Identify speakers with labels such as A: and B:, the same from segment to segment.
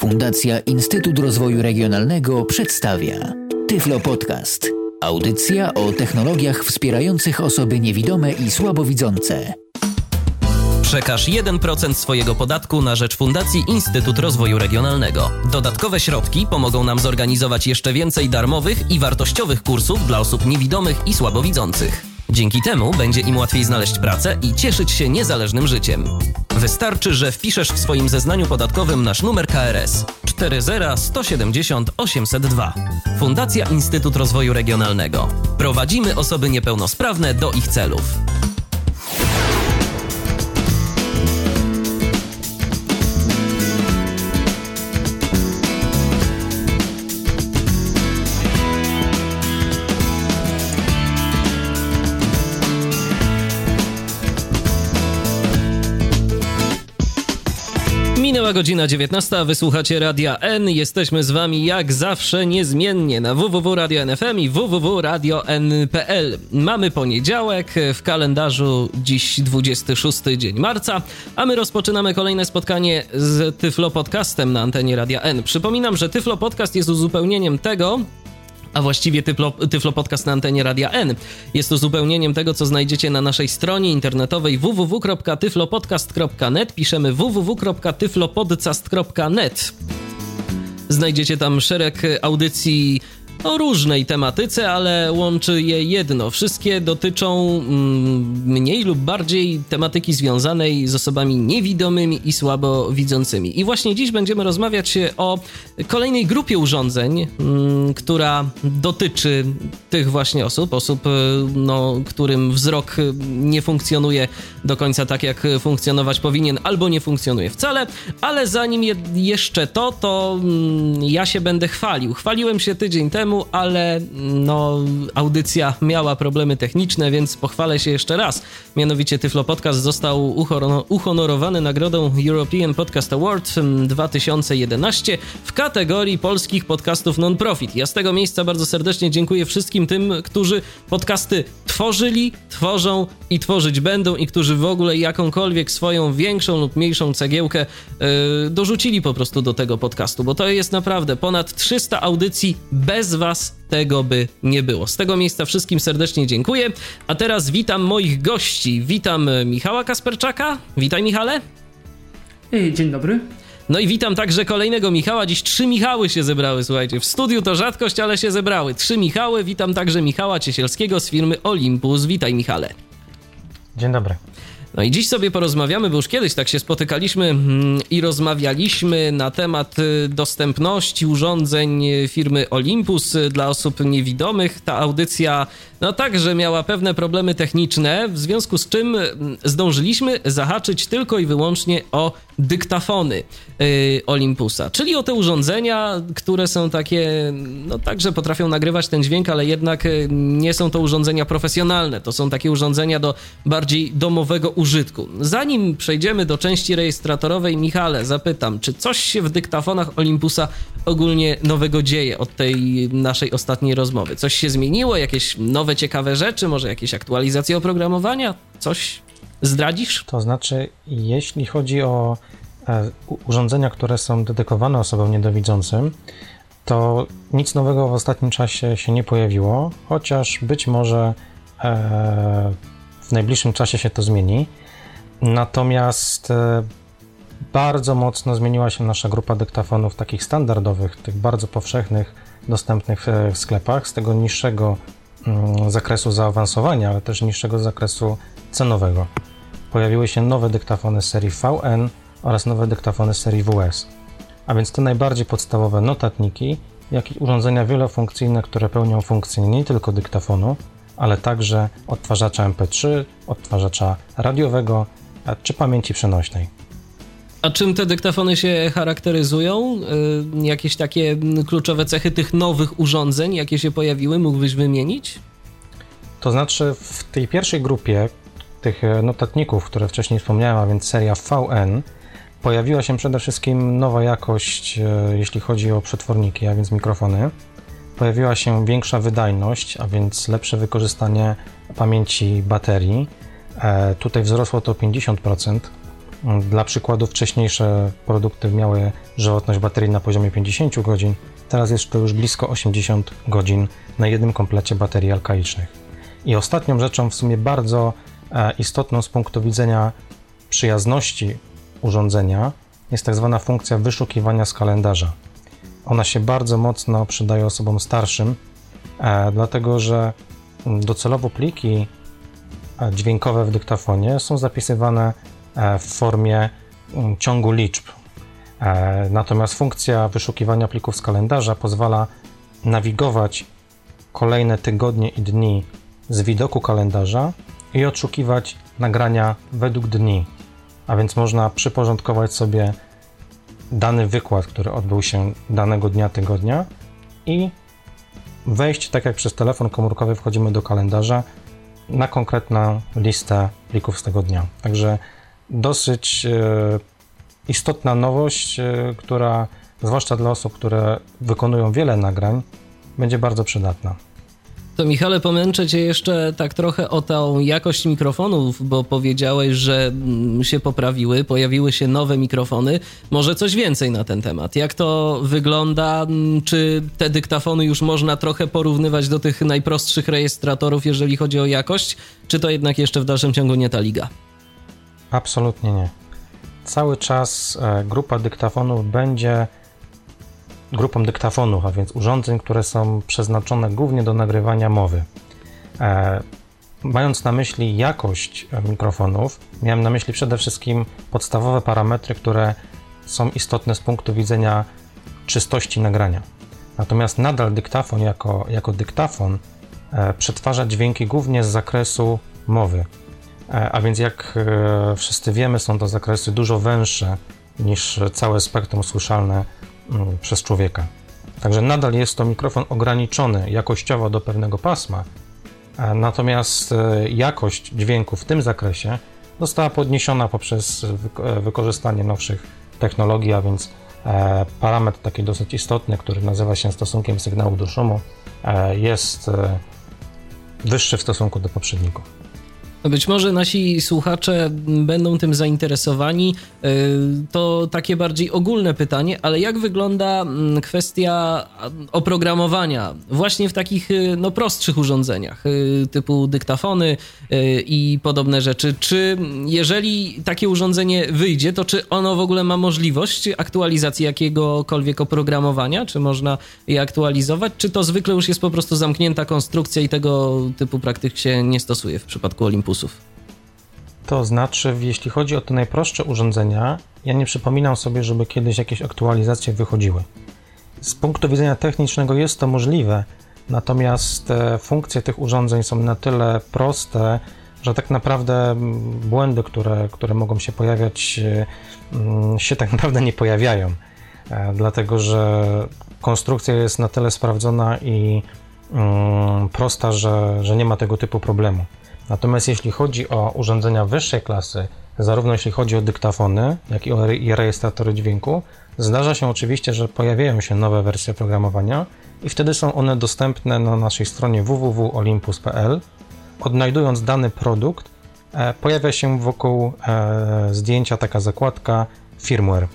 A: Fundacja Instytut Rozwoju Regionalnego przedstawia Tyflo Podcast. Audycja o technologiach wspierających osoby niewidome i słabowidzące.
B: Przekaż 1% swojego podatku na rzecz Fundacji Instytut Rozwoju Regionalnego. Dodatkowe środki pomogą nam zorganizować jeszcze więcej darmowych i wartościowych kursów dla osób niewidomych i słabowidzących. Dzięki temu będzie im łatwiej znaleźć pracę i cieszyć się niezależnym życiem. Wystarczy, że wpiszesz w swoim zeznaniu podatkowym nasz numer KRS 40170 802. Fundacja Instytut Rozwoju Regionalnego. Prowadzimy osoby niepełnosprawne do ich celów. Minęła godzina 19, wysłuchacie Radia N. Jesteśmy z wami jak zawsze niezmiennie na www.radio.nfm i www.radio.n.pl. Mamy poniedziałek, w kalendarzu dziś 26 dzień marca, a my rozpoczynamy kolejne spotkanie z Tyflo Podcastem na antenie Radia N. Przypominam, że Tyflo Podcast jest uzupełnieniem tego, a właściwie Tyflo, Tyflo Podcast na antenie Radia N. Jest to zupełnieniem tego, co znajdziecie na naszej stronie internetowej www.tyflopodcast.net. Piszemy www.tyflopodcast.net. Znajdziecie tam szereg audycji o różnej tematyce, ale łączy je jedno. Wszystkie dotyczą mm, mniej lub bardziej tematyki związanej z osobami niewidomymi i słabowidzącymi. I właśnie dziś będziemy rozmawiać o kolejnej grupie urządzeń, mm, która dotyczy tych właśnie osób, osób, no, którym wzrok nie funkcjonuje do końca tak, jak funkcjonować powinien, albo nie funkcjonuje wcale, ale zanim je, jeszcze to, to mm, ja się będę chwalił. Chwaliłem się tydzień temu, temu, ale no, audycja miała problemy techniczne, więc pochwalę się jeszcze raz. Mianowicie Tyflo Podcast został uhonorowany nagrodą European Podcast Award 2011 w kategorii polskich podcastów non-profit. Ja z tego miejsca bardzo serdecznie dziękuję wszystkim tym, którzy podcasty tworzyli, tworzą i tworzyć będą i którzy w ogóle jakąkolwiek swoją większą lub mniejszą cegiełkę yy, dorzucili po prostu do tego podcastu, bo to jest naprawdę ponad 300 audycji bez Was tego by nie było. Z tego miejsca wszystkim serdecznie dziękuję. A teraz witam moich gości. Witam Michała Kasperczaka. Witaj, Michale.
C: Dzień dobry.
B: No i witam także kolejnego Michała. Dziś trzy Michały się zebrały, słuchajcie. W studiu to rzadkość, ale się zebrały. Trzy Michały. Witam także Michała Ciesielskiego z firmy Olympus. Witaj, Michale.
D: Dzień dobry.
B: No i dziś sobie porozmawiamy, bo już kiedyś tak się spotykaliśmy mm, i rozmawialiśmy na temat y, dostępności urządzeń firmy Olympus y, dla osób niewidomych. Ta audycja no także miała pewne problemy techniczne, w związku z czym zdążyliśmy zahaczyć tylko i wyłącznie o dyktafony y, Olympusa, czyli o te urządzenia, które są takie, no także potrafią nagrywać ten dźwięk, ale jednak nie są to urządzenia profesjonalne. To są takie urządzenia do bardziej domowego użytku. Zanim przejdziemy do części registratorowej, Michale, zapytam, czy coś się w dyktafonach Olympusa ogólnie nowego dzieje od tej naszej ostatniej rozmowy? Coś się zmieniło? Jakieś nowe, ciekawe rzeczy? Może jakieś aktualizacje oprogramowania? Coś zdradzisz?
D: To znaczy, jeśli chodzi o e, urządzenia, które są dedykowane osobom niedowidzącym, to nic nowego w ostatnim czasie się nie pojawiło, chociaż być może e, w najbliższym czasie się to zmieni. Natomiast e, bardzo mocno zmieniła się nasza grupa dyktafonów takich standardowych, tych bardzo powszechnych, dostępnych w sklepach, z tego niższego zakresu zaawansowania, ale też niższego zakresu cenowego. Pojawiły się nowe dyktafony serii VN oraz nowe dyktafony serii WS. A więc te najbardziej podstawowe notatniki, jak i urządzenia wielofunkcyjne, które pełnią funkcję nie tylko dyktafonu, ale także odtwarzacza MP3, odtwarzacza radiowego czy pamięci przenośnej.
B: A czym te dyktafony się charakteryzują? Y, jakieś takie kluczowe cechy tych nowych urządzeń, jakie się pojawiły, mógłbyś wymienić?
D: To znaczy, w tej pierwszej grupie tych notatników, które wcześniej wspomniałem, a więc seria VN, pojawiła się przede wszystkim nowa jakość, e, jeśli chodzi o przetworniki, a więc mikrofony. Pojawiła się większa wydajność, a więc lepsze wykorzystanie pamięci baterii. E, tutaj wzrosło to 50%. Dla przykładu, wcześniejsze produkty miały żywotność baterii na poziomie 50 godzin, teraz jest to już blisko 80 godzin na jednym komplecie baterii alkalicznych. I ostatnią rzeczą, w sumie bardzo e, istotną z punktu widzenia przyjazności urządzenia, jest tak zwana funkcja wyszukiwania z kalendarza. Ona się bardzo mocno przydaje osobom starszym, e, dlatego że docelowo pliki e, dźwiękowe w dyktafonie są zapisywane w formie mm, ciągu liczb. Natomiast funkcja wyszukiwania plików z kalendarza pozwala nawigować kolejne tygodnie i dni z widoku kalendarza i odszukiwać nagrania według dni. A więc można przyporządkować sobie dany wykład, który odbył się danego dnia, tygodnia i wejść, tak jak przez telefon komórkowy wchodzimy do kalendarza, na konkretną listę plików z tego dnia. Także dosyć e, istotna nowość, e, która zwłaszcza dla osób, które wykonują wiele nagrań, będzie bardzo przydatna.
B: To Michale, pomęczę cię jeszcze tak trochę o tą jakość mikrofonów, bo powiedziałeś, że mm, się poprawiły, pojawiły się nowe mikrofony. Może coś więcej na ten temat. Jak to wygląda? Mm, czy te dyktafony już można trochę porównywać do tych najprostszych rejestratorów, jeżeli chodzi o jakość? Czy to jednak jeszcze w dalszym ciągu nie ta liga?
D: Absolutnie nie. Cały czas e, grupa dyktafonów będzie grupą dyktafonów, a więc urządzeń, które są przeznaczone głównie do nagrywania mowy. E, mając na myśli jakość mikrofonów, miałem na myśli przede wszystkim podstawowe parametry, które są istotne z punktu widzenia czystości nagrania. Natomiast nadal dyktafon jako, jako dyktafon e, przetwarza dźwięki głównie z zakresu mowy. E, a więc jak e, wszyscy wiemy, są to zakresy dużo węższe niż całe spektrum słyszalne Mm, przez człowieka. Także nadal jest to mikrofon ograniczony jakościowo do pewnego pasma, natomiast e, jakość dźwięku w tym zakresie została podniesiona poprzez wykorzystanie nowszych technologii, a więc parametr taki dosyć istotny, który nazywa się stosunkiem sygnału do szumu, jest wyższy w stosunku do poprzedników.
B: Być może nasi słuchacze będą tym zainteresowani. Y, to takie bardziej ogólne pytanie, ale jak wygląda mm, kwestia oprogramowania właśnie w takich y, no, prostszych urządzeniach y, typu dyktafony i podobne rzeczy? Czy jeżeli takie urządzenie wyjdzie, to czy ono w ogóle ma możliwość aktualizacji jakiegokolwiek oprogramowania? Czy można je aktualizować? Czy to zwykle już jest po prostu zamknięta konstrukcja i tego typu praktyk się nie stosuje w przypadku
D: To znaczy, jeśli chodzi o te najprostsze urządzenia, ja nie przypominam sobie, żeby kiedyś jakieś aktualizacje wychodziły. Z punktu widzenia technicznego jest to możliwe, natomiast funkcje tych urządzeń są na tyle proste, że tak naprawdę błędy, które, które mogą się pojawiać, mm, się tak naprawdę nie pojawiają, e, dlatego że konstrukcja jest na tyle sprawdzona i mm, prosta, że, że nie ma tego typu problemu. Natomiast jeśli chodzi o urządzenia wyższej klasy, zarówno jeśli chodzi o dyktafony, jak i o rejestratory dźwięku, zdarza się oczywiście, że pojawiają się nowe wersje oprogramowania i wtedy są one dostępne na naszej stronie www.olympus.pl. Odnajdując dany produkt, e, pojawia się wokół e, zdjęcia taka zakładka firmware.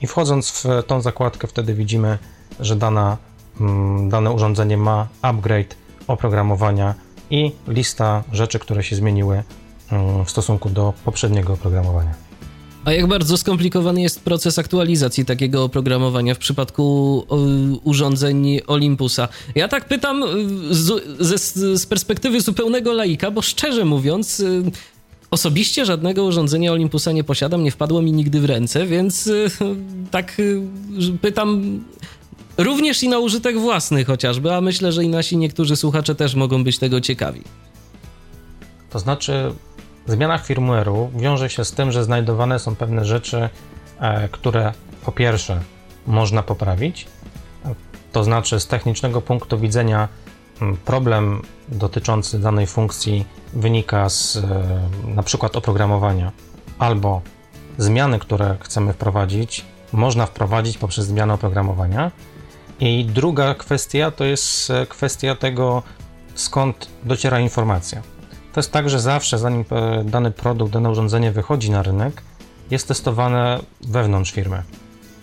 D: I wchodząc w tą zakładkę, wtedy widzimy, że dana, mm, dane urządzenie ma upgrade oprogramowania i lista rzeczy, które się zmieniły mm, w stosunku do poprzedniego oprogramowania.
B: A jak bardzo skomplikowany jest proces aktualizacji takiego oprogramowania w przypadku urządzeń Olympusa? Ja tak pytam y, z, z, z perspektywy zupełnego laika, bo szczerze mówiąc, osobiście żadnego urządzenia Olympusa nie posiadam, nie wpadło mi nigdy w ręce, więc tak pytam Również i na użytek własny chociażby, a myślę, że i nasi niektórzy słuchacze też mogą być tego ciekawi.
D: To znaczy, zmiana firmware'u wiąże się z tym, że znajdowane są pewne rzeczy, e, które po pierwsze można poprawić, to znaczy z technicznego punktu widzenia problem dotyczący danej funkcji wynika z e, na przykład oprogramowania albo zmiany, które chcemy wprowadzić, można wprowadzić poprzez zmianę oprogramowania, i druga kwestia to jest e, kwestia tego, skąd dociera informacja. To jest tak, że zawsze, zanim e, dany produkt, dane urządzenie wychodzi na rynek, jest testowane wewnątrz firmy.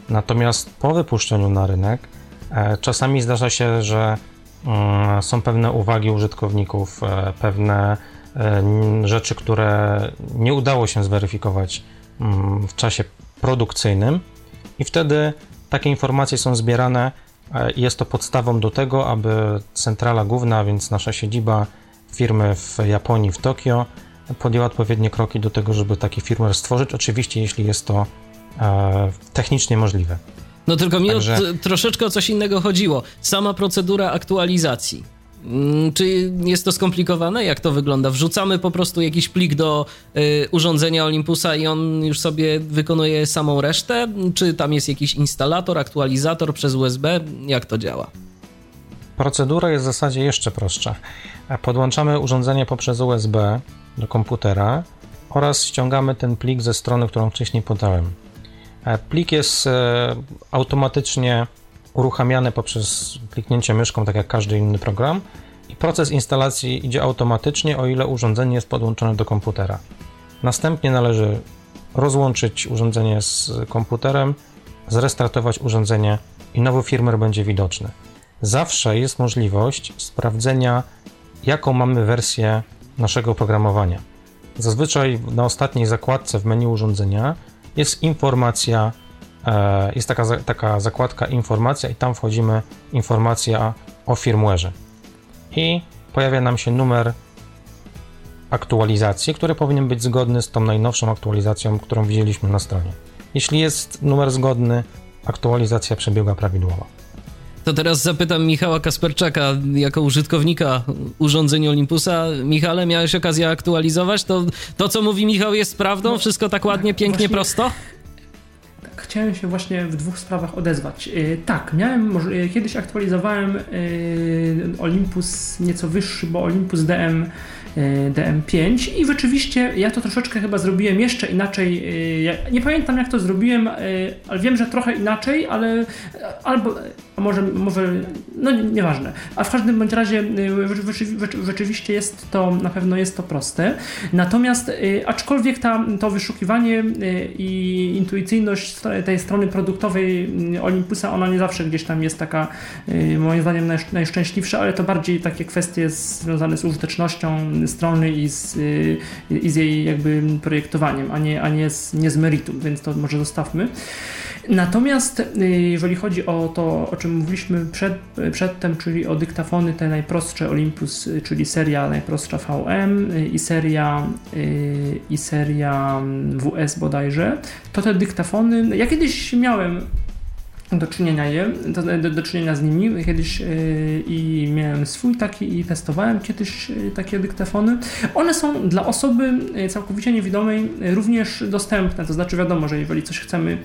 D: Natomiast po wypuszczeniu na rynek e, czasami zdarza się, że mm, są pewne uwagi użytkowników, pewne rzeczy, które nie udało się zweryfikować mm, w czasie produkcyjnym, i wtedy takie informacje są zbierane. I Jest to podstawą do tego, aby centrala główna, więc nasza siedziba firmy w Japonii, w Tokio, podjęła odpowiednie kroki do tego, żeby taki firmware stworzyć. Oczywiście, jeśli jest to e, technicznie możliwe.
B: No tylko mi Także... o, troszeczkę o coś innego chodziło. Sama procedura aktualizacji. Mm, czy jest to skomplikowane? Jak to wygląda? Wrzucamy po prostu jakiś plik do y, urządzenia Olympusa i on już sobie wykonuje samą resztę? Czy tam jest jakiś instalator, aktualizator przez USB? Jak to działa?
D: Procedura jest w zasadzie jeszcze prostsza. Podłączamy urządzenie poprzez USB do komputera oraz ściągamy ten plik ze strony, którą wcześniej podałem. E, plik jest e, automatycznie uruchamiany poprzez kliknięcie myszką, tak jak każdy inny program, i proces instalacji idzie automatycznie, o ile urządzenie jest podłączone do komputera. Następnie należy rozłączyć urządzenie z komputerem, zrestartować urządzenie i nowy firmware będzie widoczny. Zawsze jest możliwość sprawdzenia, jaką mamy wersję naszego oprogramowania. Zazwyczaj na ostatniej zakładce w menu urządzenia jest informacja, jest taka, taka zakładka informacja i tam wchodzimy informacja o firmware'ze. I pojawia nam się numer aktualizacji, który powinien być zgodny z tą najnowszą aktualizacją, którą widzieliśmy na stronie. Jeśli jest numer zgodny, aktualizacja przebiega prawidłowo.
B: To teraz zapytam Michała Kasperczaka, jako użytkownika urządzeń Olympusa. Michale, miałeś okazję aktualizować? To, to co mówi Michał, jest prawdą? No, Wszystko tak ładnie, pięknie, właśnie, prosto?
C: Chciałem się właśnie w dwóch sprawach odezwać. Yy, tak, miałem, może, yy, kiedyś aktualizowałem yy, Olympus nieco wyższy, bo Olympus DM E, DM5 i rzeczywiście ja to troszeczkę chyba zrobiłem jeszcze inaczej. Nie pamiętam jak to zrobiłem, ale wiem, że trochę inaczej, ale albo może, może no nieważne. A w każdym bądź razie rzeczywiście jest to, na pewno jest to proste. Natomiast aczkolwiek ta, to wyszukiwanie i intuicyjność tej strony produktowej Olympusa, ona nie zawsze gdzieś tam jest taka moim zdaniem najszczęśliwsza, ale to bardziej takie kwestie związane z użytecznością, strony i z, y, i z jej jakby projektowaniem, a nie, a nie, z, nie z meritum, więc to może zostawmy. Natomiast y, jeżeli chodzi o to, o czym mówiliśmy przed, przedtem, czyli o dyktafony te najprostsze Olympus, y, czyli seria najprostsza VM i seria, i seria mm, WS bodajże, to te dyktafony, ja kiedyś miałem do czynienia, je, do, do, do czynienia z nimi kiedyś yy, i miałem swój taki i testowałem kiedyś yy, takie dyktafony. One są dla osoby yy, całkowicie niewidomej również dostępne, to znaczy wiadomo, że jeżeli coś chcemy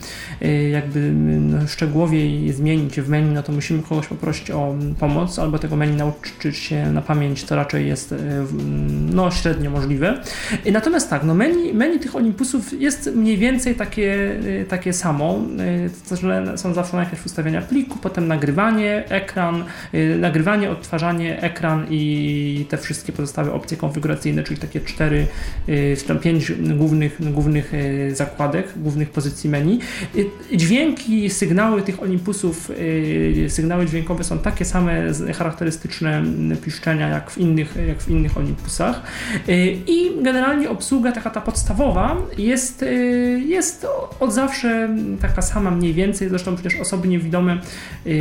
C: jakby no, szczegółowiej zmienić w menu, no to musimy kogoś poprosić o pomoc albo tego menu nauczyć się na pamięć, to raczej jest no średnio możliwe. Natomiast tak, no menu, menu tych Olympusów jest mniej więcej takie, takie samo, to znaczy są zawsze najpierw ustawienia pliku, potem nagrywanie, ekran, yy, nagrywanie, odtwarzanie, ekran i te wszystkie pozostałe opcje konfiguracyjne, czyli takie cztery, yy, pięć głównych, głównych yy, zakładek, głównych pozycji menu. Yy, dźwięki, sygnały tych Olympusów, sygnały dźwiękowe są takie same charakterystyczne piszczenia jak w innych, jak w innych Olympusach i generalnie obsługa taka ta podstawowa jest, jest od zawsze taka sama mniej więcej, zresztą przecież osoby niewidome. Yy,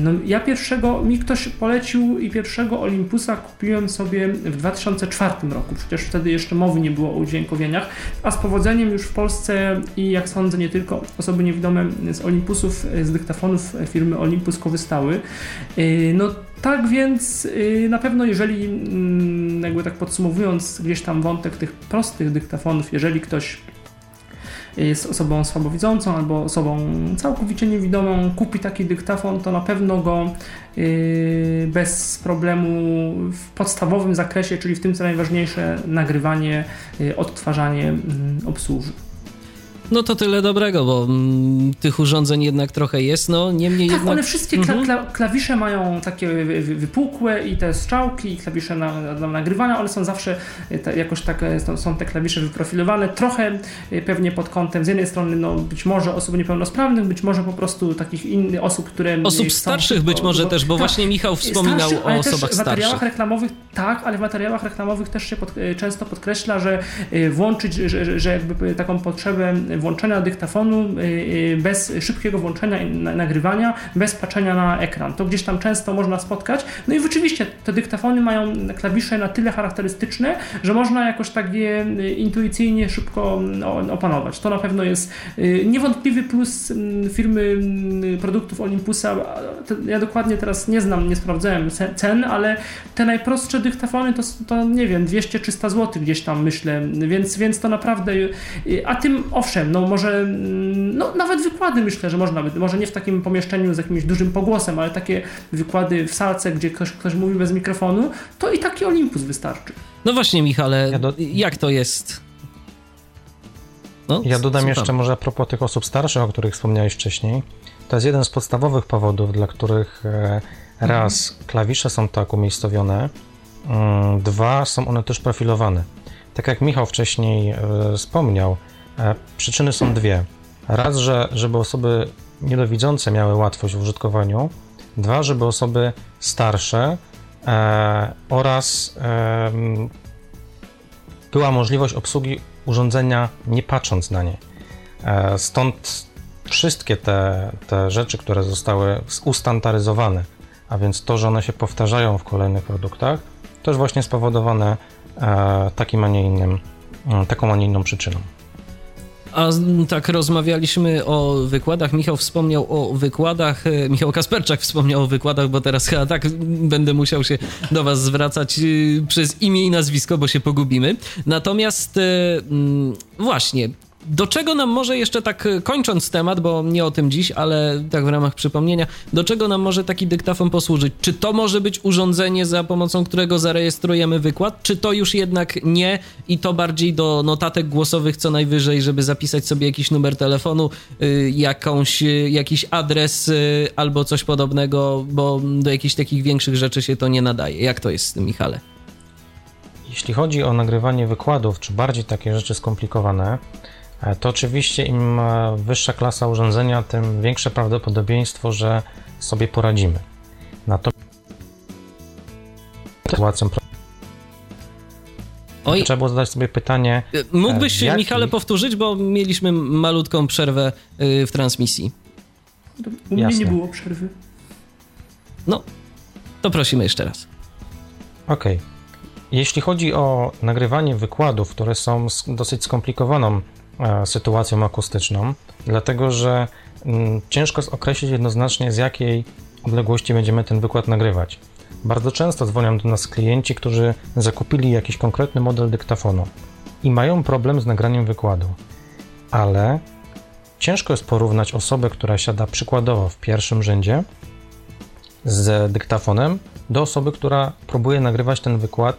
C: no, ja pierwszego, mi ktoś polecił i pierwszego Olympusa kupiłem sobie w 2004 roku, przecież wtedy jeszcze mowy nie było o udźwiękowieniach, a z powodzeniem już w Polsce i jak sądzę nie tylko osoby niewidome z Olympusów, z dyktafonów firmy Olympus korzystały. Yy, no tak więc yy, na pewno jeżeli, mm, jakby tak podsumowując gdzieś tam wątek tych prostych dyktafonów, jeżeli ktoś jest osobą słabowidzącą albo osobą całkowicie niewidomą, kupi taki dyktafon, to na pewno go yy, bez problemu w podstawowym zakresie, czyli w tym co najważniejsze, nagrywanie, yy, odtwarzanie yy, obsłuży.
B: No to tyle dobrego, bo mm, tych urządzeń jednak trochę jest, no niemniej
C: tak,
B: jednak...
C: one wszystkie kla kla klawisze mają takie wypukłe i te strzałki i klawisze na, na nagrywania, one są zawsze e, jakoś tak, e, są te klawisze wyprofilowane, trochę e, pewnie pod kątem z jednej strony no być może osób niepełnosprawnych, być może po prostu takich innych osób, które...
B: Osób starszych być może też, bo tak, właśnie Michał wspominał o osobach
C: starszych. W materiałach reklamowych tak, ale w materiałach reklamowych też się pod, często podkreśla, że włączyć, że, że jakby taką potrzebę włączenia dyktafonu y, y, bez szybkiego włączenia i nagrywania, bez patrzenia na ekran. To gdzieś tam często można spotkać. No i rzeczywiście te dyktafony mają klawisze na tyle charakterystyczne, że można jakoś tak je y, intuicyjnie szybko opanować. To na pewno jest niewątpliwy plus mm, firmy mm, produktów Olympusa. Ja dokładnie teraz nie znam, nie sprawdzałem cen, ale te najprostsze dyktafony to, to nie wiem, 200-300 zł gdzieś tam myślę, więc, więc to naprawdę, a tym owszem, no może, mm, no nawet wykłady myślę, że można, może nie w takim pomieszczeniu z jakimś dużym pogłosem, ale takie wykłady w salce, gdzie ktoś, ktoś mówi bez mikrofonu, to i taki Olympus wystarczy.
B: No właśnie Michale, ja do... jak to jest?
D: No, ja dodam jeszcze może a propos tych osób starszych, o których wspomniałeś wcześniej. To jest jeden z podstawowych powodów, dla których e, raz mhm. klawisze są tak umiejscowione, mm, dwa są one też profilowane. Tak jak Michał wcześniej e, wspomniał, przyczyny są dwie. Raz, że, żeby osoby niedowidzące miały łatwość w użytkowaniu. Dwa, żeby osoby starsze e, oraz e, była możliwość obsługi urządzenia nie patrząc na nie. E, stąd wszystkie te, te rzeczy, które zostały ustandaryzowane, a więc to, że one się powtarzają w kolejnych produktach, to jest właśnie spowodowane e, takim, a nie innym, taką, a nie inną przyczyną.
B: A tak rozmawialiśmy o wykładach. Michał wspomniał o wykładach. E, Michał Kasperczak wspomniał o wykładach, bo teraz chyba tak będę musiał się do Was zwracać y, przez imię i nazwisko, bo się pogubimy. Natomiast e, właśnie, do czego nam może jeszcze tak e, kończąc temat, bo nie o tym dziś, ale tak w ramach przypomnienia, do czego nam może taki dyktafon posłużyć? Czy to może być urządzenie, za pomocą którego zarejestrujemy wykład, czy to już jednak nie i to bardziej do notatek głosowych co najwyżej, żeby zapisać sobie jakiś numer telefonu, y, jakąś, y, jakiś adres y, albo coś podobnego, bo do jakichś takich większych rzeczy się to nie nadaje. Jak to jest z tym, Michale?
D: Jeśli chodzi o nagrywanie wykładów, czy bardziej takie rzeczy skomplikowane, to oczywiście im e, wyższa klasa urządzenia, tym większe prawdopodobieństwo, że sobie poradzimy. Natomiast sytuacją Oj. Trzeba było zadać sobie pytanie.
B: E, mógłbyś, jakich... Michale, powtórzyć, bo mieliśmy malutką przerwę w transmisji.
C: U mnie nie było przerwy.
B: No, to prosimy jeszcze raz.
D: Okej. Okay. Jeśli chodzi o nagrywanie wykładów, które są dosyć skomplikowaną E, sytuacją akustyczną, dlatego że mm, ciężko jest określić jednoznacznie, z jakiej odległości będziemy ten wykład nagrywać. Bardzo często dzwonią do nas klienci, którzy zakupili jakiś konkretny model dyktafonu i mają problem z nagraniem wykładu, ale ciężko jest porównać osobę, która siada przykładowo w pierwszym rzędzie z dyktafonem, do osoby, która próbuje nagrywać ten wykład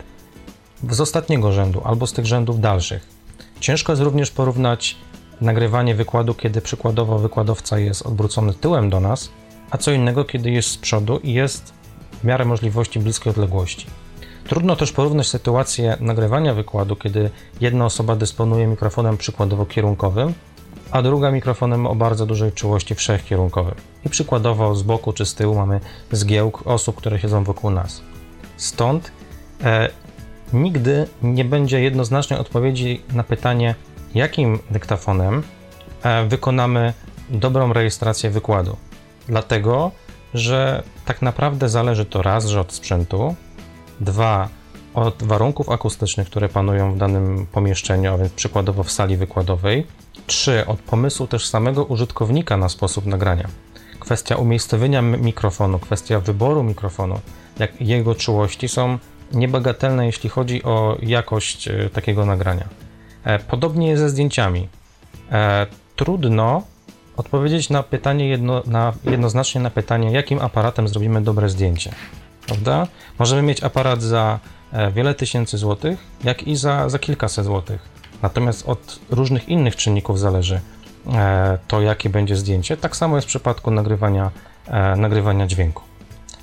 D: z ostatniego rzędu albo z tych rzędów dalszych. Ciężko jest również porównać nagrywanie wykładu, kiedy przykładowo wykładowca jest odwrócony tyłem do nas, a co innego, kiedy jest z przodu i jest w miarę możliwości bliskiej odległości. Trudno też porównać sytuację nagrywania wykładu, kiedy jedna osoba dysponuje mikrofonem przykładowo kierunkowym, a druga mikrofonem o bardzo dużej czułości wszechkierunkowym. I przykładowo z boku czy z tyłu mamy zgiełk osób, które siedzą wokół nas. Stąd e, nigdy nie będzie jednoznacznej odpowiedzi na pytanie, jakim dyktafonem e, wykonamy dobrą rejestrację wykładu. Dlatego, że tak naprawdę zależy to raz, że od sprzętu, dwa, od warunków akustycznych, które panują w danym pomieszczeniu, a więc przykładowo w sali wykładowej, trzy, od pomysłu też samego użytkownika na sposób nagrania. Kwestia umiejscowienia mikrofonu, kwestia wyboru mikrofonu, jak jego czułości są niebagatelne, jeśli chodzi o jakość e, takiego nagrania. E, podobnie jest ze zdjęciami. E, trudno odpowiedzieć na pytanie jedno, na, jednoznacznie na pytanie, jakim aparatem zrobimy dobre zdjęcie. Prawda? Możemy mieć aparat za wiele tysięcy złotych, jak i za, za kilkaset złotych. Natomiast od różnych innych czynników zależy to, jakie będzie zdjęcie. Tak samo jest w przypadku nagrywania, nagrywania dźwięku.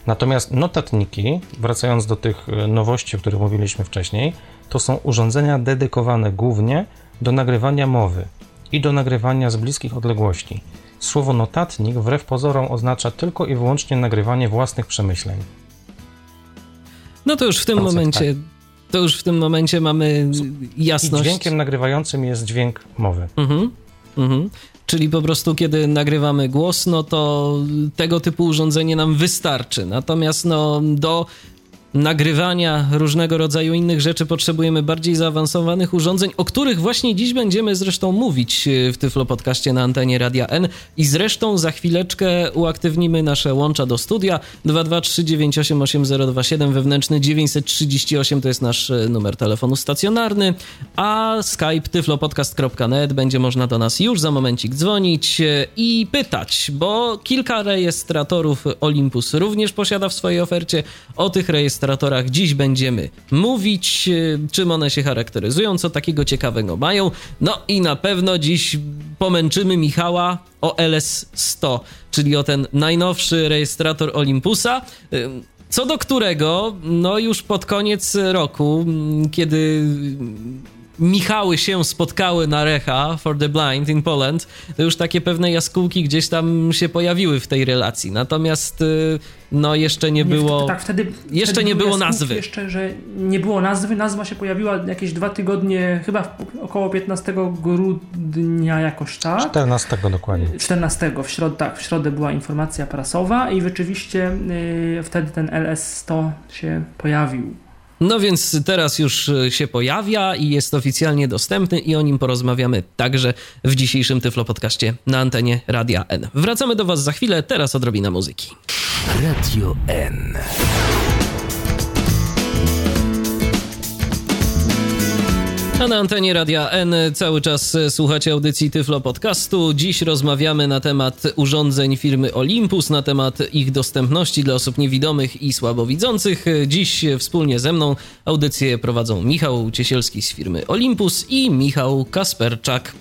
D: Natomiast notatniki, wracając do tych nowości, o których mówiliśmy wcześniej, to są urządzenia dedykowane głównie do nagrywania mowy i do nagrywania z bliskich odległości. Słowo notatnik wbrew pozorom oznacza tylko i wyłącznie nagrywanie własnych przemyśleń.
B: No to już w tym momencie. Tak. To już w tym momencie mamy jasność.
D: I dźwiękiem nagrywającym jest dźwięk mowy. Mhm.
B: Mhm. Czyli po prostu, kiedy nagrywamy głos, no to tego typu urządzenie nam wystarczy. Natomiast no, do nagrywania różnego rodzaju innych rzeczy potrzebujemy bardziej zaawansowanych urządzeń, o których właśnie dziś będziemy zresztą mówić e, w Tyflo Podcaście na antenie Radia N. I zresztą za chwileczkę uaktywnimy nasze łącza do studia. 223988027 wewnętrzny 938 to jest nasz e, numer telefonu stacjonarny, a Skype tyflopodcast.net będzie można do nas już za momencik dzwonić e, i pytać, bo kilka rejestratorów Olympus również posiada w swojej ofercie. O tych rejestratorach rejestratorach dziś będziemy mówić, e, czym one się charakteryzują, co takiego ciekawego mają. No i na pewno dziś pomęczymy Michała o LS100, czyli o ten najnowszy rejestrator Olympusa e, co do którego, no już pod koniec roku, kiedy Michały się spotkały na Recha for the Blind in Poland, to już takie pewne jaskółki gdzieś tam się pojawiły w tej relacji. Natomiast y, no jeszcze nie, nie było.
C: Tak, wtedy.
B: Jeszcze
C: wtedy
B: nie było nazwy.
C: Jeszcze, że nie było nazwy. Nazwa się pojawiła jakieś dwa tygodnie, chyba około 15 grudnia jakoś tak.
D: 14 dokładnie.
C: 14 w środę, tak, w środę była informacja prasowa i rzeczywiście yy, wtedy ten LS100 się pojawił.
B: No więc teraz już e, się pojawia i jest oficjalnie dostępny i o nim porozmawiamy także w dzisiejszym Tyflo Podcaście na antenie Radia N. Wracamy do Was za chwilę, teraz odrobina muzyki. Radio N. A na antenie Radia N cały czas słuchacie audycji Tyflo Podcastu. Dziś rozmawiamy na temat urządzeń firmy Olympus, na temat ich dostępności dla osób niewidomych i słabowidzących. Dziś wspólnie ze mną audycję prowadzą Michał Ciesielski z firmy Olympus i Michał Kasperczak.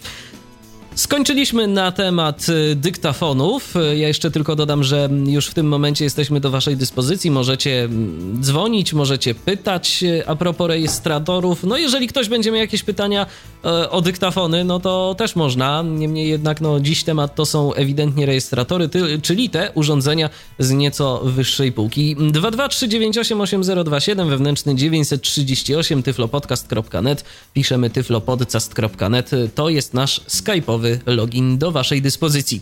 B: Skończyliśmy na temat y, dyktafonów. Ja jeszcze tylko dodam, że już w tym momencie jesteśmy do Waszej dyspozycji. Możecie mm, dzwonić, możecie pytać y, a propos rejestratorów. No, jeżeli ktoś będzie miał jakieś pytania y, o dyktafony, no to też można. Niemniej jednak, no, dziś temat to są ewidentnie rejestratory, czyli te urządzenia z nieco wyższej półki. 223988027 wewnętrzny 938 tyflopodcast.net piszemy tyflopodcast.net to jest nasz skype'owy login do Waszej dyspozycji.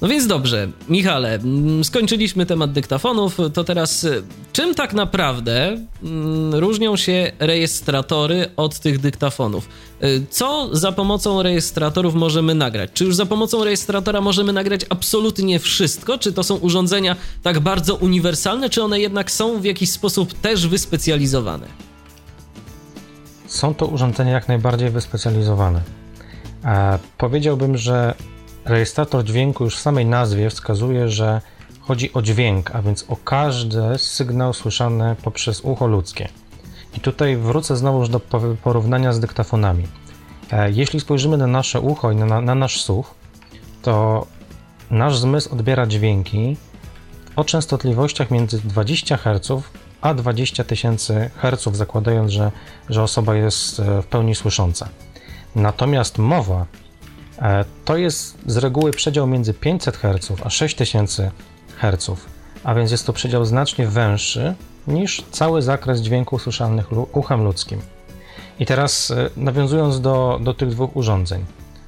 B: No więc dobrze, Michale, mm, skończyliśmy temat dyktafonów, to teraz y, czym tak naprawdę mm, różnią się rejestratory od tych dyktafonów? Y, co za pomocą rejestratorów możemy nagrać? Czy już za pomocą rejestratora możemy nagrać absolutnie wszystko? Czy to są urządzenia tak bardzo uniwersalne, czy one jednak są w jakiś sposób też wyspecjalizowane?
D: Są to urządzenia jak najbardziej wyspecjalizowane. Powiedziałbym, że rejestrator dźwięku już w samej nazwie wskazuje, że chodzi o dźwięk, a więc o każdy sygnał słyszany poprzez ucho ludzkie. I tutaj wrócę znowu do porównania z dyktafonami. E, jeśli spojrzymy na nasze ucho i na, na nasz słuch, to nasz zmysł odbiera dźwięki o częstotliwościach między 20 Hz a 20 tysięcy Hz, zakładając, że, że osoba jest e, w pełni słysząca. Natomiast mowa e, to jest z reguły przedział między 500 Hz a 6000 Hz, a więc jest to przedział znacznie węższy niż cały zakres dźwięków słyszalnych uchem ludzkim. I teraz e, nawiązując do, do tych dwóch urządzeń.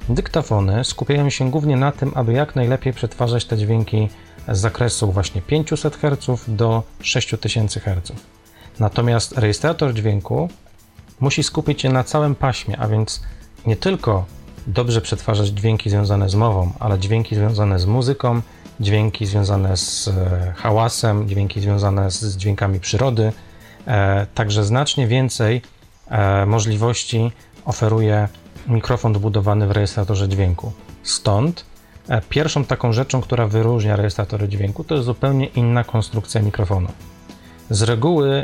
D: Dyktafony skupiają się głównie na tym, aby jak najlepiej przetwarzać te dźwięki z zakresu właśnie 500 Hz do 6000 Hz. Natomiast rejestrator dźwięku musi skupić się na całym paśmie, a więc nie tylko dobrze przetwarzać dźwięki związane z mową, ale dźwięki związane z muzyką, dźwięki związane z e, hałasem, dźwięki związane z dźwiękami przyrody. E, także znacznie więcej e, możliwości oferuje mikrofon wbudowany w rejestratorze dźwięku. Stąd pierwszą taką rzeczą, która wyróżnia rejestratory dźwięku, to jest zupełnie inna konstrukcja mikrofonu. Z reguły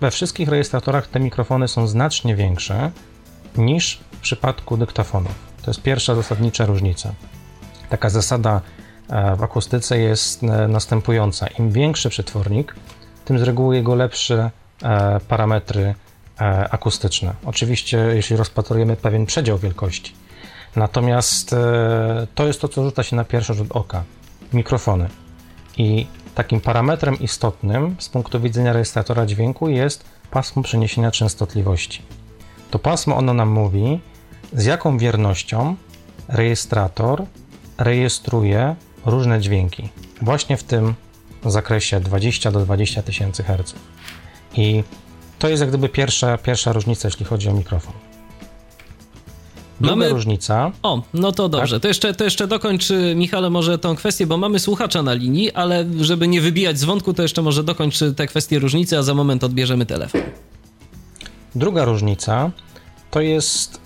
D: we wszystkich rejestratorach te mikrofony są znacznie większe niż w przypadku dyktafonów. To jest pierwsza zasadnicza różnica. Taka zasada e, w akustyce jest e, następująca. Im większy przetwornik, tym z reguły jego lepsze e, parametry akustyczne. Oczywiście, jeśli rozpatrujemy pewien przedział wielkości. Natomiast to jest to, co rzuca się na pierwszy rzut oka. Mikrofony. I takim parametrem istotnym z punktu widzenia rejestratora dźwięku jest pasmo przeniesienia częstotliwości. To pasmo ono nam mówi, z jaką wiernością rejestrator rejestruje różne dźwięki właśnie w tym zakresie 20 do 20 tysięcy Hz. I to jest jak gdyby pierwsza, pierwsza różnica, jeśli chodzi o mikrofon. Druga mamy... różnica.
B: O, no to dobrze. Tak? To, jeszcze, to jeszcze dokończ, Michale, może tą kwestię, bo mamy słuchacza na linii, ale żeby nie wybijać z wątku, to jeszcze może dokończ tę kwestię różnicy, a za moment odbierzemy telefon.
D: Druga różnica to jest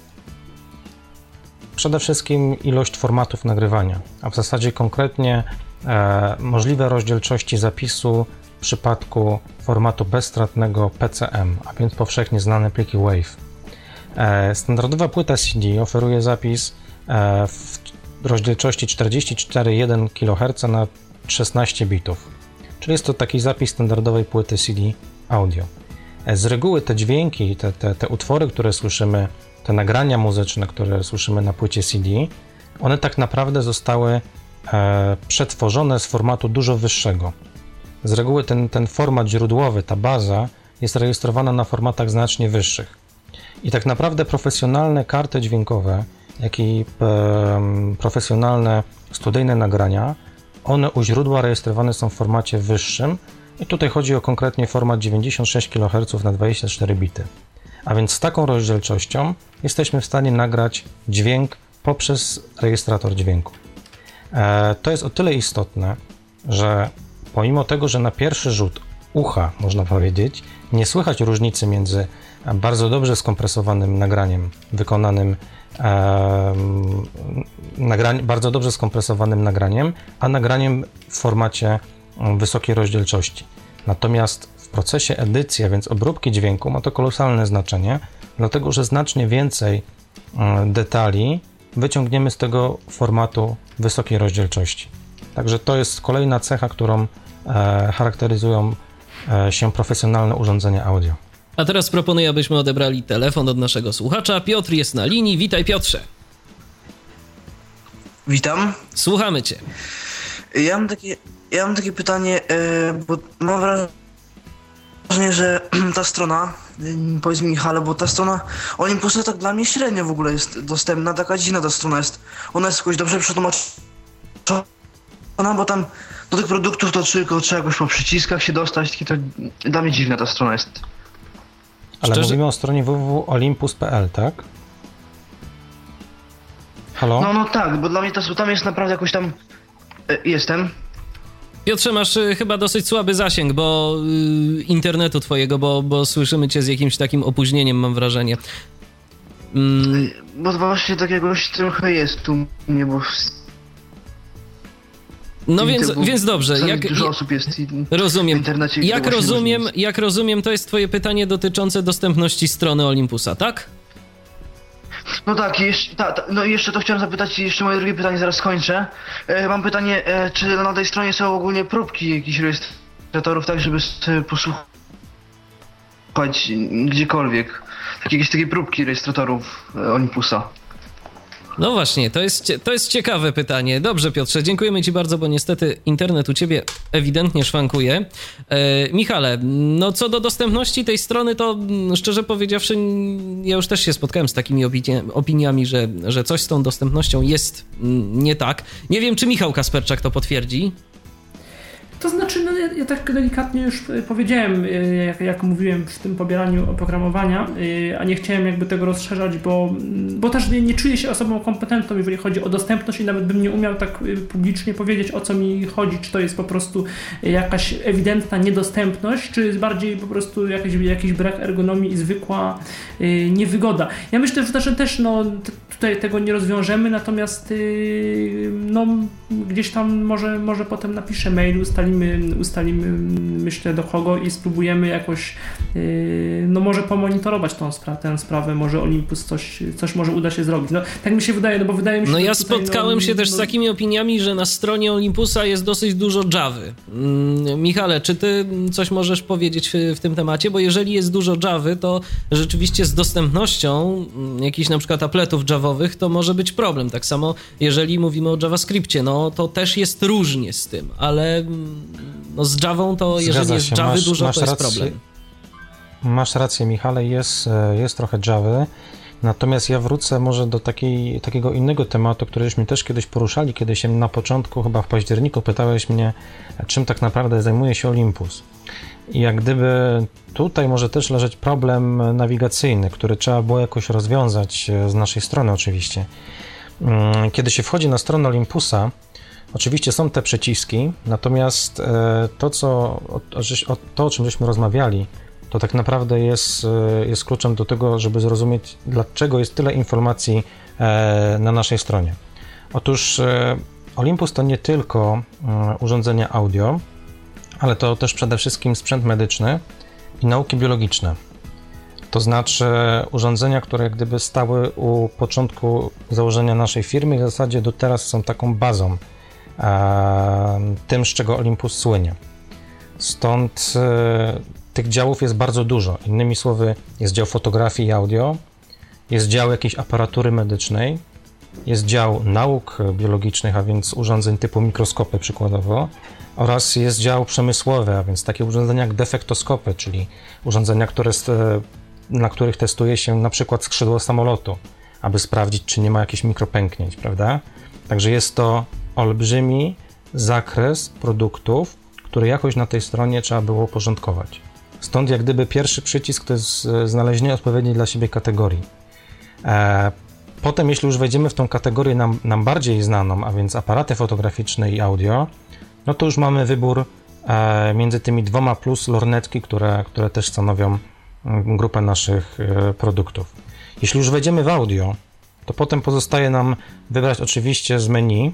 D: przede wszystkim ilość formatów nagrywania, a w zasadzie konkretnie e, możliwe rozdzielczości zapisu w przypadku formatu bezstratnego PCM, a więc powszechnie znane pliki WAV. E, standardowa płyta CD oferuje zapis e, w rozdzielczości 44,1 kHz na 16 bitów, czyli jest to taki zapis standardowej płyty CD audio. Z reguły te dźwięki, te, te, te utwory, które słyszymy te nagrania muzyczne, które słyszymy na płycie CD, one tak naprawdę zostały e, przetworzone z formatu dużo wyższego. Z reguły ten, ten format źródłowy, ta baza jest rejestrowana na formatach znacznie wyższych. I tak naprawdę profesjonalne karty dźwiękowe, jak i e, profesjonalne studyjne nagrania, one u źródła rejestrowane są w formacie wyższym. Tutaj chodzi o konkretnie format 96 kHz na 24 bity. A więc z taką rozdzielczością jesteśmy w stanie nagrać dźwięk poprzez rejestrator dźwięku. E, to jest o tyle istotne, że pomimo tego, że na pierwszy rzut ucha, można powiedzieć, nie słychać różnicy między bardzo dobrze skompresowanym nagraniem, wykonanym e, bardzo dobrze skompresowanym nagraniem, a nagraniem w formacie wysokiej rozdzielczości. Natomiast procesie edycji, a więc obróbki dźwięku, ma to kolosalne znaczenie, dlatego że znacznie więcej mm, detali wyciągniemy z tego formatu wysokiej rozdzielczości. Także to jest kolejna cecha, którą e, charakteryzują e, się profesjonalne urządzenia audio.
B: A teraz proponuję, abyśmy odebrali telefon od naszego słuchacza. Piotr jest na linii. Witaj, Piotrze.
E: Witam.
B: Słuchamy Cię.
E: Ja mam takie, ja mam takie pytanie, e, bo mam wrażenie, że ta strona, y, powiedz mi Michale, bo ta strona Olympusa tak dla mnie średnio w ogóle jest dostępna, taka dziwna ta strona jest. Ona jest jakoś dobrze przetłumaczona, bo tam do tych produktów to tylko trzeba jakoś po przyciskach się dostać, takie to dla mnie dziwna ta strona jest.
D: Ale Szczerze? mówimy o stronie www.olympus.pl, tak? Halo?
E: No, no tak, bo dla mnie ta, tam jest naprawdę jakoś tam... Y, jestem.
B: Piotrze, masz y, chyba dosyć słaby zasięg, bo y, internetu twojego, bo, bo słyszymy cię z jakimś takim opóźnieniem, mam wrażenie.
E: Mm. Bo właśnie takiegoś trochę jest tu mnie, bo
B: no więc, więc dobrze.
E: Jak, dużo osób jest
B: rozumiem.
E: w internecie.
B: Jak rozumiem, jak rozumiem, to jest twoje pytanie dotyczące dostępności strony Olympusa, tak?
E: No tak, jeszcze, ta, ta, no jeszcze to chciałem zapytać, jeszcze moje drugie pytanie zaraz skończę. E, mam pytanie, e, czy na tej stronie są ogólnie próbki jakichś rejestratorów, tak żeby posłuchać gdziekolwiek. Tak, jakieś takie próbki rejestratorów e, Olympusa.
B: No właśnie, to jest, to jest ciekawe pytanie. Dobrze, Piotrze, dziękujemy Ci bardzo, bo niestety internet u Ciebie ewidentnie szwankuje. E, Michale, no co do dostępności tej strony, to mm, szczerze powiedziawszy, ja już też się spotkałem z takimi opiniami, że, że coś z tą dostępnością jest mm, nie tak. Nie wiem, czy Michał Kasperczak to potwierdzi.
C: To znaczy, no ja, ja tak delikatnie już e, powiedziałem, e, jak, jak, mówiłem w tym pobieraniu oprogramowania, e, a nie chciałem jakby tego rozszerzać, bo, mm, bo też nie, nie czuję się osobą kompetentną, jeżeli chodzi o dostępność i nawet bym nie umiał tak publicznie powiedzieć, o co mi chodzi, czy to jest po prostu jakaś ewidentna niedostępność, czy jest bardziej po prostu jakiś, jakiś brak ergonomii i zwykła niewygoda. Ja myślę, że też no, tutaj tego nie rozwiążemy, natomiast no, gdzieś tam może, może potem napiszę mail, ustalimy ustalimy, myślę do kogo i spróbujemy jakoś yy, no może pomonitorować tą spra tę sprawę, może Olympus coś, coś może uda się zrobić. No tak mi się wydaje, no bo wydaje mi się,
B: No ja
C: tutaj,
B: spotkałem
C: no,
B: się też
C: no,
B: z takimi opiniami, że na stronie Olympusa jest dosyć dużo Javy. Mm, Michale, czy ty coś możesz powiedzieć w, w tym temacie? Bo jeżeli jest dużo Javy, to rzeczywiście z dostępnością mm, jakichś na przykład apletów javowych to może być problem. Tak samo jeżeli mówimy o JavaScriptie, no to też jest różnie z tym, ale mm, no z Javą to jeżeli
D: Zgadza
B: jest
D: się,
B: Javy
D: masz-
B: dużo,
D: masz
B: to jest
D: rację.
B: problem.
D: Masz rację, Michale, jest, e, jest trochę Java. Natomiast ja wrócę może do takiej, takiego innego tematu, któryśmy też kiedyś poruszali, kiedy się na początku, chyba w październiku, pytałeś mnie, czym tak naprawdę zajmuje się Olympus. I jak gdyby tutaj może też leżeć problem nawigacyjny, który trzeba było jakoś rozwiązać e, z naszej strony oczywiście. Mm, Kiedy się wchodzi na stronę Olympusa, oczywiście są te przyciski, natomiast e, to, co, to o czym żeśmy rozmawiali, to tak naprawdę jest, e, jest kluczem do tego, żeby zrozumieć, dlaczego jest tyle informacji na naszej stronie. Otóż Olympus to nie tylko e, urządzenia audio, ale to też przede wszystkim sprzęt medyczny i nauki biologiczne. To znaczy urządzenia, które gdyby stały u początku założenia naszej firmy w zasadzie do teraz są taką bazą, e, tym z czego Olympus słynie. Stąd e, tych działów jest bardzo dużo. Innymi słowy, jest dział fotografii i audio, jest dział jakiejś aparatury medycznej, jest dział nauk biologicznych, a więc urządzeń typu mikroskopy przykładowo, oraz jest dział przemysłowy, a więc takie urządzenia jak defektoskopy, czyli urządzenia, które, st- na których testuje się na przykład skrzydło samolotu, aby sprawdzić, czy nie ma jakichś mikropęknięć, prawda? Także jest to olbrzymi zakres produktów, które jakoś na tej stronie trzeba było uporządkować. Stąd jak gdyby pierwszy przycisk to jest e, znalezienie odpowiedniej dla siebie kategorii. E, Potem, jeśli już wejdziemy w tą kategorię nam, nam bardziej znaną, a więc aparaty fotograficzne i audio, no to już mamy wybór e, między tymi dwoma plus lornetki, które, które też stanowią mm, grupę naszych e, produktów. Jeśli już wejdziemy w audio, to potem pozostaje nam wybrać oczywiście z menu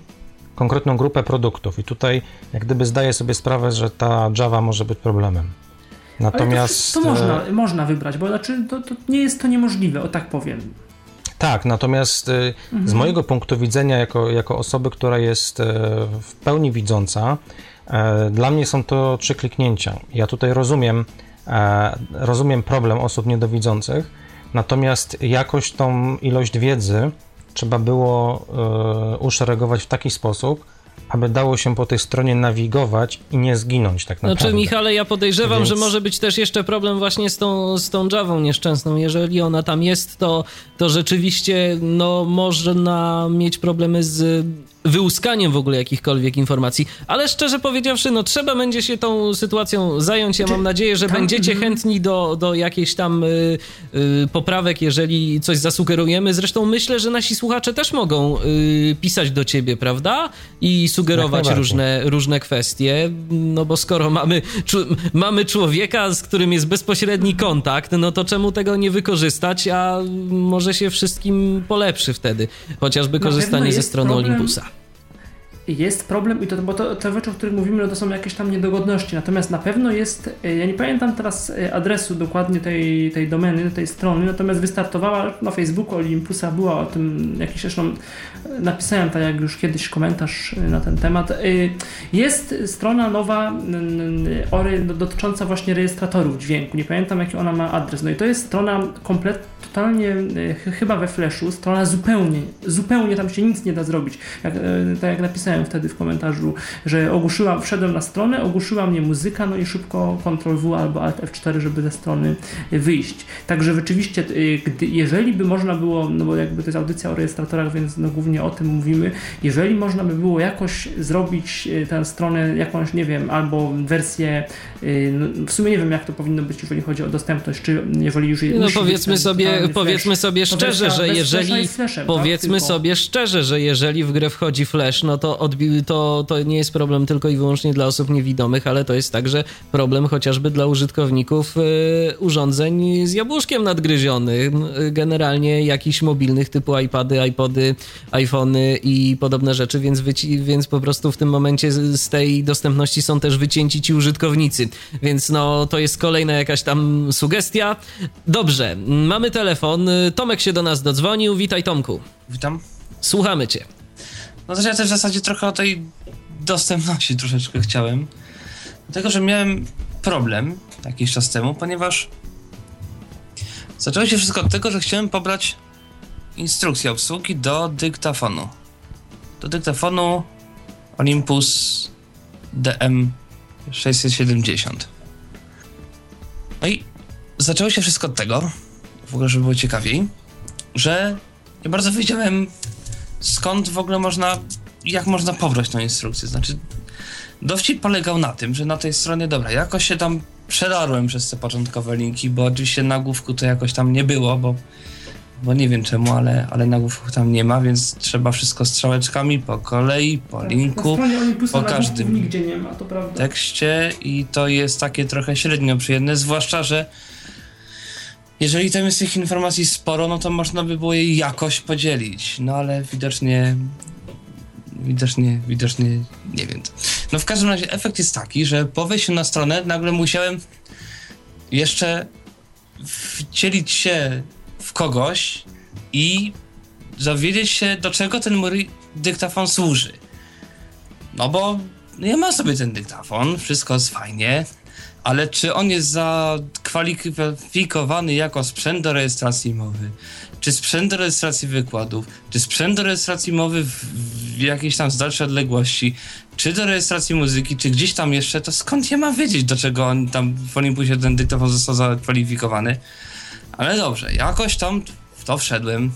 D: konkretną grupę produktów i tutaj jak gdyby zdaję sobie sprawę, że ta Java może być problemem.
C: Ale
D: Natomiast
C: to, to
D: e,
C: można, można wybrać, bo znaczy to, to nie jest to niemożliwe, o tak powiem.
D: Tak, natomiast y, z mojego punktu widzenia, jako, jako osoby, która jest e, w pełni widząca, e, dla mnie są to trzy kliknięcia. Ja tutaj rozumiem, e, rozumiem problem osób niedowidzących, natomiast jakoś tą ilość wiedzy trzeba było uszeregować w taki sposób, aby dało się po tej stronie nawigować i nie zginąć tak naprawdę.
B: Znaczy, Michale, ja podejrzewam,
D: Więc-
B: że może być też jeszcze problem właśnie z tą, z tą Javą nieszczęsną. Jeżeli ona tam jest, to, to rzeczywiście no, można mieć problemy z wyłuskaniem w ogóle jakichkolwiek informacji. Ale szczerze powiedziawszy, no trzeba będzie się tą sytuacją zająć. Ja
C: Znaczy,
B: mam nadzieję, że będziecie
C: mhm.
B: chętni do, do jakichś tam y, y, poprawek, jeżeli coś zasugerujemy. Zresztą myślę, że nasi słuchacze też mogą y, pisać do ciebie, prawda? I sugerować różne, różne kwestie, no bo skoro mamy, mamy człowieka, z którym jest bezpośredni kontakt, no to czemu tego nie wykorzystać, a może się wszystkim polepszy wtedy, chociażby korzystanie ze strony
C: problem-
B: Olympusa.
C: Jest problem, i to, bo to, te rzeczy, o których mówimy, no to są jakieś tam niedogodności. Natomiast na pewno jest, e, ja nie pamiętam teraz e, adresu dokładnie tej, tej domeny, tej strony, natomiast wystartowała na Facebooku Olympusa, była o tym jakiś zresztą e, napisałem tak jak już kiedyś komentarz na ten temat. Jest strona nowa no, dotycząca właśnie rejestratorów dźwięku. Nie pamiętam jaki ona ma adres. No i to jest strona kompletnie, totalnie ch- chyba we Flashu, strona zupełnie, zupełnie tam się nic nie da zrobić. Jak, tak jak napisałem wtedy w komentarzu, że ogłuszyłam, wszedłem na stronę, ogłuszyła mnie muzyka, no i szybko Ctrl W albo Alt F4, żeby ze strony wyjść. Także rzeczywiście, e, gdy, jeżeli by można było, no bo jakby to jest audycja o rejestratorach, więc no głównie o tym mówimy, jeżeli można by było jakoś zrobić e, tę stronę jakąś, nie wiem, albo wersję, e, no, w sumie nie wiem jak to powinno być, jeżeli chodzi o dostępność, czy jeżeli już
B: No powiedzmy sobie, powiedzmy sobie szczerze, że jeżeli
C: tak?
B: powiedzmy
C: Tylko-
B: sobie szczerze, że jeżeli w grę wchodzi flash, no to od to, to nie jest problem tylko i wyłącznie dla osób niewidomych, ale to jest także problem chociażby dla użytkowników y, urządzeń z jabłuszkiem nadgryzionym, y, generalnie jakichś mobilnych typu iPady, iPody, iPhony i podobne rzeczy, więc, wyci- więc po prostu w tym momencie z, z tej dostępności są też wycięci ci użytkownicy. Więc no to jest kolejna jakaś tam sugestia. Dobrze, mamy telefon. Tomek się do nas dodzwonił. Witaj Tomku.
F: Witam.
B: Słuchamy cię.
F: No to ja też w zasadzie trochę o tej dostępności troszeczkę chciałem. Dlatego, że miałem problem jakiś czas temu, ponieważ zaczęło się wszystko od tego, że chciałem pobrać instrukcję obsługi do dyktafonu. Do dyktafonu Olympus DM670. No i zaczęło się wszystko od tego, w ogóle, żeby było ciekawiej, że nie bardzo wiedziałem skąd w ogóle można, jak można pobrać tą instrukcję. Znaczy, dowcip polegał na tym, że na tej stronie, dobra, jakoś się tam przedarłem przez te początkowe linki, bo oczywiście nagłówku to jakoś tam nie było, bo, bo nie wiem czemu, ale, ale nagłówku tam nie ma, więc trzeba wszystko strzałeczkami po kolei, po linku,
C: stronie Olympusa
F: po każdym
C: nigdzie nie ma, to prawda.
F: tekście i to jest takie trochę średnio przyjemne, zwłaszcza, że jeżeli tam jest tych informacji sporo, no to można by było je jakoś podzielić, no ale widocznie widocznie, widocznie nie wiem. No w każdym razie efekt jest taki, że po wejściu na stronę nagle musiałem jeszcze wcielić się w kogoś i dowiedzieć się, do czego ten mój dyktafon służy. No bo ja mam sobie ten dyktafon, wszystko jest fajnie, ale czy on jest zakwalifikowany jako sprzęt do rejestracji mowy? Czy sprzęt do rejestracji wykładów? Czy sprzęt do rejestracji mowy w, w jakiejś tam z dalszej odległości? Czy do rejestracji muzyki? Czy gdzieś tam jeszcze? To skąd ja mam wiedzieć, do czego on tam w Olympusie ten dyktafon został zakwalifikowany? Ale dobrze, jakoś tam w to wszedłem.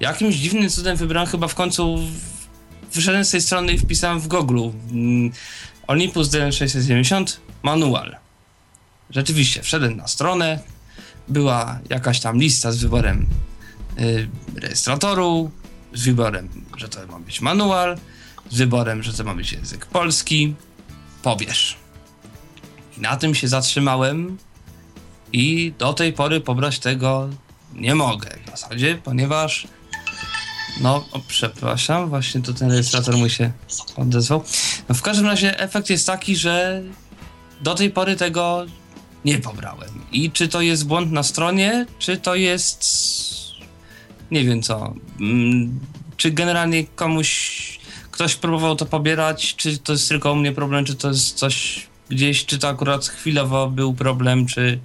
F: Jakimś dziwnym cudem wybrałem chyba w końcu wyszedłem z tej strony i wpisałem w Google mm, Olympus DM670 manual. Rzeczywiście, wszedłem na stronę, była jakaś tam lista z wyborem y, rejestratoru, z wyborem, że to ma być manual, z wyborem, że to ma być język polski, pobierz. I na tym się zatrzymałem i do tej pory pobrać tego nie mogę w zasadzie, ponieważ no, o, przepraszam, właśnie to ten rejestrator mój się odezwał. No, w każdym razie efekt jest taki, że do tej pory tego nie pobrałem. I czy to jest błąd na stronie, czy to jest. Nie wiem co. Mm, Czy generalnie komuś. Ktoś próbował to pobierać, czy to jest tylko u mnie problem, czy to jest coś gdzieś, czy to akurat chwilowo był problem, czy.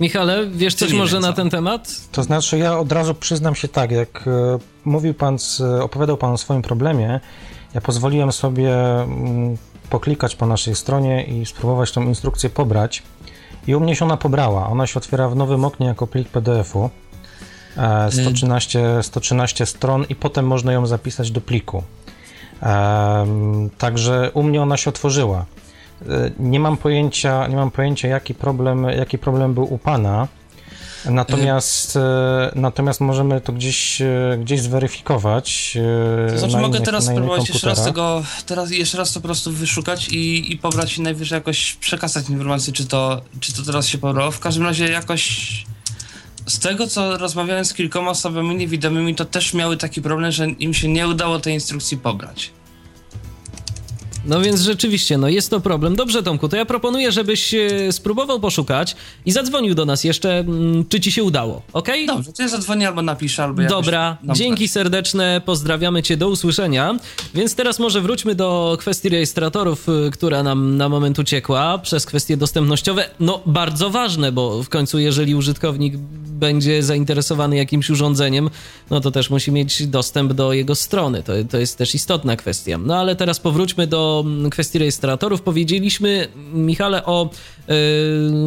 B: Michale, wiesz coś
F: nie
B: może na ten temat?
D: To znaczy, ja od razu przyznam się tak, jak e, mówił pan, z, opowiadał pan o swoim problemie, ja pozwoliłem sobie mm, poklikać po naszej stronie i spróbować tą instrukcję pobrać. I u mnie się ona pobrała. Ona się otwiera w nowym oknie jako plik PDF-u. E, 113, 113 stron i potem można ją zapisać do pliku. Em, Także u mnie ona się otworzyła. E, Nie mam pojęcia, nie mam pojęcia jaki problem, jaki problem był u pana. Natomiast, e, natomiast możemy to gdzieś, e, gdzieś zweryfikować.
F: To znaczy
D: na
F: mogę
D: innych-
F: teraz spróbować jeszcze raz tego, teraz jeszcze raz to po prostu wyszukać i, i pobrać i najwyżej jakoś przekazać informację, czy to, czy to teraz się pobrało. W każdym razie jakoś z tego, co rozmawiałem z kilkoma osobami niewidomymi, to też miały taki problem, że im się nie udało tej instrukcji pobrać.
B: No więc rzeczywiście, no jest to problem. Dobrze, Tomku, to ja proponuję, żebyś e, spróbował poszukać i zadzwonił do nas jeszcze, mm, czy ci się udało, okej?
F: Dobrze, to ja zadzwonię albo napiszę, albo
B: Dobra, dzięki serdeczne, pozdrawiamy Cię, do usłyszenia. Więc teraz może wróćmy do kwestii rejestratorów, y, która nam na moment uciekła, przez kwestie dostępnościowe. No, bardzo ważne, bo w końcu, jeżeli użytkownik będzie zainteresowany jakimś urządzeniem, no to też musi mieć dostęp do jego strony. To, to jest też istotna kwestia. No ale teraz powróćmy do mm, kwestii rejestratorów. Powiedzieliśmy, Michale, o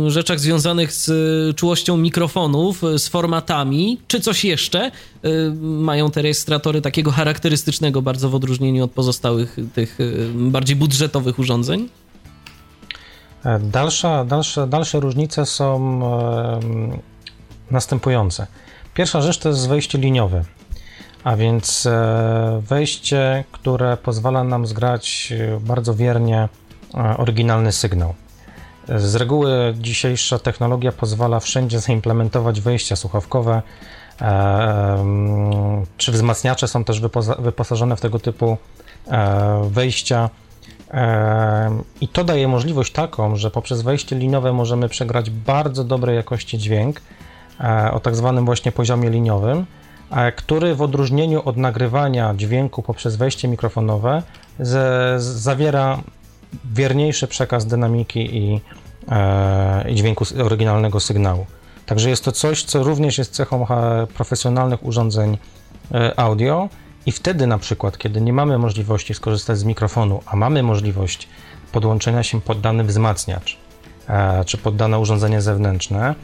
B: y, rzeczach związanych z y, czułością mikrofonów, z formatami. Czy coś jeszcze y, mają te rejestratory takiego charakterystycznego bardzo w odróżnieniu od pozostałych tych y, bardziej budżetowych urządzeń?
D: E, Dalsza, dalsze, dalsze różnice są następujące. Pierwsza rzecz to jest wejście liniowe. A więc e, wejście, które pozwala nam zgrać e, bardzo wiernie e, oryginalny sygnał. Z reguły dzisiejsza technologia pozwala wszędzie zaimplementować wejścia słuchawkowe, czy wzmacniacze są też wyposażone w tego typu wejścia. I to daje możliwość taką, że poprzez wejście linowe możemy przegrać bardzo dobrej jakości dźwięk o tak zwanym właśnie poziomie liniowym który w odróżnieniu od nagrywania dźwięku poprzez wejście mikrofonowe z, zawiera wierniejszy przekaz dynamiki i, e, i dźwięku oryginalnego sygnału. Także jest to coś, co również jest cechą profesjonalnych urządzeń e, audio i wtedy na przykład, kiedy nie mamy możliwości skorzystać z mikrofonu, a mamy możliwość podłączenia się pod dany wzmacniacz e, czy pod dane urządzenie zewnętrzne,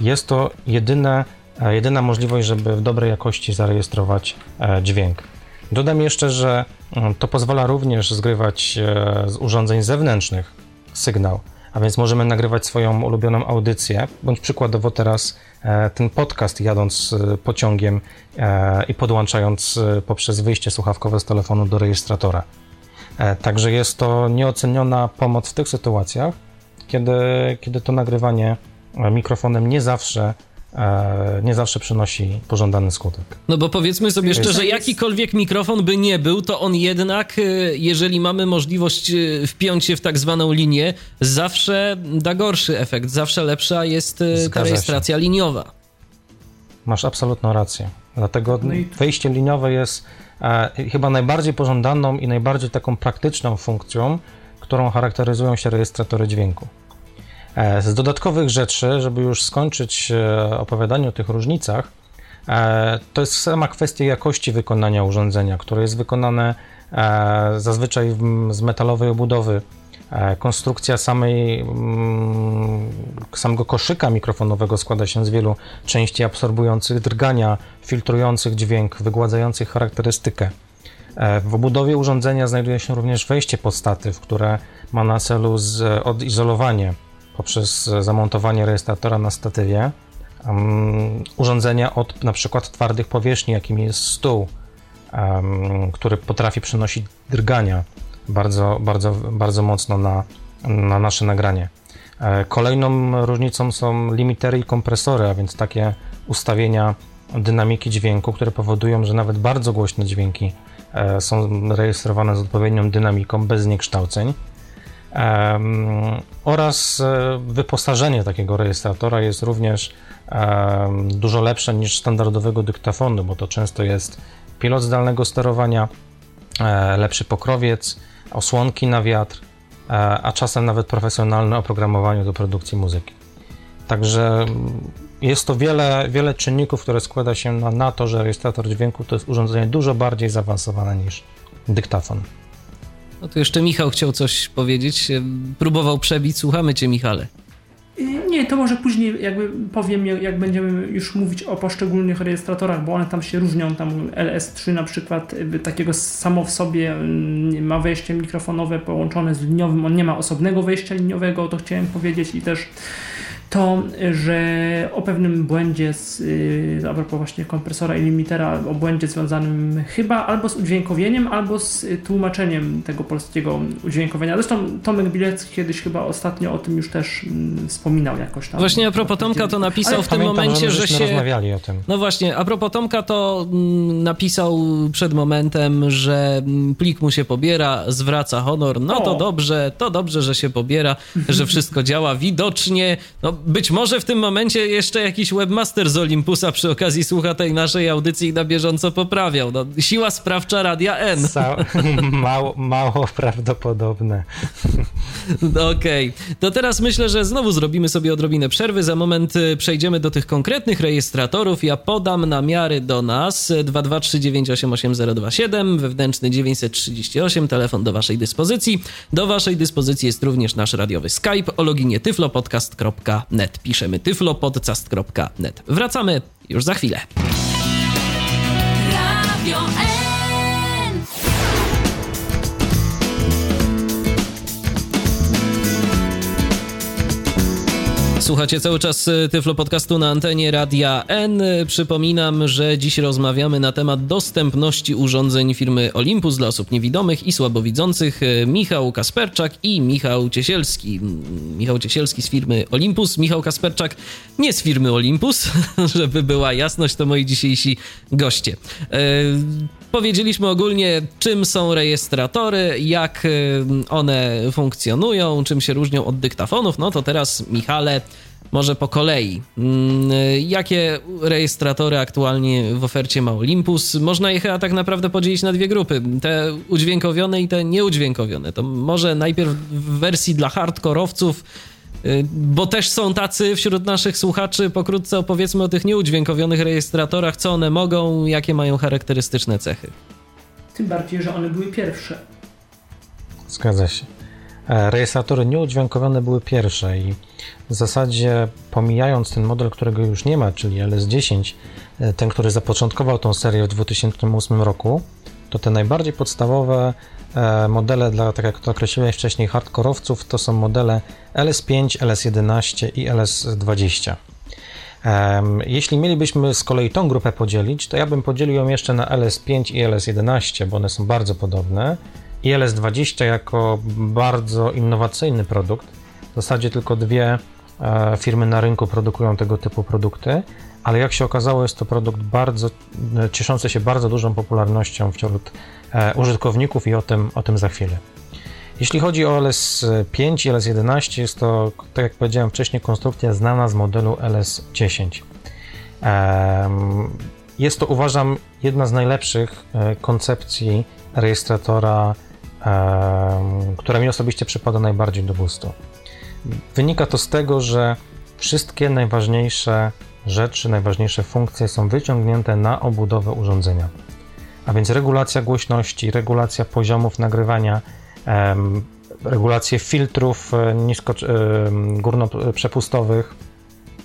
D: jest to jedyne E, jedyna możliwość, żeby w dobrej jakości zarejestrować e, dźwięk. Dodam jeszcze, że mm, to pozwala również zgrywać e, z urządzeń zewnętrznych sygnał, a więc możemy nagrywać swoją ulubioną audycję, bądź przykładowo teraz ten podcast jadąc pociągiem i podłączając poprzez wyjście słuchawkowe z telefonu do rejestratora. Także jest to nieoceniona pomoc w tych sytuacjach, kiedy, kiedy to nagrywanie mikrofonem nie zawsze E, nie zawsze przynosi pożądany skutek.
B: No bo powiedzmy sobie szczerze, jakikolwiek mikrofon by nie był, to on jednak, e, jeżeli mamy możliwość e, wpiąć się w tak zwaną linię, zawsze da gorszy efekt, zawsze lepsza jest ta rejestracja się. liniowa.
D: Masz absolutną rację. Dlatego no wejście liniowe jest e, chyba najbardziej pożądaną i najbardziej taką praktyczną funkcją, którą charakteryzują się rejestratory dźwięku. E, z dodatkowych rzeczy, żeby już skończyć e, opowiadanie o tych różnicach, e, to jest sama kwestia jakości wykonania urządzenia, które jest wykonane zazwyczaj z metalowej obudowy. Konstrukcja samej, mm, samego koszyka mikrofonowego składa się z wielu części absorbujących drgania, filtrujących dźwięk, wygładzających charakterystykę. W obudowie urządzenia znajduje się również wejście pod statyw, które ma na celu odizolowanie poprzez zamontowanie rejestratora na statywie um, urządzenia od na przykład twardych powierzchni, jakim jest stół, um, który potrafi przynosić drgania bardzo, bardzo, bardzo mocno na, na nasze nagranie. E, kolejną różnicą są limitery i kompresory, a więc takie ustawienia dynamiki dźwięku, które powodują, że nawet bardzo głośne dźwięki e, są rejestrowane z odpowiednią dynamiką bez zniekształceń oraz e, wyposażenie takiego rejestratora jest również dużo lepsze niż standardowego dyktafonu, bo to często jest pilot zdalnego sterowania, e, lepszy pokrowiec, osłonki na wiatr, e, a czasem nawet profesjonalne oprogramowanie do produkcji muzyki. Także jest to wiele, wiele czynników, które składa się na, na to, że rejestrator dźwięku to jest urządzenie dużo bardziej zaawansowane niż dyktafon.
B: No to jeszcze Michał chciał coś powiedzieć, próbował przebić, słuchamy cię Michale.
C: Y, nie, to może później jakby powiem, jak będziemy już mówić o poszczególnych rejestratorach, bo one tam się różnią. Tam LS3 na przykład takiego samo w sobie mm, ma wejście mikrofonowe połączone z liniowym, on nie ma osobnego wejścia liniowego, to chciałem powiedzieć i też to, że o pewnym błędzie z, yy, a propos właśnie kompresora i limitera, o błędzie związanym chyba albo z udźwiękowieniem, albo z tłumaczeniem tego polskiego udźwiękowienia. Zresztą Tomek Bilecki kiedyś chyba ostatnio o tym już też mm, wspominał jakoś tam.
B: Właśnie a propos Tomka to napisał Ale w tym momencie, że się...
D: rozmawiali o tym.
B: No właśnie, a propos Tomka to mm, napisał przed momentem, że mm, plik mu się pobiera, zwraca honor. No o. to dobrze, to dobrze, że się pobiera, że wszystko działa widocznie. No być może w tym momencie jeszcze jakiś webmaster z Olympusa przy okazji słucha tej naszej audycji i na bieżąco poprawiał. No, siła sprawcza Radia N.
D: mało, mało prawdopodobne.
B: Okej. Okay. To teraz myślę, że znowu zrobimy sobie odrobinę przerwy. Za moment y, przejdziemy do tych konkretnych rejestratorów. Ja podam namiary do nas 223988027, wewnętrzny 938, telefon do waszej dyspozycji. Do waszej dyspozycji jest również nasz radiowy Skype o loginie tyflopodcast.net tyflopodcast.net. Piszemy tyflopodcast.net. Wracamy już za chwilę. Radio Słuchacie cały czas e, Tyflo Podcastu na antenie Radia N. Przypominam, że dziś rozmawiamy na temat dostępności urządzeń firmy Olympus dla osób niewidomych i słabowidzących. E, Michał Kasperczak i Michał Ciesielski. Michał Ciesielski z firmy Olympus, Michał Kasperczak nie z firmy Olympus, żeby była jasność, to moi dzisiejsi goście. Powiedzieliśmy ogólnie, czym są rejestratory, jak one funkcjonują, czym się różnią od dyktafonów. No to teraz, Michale, może po kolei. Mm, jakie rejestratory aktualnie w ofercie ma Olympus? Można je chyba tak naprawdę podzielić na dwie grupy. Te udźwiękowione i te nieudźwiękowione. To może najpierw w wersji dla hardkorowców, bo też są tacy wśród naszych słuchaczy. Pokrótce opowiedzmy o tych nieudźwiękowionych rejestratorach, co one mogą, jakie mają charakterystyczne cechy.
C: Tym bardziej, że one były pierwsze.
D: Zgadza się. E, rejestratory nieudźwiękowione były pierwsze i w zasadzie pomijając ten model, którego już nie ma, czyli LS10, e, ten, który zapoczątkował tą serię w 2008 roku, to te najbardziej podstawowe modele dla, tak jak to określiłem wcześniej, hardkorowców, to są modele LS5, LS11 i LS20. Jeśli mielibyśmy z kolei tą grupę podzielić, to ja bym podzielił ją jeszcze na LS5 i LS11, bo one są bardzo podobne i LS20 jako bardzo innowacyjny produkt. W zasadzie tylko dwie e, firmy na rynku produkują tego typu produkty, ale jak się okazało, jest to produkt bardzo e, cieszący się bardzo dużą popularnością wśród e, użytkowników i o tym, o tym za chwilę. Jeśli chodzi o LS5 i LS11, jest to, tak jak powiedziałem wcześniej, konstrukcja znana z modelu LS10. Jest to, uważam, jedna z najlepszych koncepcji rejestratora która mi osobiście przypada najbardziej do gustu. Wynika to z tego, że wszystkie najważniejsze rzeczy, najważniejsze funkcje są wyciągnięte na obudowę urządzenia. A więc regulacja głośności, regulacja poziomów nagrywania, regulacje filtrów e, nisko, górnoprzepustowych,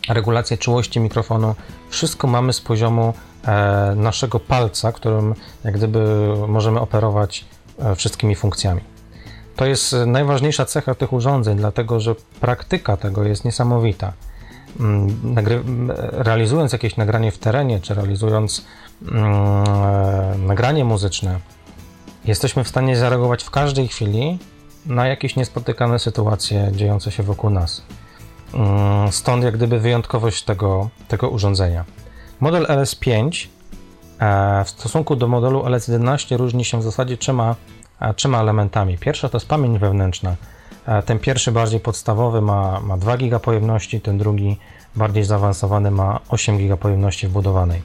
D: regulację czułości mikrofonu. Wszystko mamy z poziomu e, naszego palca, którym jak gdyby możemy operować E, wszystkimi funkcjami. To jest najważniejsza cecha tych urządzeń, dlatego że praktyka tego jest niesamowita. Mm, nagry realizując jakieś nagranie w terenie, czy realizując mm, e, nagranie muzyczne, jesteśmy w stanie zareagować w każdej chwili na jakieś niespotykane sytuacje dziejące się wokół nas. Mm, stąd jak gdyby wyjątkowość tego, tego urządzenia. Model LS5 E, w stosunku do modelu LS11 różni się w zasadzie trzema, e, trzema elementami. Pierwsza to jest pamięć wewnętrzna. E, ten pierwszy, bardziej podstawowy, ma, ma 2 GB pojemności, ten drugi, bardziej zaawansowany, ma 8 GB pojemności wbudowanej.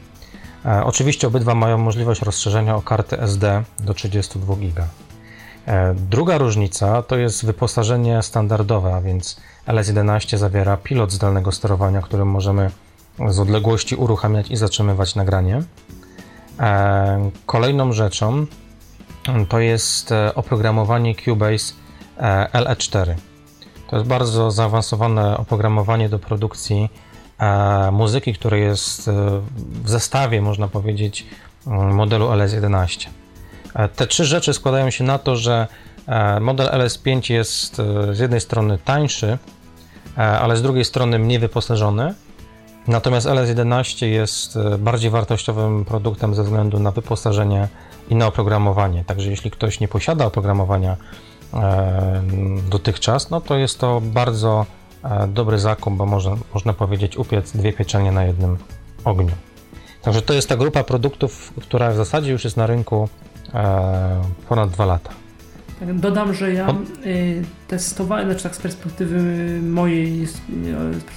D: Oczywiście obydwa mają możliwość rozszerzenia o kartę SD do 32 GB. Druga różnica to jest wyposażenie standardowe, a więc LS11 zawiera pilot zdalnego sterowania, którym możemy z odległości uruchamiać i zatrzymywać nagranie. E, kolejną rzeczą to jest e, oprogramowanie Cubase e, LE4. To jest bardzo zaawansowane oprogramowanie do produkcji muzyki, które jest w zestawie, można powiedzieć, modelu LS11. Te trzy rzeczy składają się na to, że model LS5 jest z jednej strony tańszy, ale z drugiej strony mniej wyposażony Natomiast LS11 jest e, bardziej wartościowym produktem ze względu na wyposażenie i na oprogramowanie. Także jeśli ktoś nie posiada oprogramowania e, dotychczas, no to jest to bardzo e, dobry zakup, bo można, można powiedzieć upiec dwie pieczenie na jednym ogniu. Także to jest ta grupa produktów, która w zasadzie już jest na rynku e, ponad dwa lata.
C: Dodam, że ja y, testowałem, znaczy tak z perspektywy mojej,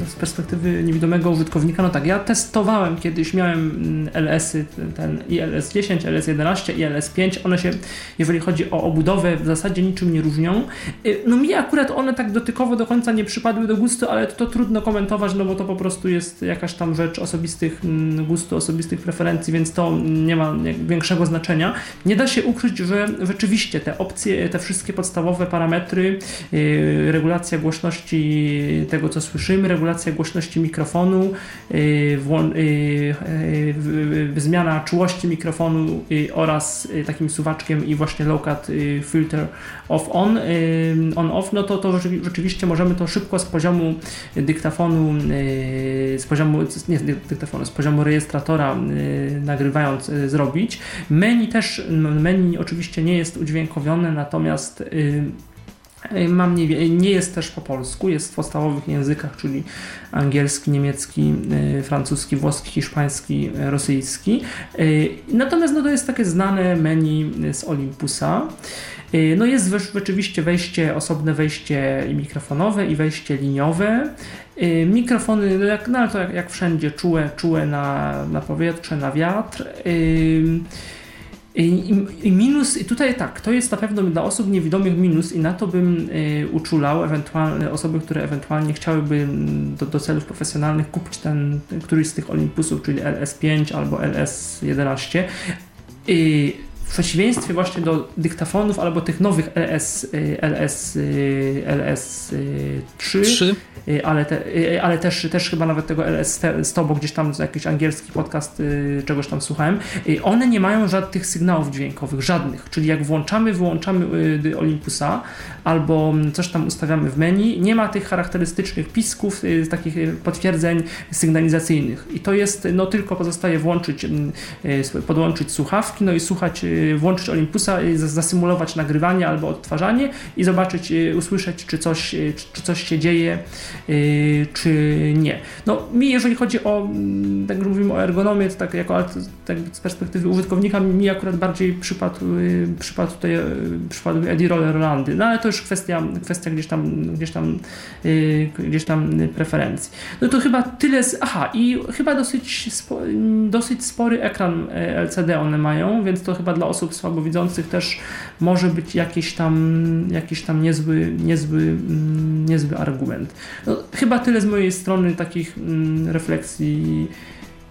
C: z perspektywy niewidomego użytkownika, no tak, ja testowałem kiedyś, miałem mm, LS-y, ten i LS10, LS11 i LS5, one się, jeżeli chodzi o obudowę, w zasadzie niczym nie różnią. Y, no mi akurat one tak dotykowo do końca nie przypadły do gustu, ale to, to trudno komentować, no bo to po prostu jest jakaś tam rzecz osobistych mm, gustu, osobistych preferencji, więc to nie ma większego znaczenia. Nie da się ukryć, że rzeczywiście te opcje, te wszystkie podstawowe parametry regulacja głośności tego, co słyszymy, regulacja głośności mikrofonu, zmiana czułości mikrofonu oraz takim suwaczkiem i właśnie low-cut filter off-on, on-off, no to, to rzeczywiście możemy to szybko z poziomu dyktafonu, z poziomu, nie z dyktafonu, z poziomu rejestratora nagrywając zrobić. Menu też, menu oczywiście nie jest udźwiękowione, natomiast Mam nie, nie jest też po polsku, jest w podstawowych językach, czyli angielski, niemiecki, francuski, włoski, hiszpański, rosyjski. Natomiast no, to jest takie znane menu z Olympusa. No jest rzeczywiście wejście, osobne wejście mikrofonowe i wejście liniowe. Mikrofony, no, jak, no to jak, jak wszędzie, czułe, czułe na, na powietrze, na wiatr. I, I, minus, i tutaj tak, to jest na pewno dla osób niewidomych minus i na to bym y, uczulał ewentualne osoby, które ewentualnie chciałyby do, do celów profesjonalnych kupić ten, któryś z tych Olympusów, czyli LS5 albo LS11. Y, w przeciwieństwie właśnie do dyktafonów albo tych nowych LS, LS, LS 3, 3. Ale, te, ale też, też chyba nawet tego LS 100, bo gdzieś tam jakiś angielski podcast y, czegoś tam słuchałem, y, one nie mają żadnych sygnałów dźwiękowych, żadnych, czyli jak włączamy, wyłączamy y, Olympusa albo coś tam ustawiamy w menu, nie ma tych charakterystycznych pisków, takich potwierdzeń sygnalizacyjnych. I to jest, no tylko pozostaje włączyć, podłączyć słuchawki, no i słuchać włączyć Olympusa, zasymulować nagrywanie albo odtwarzanie i zobaczyć, y, usłyszeć, czy coś, y, czy coś się dzieje, y, czy nie. No mi, jeżeli chodzi o, mm, tak mówimy o ergonomię, to tak jako tak z perspektywy użytkownika, mi akurat bardziej przypadł, przypadł tutaj przypadł Eddie Roller Rolandy, no ale to już kwestia, kwestia gdzieś tam, gdzieś tam, gdzieś tam preferencji. No to chyba tyle z, aha i chyba dosyć, spo, dosyć spory ekran LCD one mają, więc to chyba dla osób słabowidzących też może być jakiś tam, jakiś tam niezły, niezły, mm, niezły argument. No, chyba tyle z mojej strony takich mm, refleksji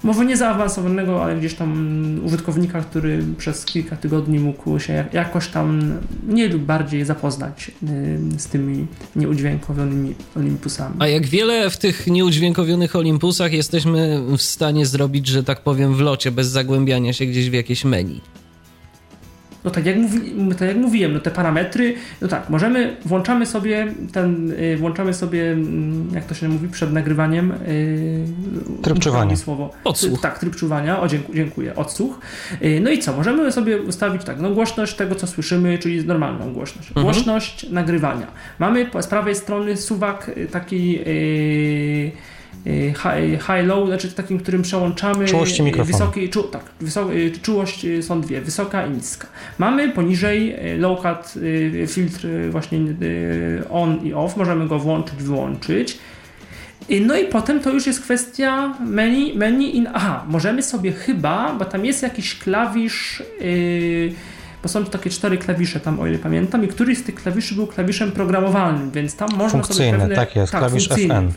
C: może nie zaawansowanego, ale gdzieś tam użytkownika, który przez kilka tygodni mógł się jakoś tam mniej lub bardziej zapoznać z tymi nieudźwiękowionymi Olympusami.
B: A jak wiele w tych nieudźwiękowionych Olympusach jesteśmy w stanie zrobić, że tak powiem, w locie, bez zagłębiania się gdzieś w jakieś menu?
C: No tak jak, mówi, tak jak mówiłem, no te parametry, no tak, możemy, włączamy sobie ten, y, włączamy sobie, mm, jak to się mówi, przed nagrywaniem
D: yy, tryb czuwania.
C: słowo. Odsłuch. Tak, tryb czuwania, o dziękuję, dziękuję odsłuch. Yy, no i co, możemy sobie ustawić tak, no głośność tego, co słyszymy, czyli normalną głośność. Mhm. Głośność nagrywania. Mamy z prawej strony suwak y, taki yy, Y, high-low, znaczy takim, którym przełączamy
D: czułości mikrofonu.
C: Wysoki, czu, tak, wysok, y, czułość y, są dwie, wysoka i niska. Mamy poniżej low-cut filtr właśnie on i off, możemy go włączyć, wyłączyć. No i potem to już jest kwestia menu, menu in, aha, możemy sobie chyba, bo tam jest jakiś klawisz yy, bo są takie cztery klawisze tam, o ile pamiętam, i któryś z tych klawiszy był klawiszem programowalnym, więc tam można sobie pewne...
D: tak jest, tak, klawisz FN.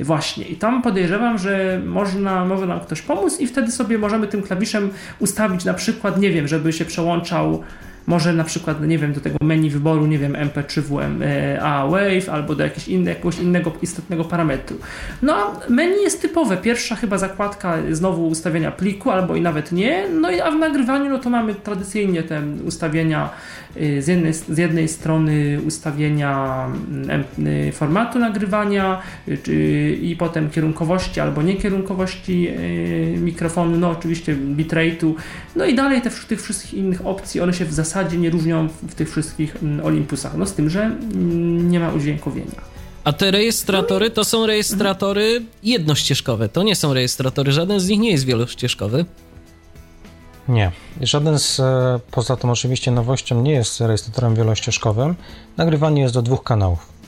C: Właśnie. I tam podejrzewam, że można, może nam ktoś pomóc i wtedy sobie możemy tym klawiszem ustawić na przykład, nie wiem, żeby się przełączał może na przykład, nie wiem, do tego menu wyboru, nie wiem, MP3 WM, a Wave albo do jakiegoś, inne, jakiegoś innego istotnego parametru. No a menu jest typowe. Pierwsza chyba zakładka znowu ustawienia pliku albo i nawet nie. No i a w nagrywaniu no to mamy tradycyjnie te ustawienia z jednej, z jednej strony ustawienia mm, y, formatu nagrywania y, i potem kierunkowości albo niekierunkowości mikrofonu, no oczywiście bitrate'u, no i dalej te, tych wszystkich innych opcji, one się w zasadzie nie różnią w tych wszystkich mm, Olympusach. No z tym, że mm, nie ma udźwiękowienia.
B: A te rejestratory to są rejestratory jednościeżkowe, to nie są rejestratory, żaden z nich nie jest wielościeżkowy.
D: Nie. Żaden z, e, poza tą oczywiście nowością, nie jest rejestratorem wielościeżkowym. Nagrywanie jest do dwóch kanałów.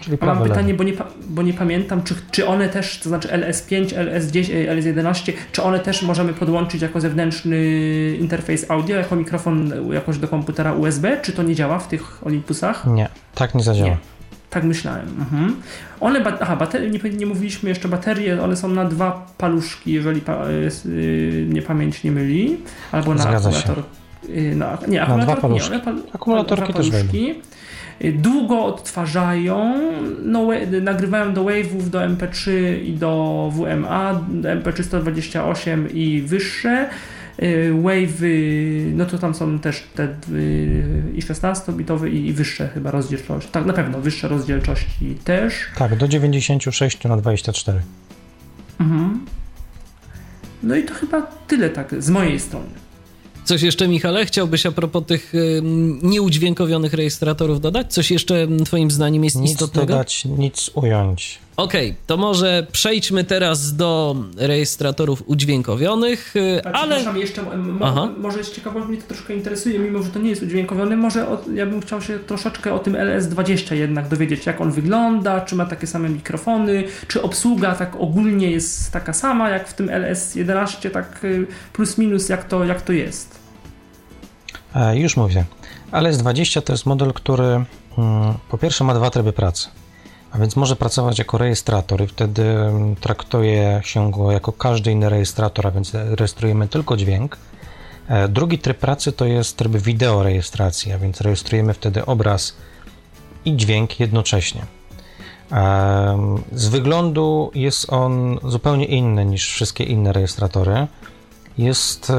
C: Czyli mam pytanie, bo nie, bo nie pamiętam, czy, czy one też, to znaczy LS5, LS10, LS11, czy one też możemy podłączyć jako zewnętrzny interfejs audio, jako mikrofon jakoś do komputera USB, czy to nie działa w tych Olympusach?
D: Nie, tak nie zadziała. Nie.
C: Tak myślałem. Mhm. One, aha, baterie, nie, nie, mówiliśmy jeszcze baterie, one są na dwa paluszki, jeżeli pa, yy, nie pamięć nie myli, albo na
D: Zgadza
C: akumulator.
D: Yy, na, nie, akumulator, na dwa paluszki. Nie, one,
C: Akumulatorki
D: też
C: paluszki. y, długo odtwarzają, no, nagrywają do wave'ów, do MP3 i do WMA, do MP3 128 i wyższe. Wave'y, no to tam są też te i 16-bitowe i wyższe chyba rozdzielczości. Tak, na pewno wyższe rozdzielczości też.
D: Tak, do 96 na 24. Mhm.
C: No i to chyba tyle tak z mojej strony.
B: Coś jeszcze, Michale, chciałbyś a propos tych y, nieudźwiękowionych rejestratorów dodać? Coś jeszcze twoim zdaniem jest
D: nic
B: istotnego?
D: Nic dodać, nic ująć.
B: Okej, okay, to może przejdźmy teraz do rejestratorów udźwiękowionych,
C: A, ale... Przepraszam, jeszcze, mo, może jest ciekawe, mnie to troszkę interesuje, mimo że to nie jest udźwiękowiony, może o, ja bym chciał się troszeczkę o tym LS20 jednak dowiedzieć, jak on wygląda, czy ma takie same mikrofony, czy obsługa tak ogólnie jest taka sama, jak w tym LS11, tak y, plus minus, jak to, jak to jest.
D: E, już mówię. LS20 to jest model, który mm, po pierwsze ma dwa tryby pracy. A więc może pracować jako rejestrator i wtedy mm, traktuje się go jako każdy inny rejestrator, a więc rejestrujemy tylko dźwięk. E, drugi tryb pracy to jest tryb wideo rejestracji, a więc rejestrujemy wtedy obraz i dźwięk jednocześnie. Z wyglądu jest on zupełnie inny niż wszystkie inne rejestratory. Jest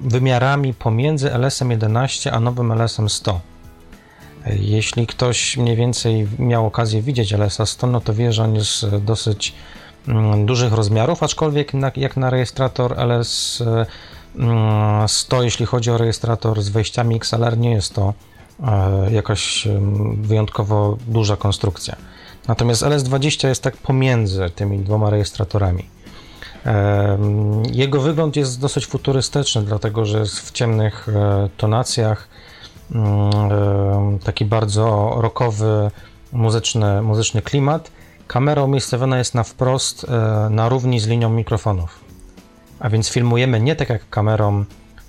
D: wymiarami pomiędzy LS-11 a nowym LS-100. Jeśli ktoś mniej więcej miał okazję widzieć LSA 100, no to wie, że on jest dosyć mm, dużych rozmiarów, aczkolwiek na, jak na rejestrator LS 100, mm, jeśli chodzi o rejestrator z wejściami XLR, nie jest to e, jakaś wyjątkowo duża konstrukcja. Natomiast LS20 jest tak pomiędzy tymi dwoma rejestratorami. Jego wygląd jest dosyć futurystyczny, dlatego że jest w ciemnych e, tonacjach, Mm, taki bardzo rockowy, muzyczny, muzyczny klimat. Kamera umiejscowiona jest na wprost e, na równi z linią mikrofonów. A więc filmujemy nie tak jak kamerą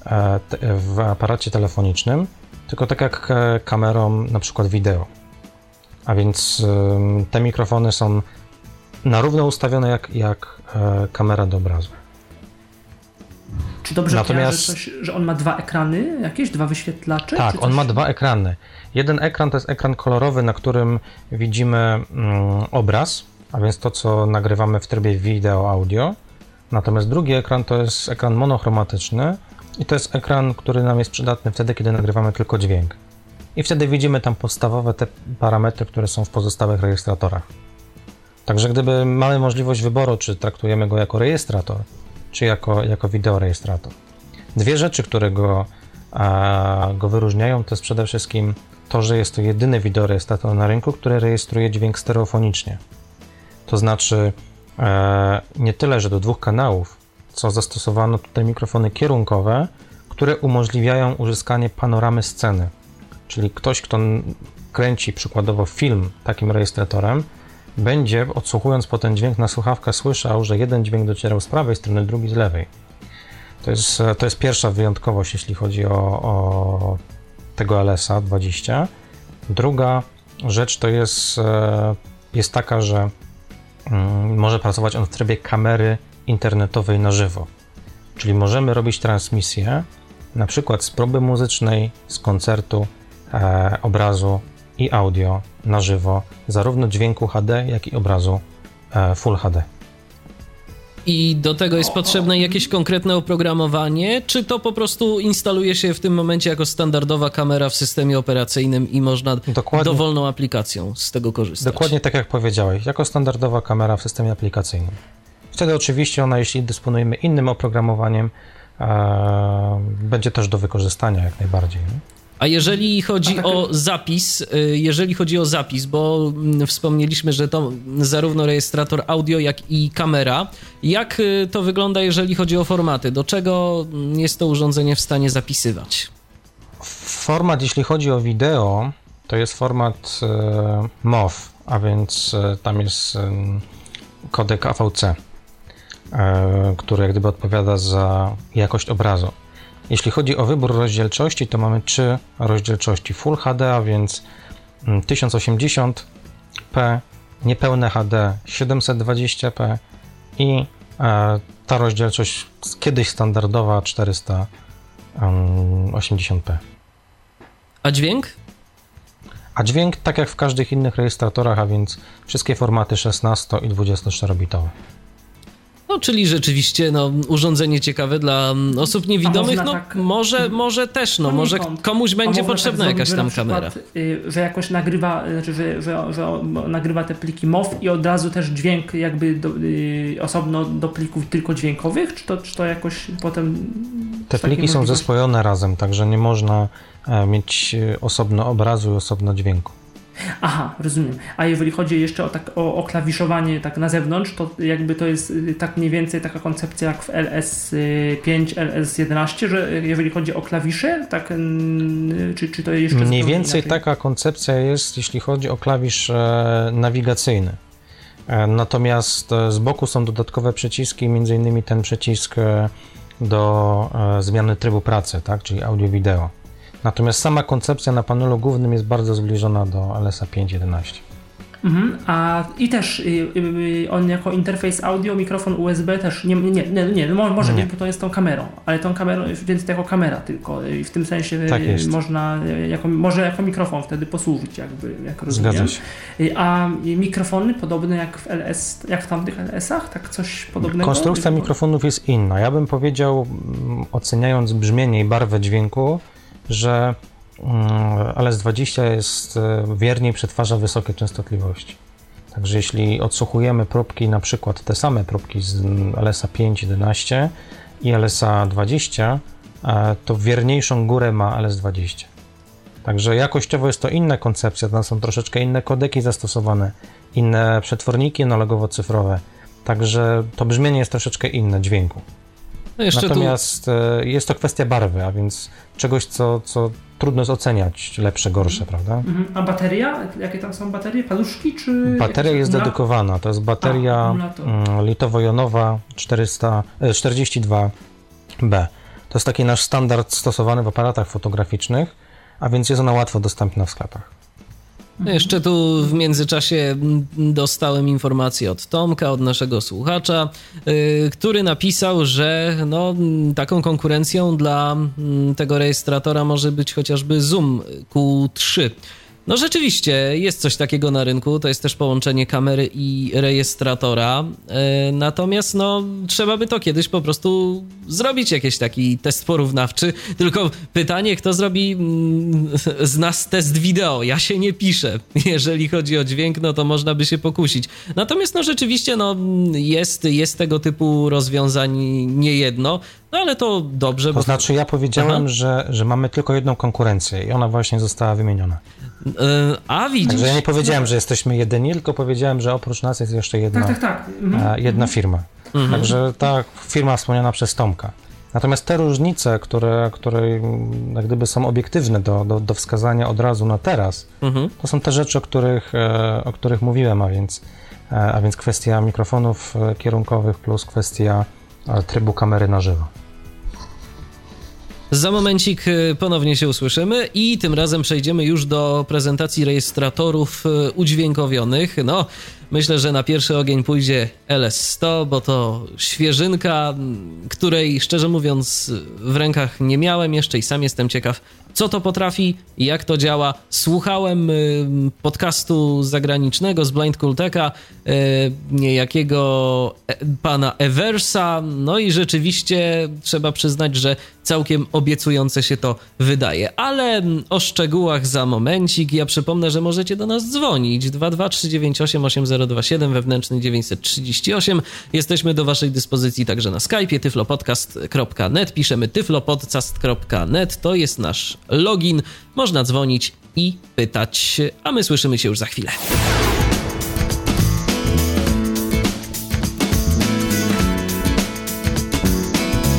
D: e, w aparacie telefonicznym, tylko tak jak e, kamerą na przykład wideo. A więc te mikrofony są na równo ustawione jak, jak kamera do obrazu.
C: Czy dobrze Natomiast... coś, że on ma dwa ekrany, jakieś dwa wyświetlacze?
D: Tak, on ma dwa ekrany. Jeden ekran to jest ekran kolorowy, na którym widzimy mm, obraz, a więc to, co nagrywamy w trybie wideo, audio. Natomiast drugi ekran to jest ekran monochromatyczny i to jest ekran, który nam jest przydatny wtedy, kiedy nagrywamy tylko dźwięk. I wtedy widzimy tam podstawowe te parametry, które są w pozostałych rejestratorach. Także gdyby mamy możliwość wyboru, czy traktujemy go jako rejestrator, czy jako, jako wideorejestrator. Dwie rzeczy, które go, a, go wyróżniają, to jest przede wszystkim to, że jest to jedyny wideorejestrator na rynku, który rejestruje dźwięk stereofonicznie. To znaczy e, nie tyle, że do dwóch kanałów, co zastosowano tutaj mikrofony kierunkowe, które umożliwiają uzyskanie panoramy sceny. Czyli ktoś, kto kręci przykładowo film takim rejestratorem, będzie, odsłuchując po ten dźwięk na słuchawkę, słyszał, że jeden dźwięk docierał z prawej strony, drugi z lewej. To jest, to jest pierwsza wyjątkowość, jeśli chodzi o, o tego LS-a 20. Druga rzecz to jest, e, jest taka, że mm, może pracować on w trybie kamery internetowej na żywo. Czyli możemy robić transmisję, na przykład z próby muzycznej, z koncertu, e, obrazu i audio na żywo, zarówno dźwięku HD, jak i obrazu e, Full HD.
B: I do tego jest potrzebne jakieś konkretne oprogramowanie, czy to po prostu instaluje się w tym momencie jako standardowa kamera w systemie operacyjnym i można dokładnie, dowolną aplikacją z tego korzystać?
D: Dokładnie tak jak powiedziałeś, jako standardowa kamera w systemie aplikacyjnym. Wtedy oczywiście ona, jeśli dysponujemy innym oprogramowaniem, e, będzie też do wykorzystania jak najbardziej. Nie?
B: A jeżeli chodzi tak, o zapis, y, jeżeli chodzi o zapis, bo mm, wspomnieliśmy, że to zarówno rejestrator audio, jak i kamera, jak y, to wygląda, jeżeli chodzi o formaty? Do czego mm, jest to urządzenie w stanie zapisywać?
D: Format, jeśli chodzi o wideo, to jest format e, MOV, a więc tam jest kodek AVC, który jak gdyby odpowiada za jakość obrazu. Jeśli chodzi o wybór rozdzielczości, to mamy trzy rozdzielczości Full HD, a więc 1080p, mm, niepełne HD 720p i e, ta rozdzielczość kiedyś standardowa 480p.
B: A dźwięk?
D: A dźwięk, tak jak w każdych innych rejestratorach, a więc wszystkie formaty 16 i 24-bitowe.
B: No, czyli rzeczywiście no, urządzenie ciekawe dla mm, osób niewidomych, no tak... może, może też, no, może komuś będzie potrzebna tak jakaś tam kamera.
C: Y, że jakoś nagrywa, znaczy, że, że, że nagrywa te pliki MOW i od razu też dźwięk jakby do, y, osobno do plików tylko dźwiękowych, czy to, czy to jakoś potem...
D: Te pliki są zespojone razem, także nie można e, mieć osobno obrazu i osobno dźwięku.
C: Aha, rozumiem. A jeżeli chodzi jeszcze o, tak, o, o, klawiszowanie tak na zewnątrz, to jakby to jest y, tak mniej więcej taka koncepcja jak w LS5, LS11, że jeżeli chodzi o klawisze, tak, czy, czy to jeszcze...
D: Mniej więcej inaczej? taka koncepcja jest, jeśli chodzi o klawisz e, nawigacyjny. E, natomiast e, z boku są dodatkowe przyciski, między innymi ten przycisk do zmiany trybu pracy, tak, czyli audio-wideo. Natomiast sama koncepcja na panelu głównym jest bardzo zbliżona do LSA 5.11.
C: Mhm, a i też y, y, on jako interfejs audio, mikrofon USB też nie, nie, nie, nie może nie, bo to jest tą kamerą, ale tą kamerą, więc jako kamera tylko i w tym sensie tak można, jako, może jako mikrofon wtedy posłużyć jakby, jak rozumiem. Zgadza się. A mikrofony podobne jak w LS, jak w tamtych LS-ach, tak coś podobnego?
D: Konstrukcja mikrofonów jest inna. Ja bym powiedział, oceniając brzmienie i barwę dźwięku, że mm, LS20 jest e, wierniej przetwarza wysokie częstotliwości. Także jeśli odsłuchujemy próbki, na przykład te same próbki z LSA 5, 11 i LSA 20, e, to wierniejszą górę ma LS20. Także jakościowo jest to inna koncepcja, tam są troszeczkę inne kodeki zastosowane, inne przetworniki analogowo-cyfrowe. Także to brzmienie jest troszeczkę inne dźwięku. No Natomiast tu... E, jest to kwestia barwy, a więc czegoś, co, co trudno jest oceniać, lepsze, gorsze, prawda?
C: Mhm. A bateria? Jakie tam są baterie? Paluszki czy...
D: Bateria jest dedykowana, to jest bateria mm, litowo-jonowa 400, 42B. To jest taki nasz standard stosowany w aparatach fotograficznych, a więc jest ona łatwo dostępna w sklepach.
B: No jeszcze tu w międzyczasie dostałem informację od Tomka, od naszego słuchacza, yy, który napisał, że no, taką konkurencją dla mm, tego rejestratora może być chociażby Zoom Q3. No rzeczywiście, jest coś takiego na rynku, to jest też połączenie kamery i rejestratora, e, natomiast no trzeba by to kiedyś po prostu zrobić jakiś taki test porównawczy, tylko pytanie, kto zrobi mm, z nas test wideo, ja się nie piszę, jeżeli chodzi o dźwięk, no to można by się pokusić. Natomiast no rzeczywiście, no jest, jest tego typu rozwiązań niejedno, no ale to dobrze. To
D: bo... znaczy ja powiedziałem, że, że mamy tylko jedną konkurencję i ona właśnie została wymieniona.
B: E, a widzisz. Także
D: ja nie powiedziałem, że jesteśmy jedyni, tylko powiedziałem, że oprócz nas jest jeszcze jedna, tak, tak, tak. Mhm. jedna firma. Mhm. Także ta firma wspomniana przez Tomka. Natomiast te różnice, które, które jak gdyby są obiektywne do, do, do wskazania od razu na teraz, mhm. to są te rzeczy, o których, e, o których mówiłem, a więc, e, a więc kwestia mikrofonów kierunkowych plus kwestia trybu kamery na żywo.
B: Za momencik y, ponownie się usłyszymy i tym razem przejdziemy już do prezentacji rejestratorów y, udźwiękowionych. No, myślę, że na pierwszy ogień pójdzie LS100, bo to świeżynka, której szczerze mówiąc w rękach nie miałem jeszcze i sam jestem ciekaw, co to potrafi jak to działa. Słuchałem y, podcastu zagranicznego z Blind Kulteka, niejakiego e, pana Eversa, no i rzeczywiście trzeba przyznać, że całkiem obiecujące się to wydaje. Ale o szczegółach za momencik. Ja przypomnę, że możecie do nas dzwonić 223988027 wewnętrzny 938. Jesteśmy do waszej dyspozycji także na Skype'ie tyflopodcast.net. Piszemy tyflopodcast.net. To jest nasz login. Można dzwonić i pytać, a my słyszymy się już za chwilę.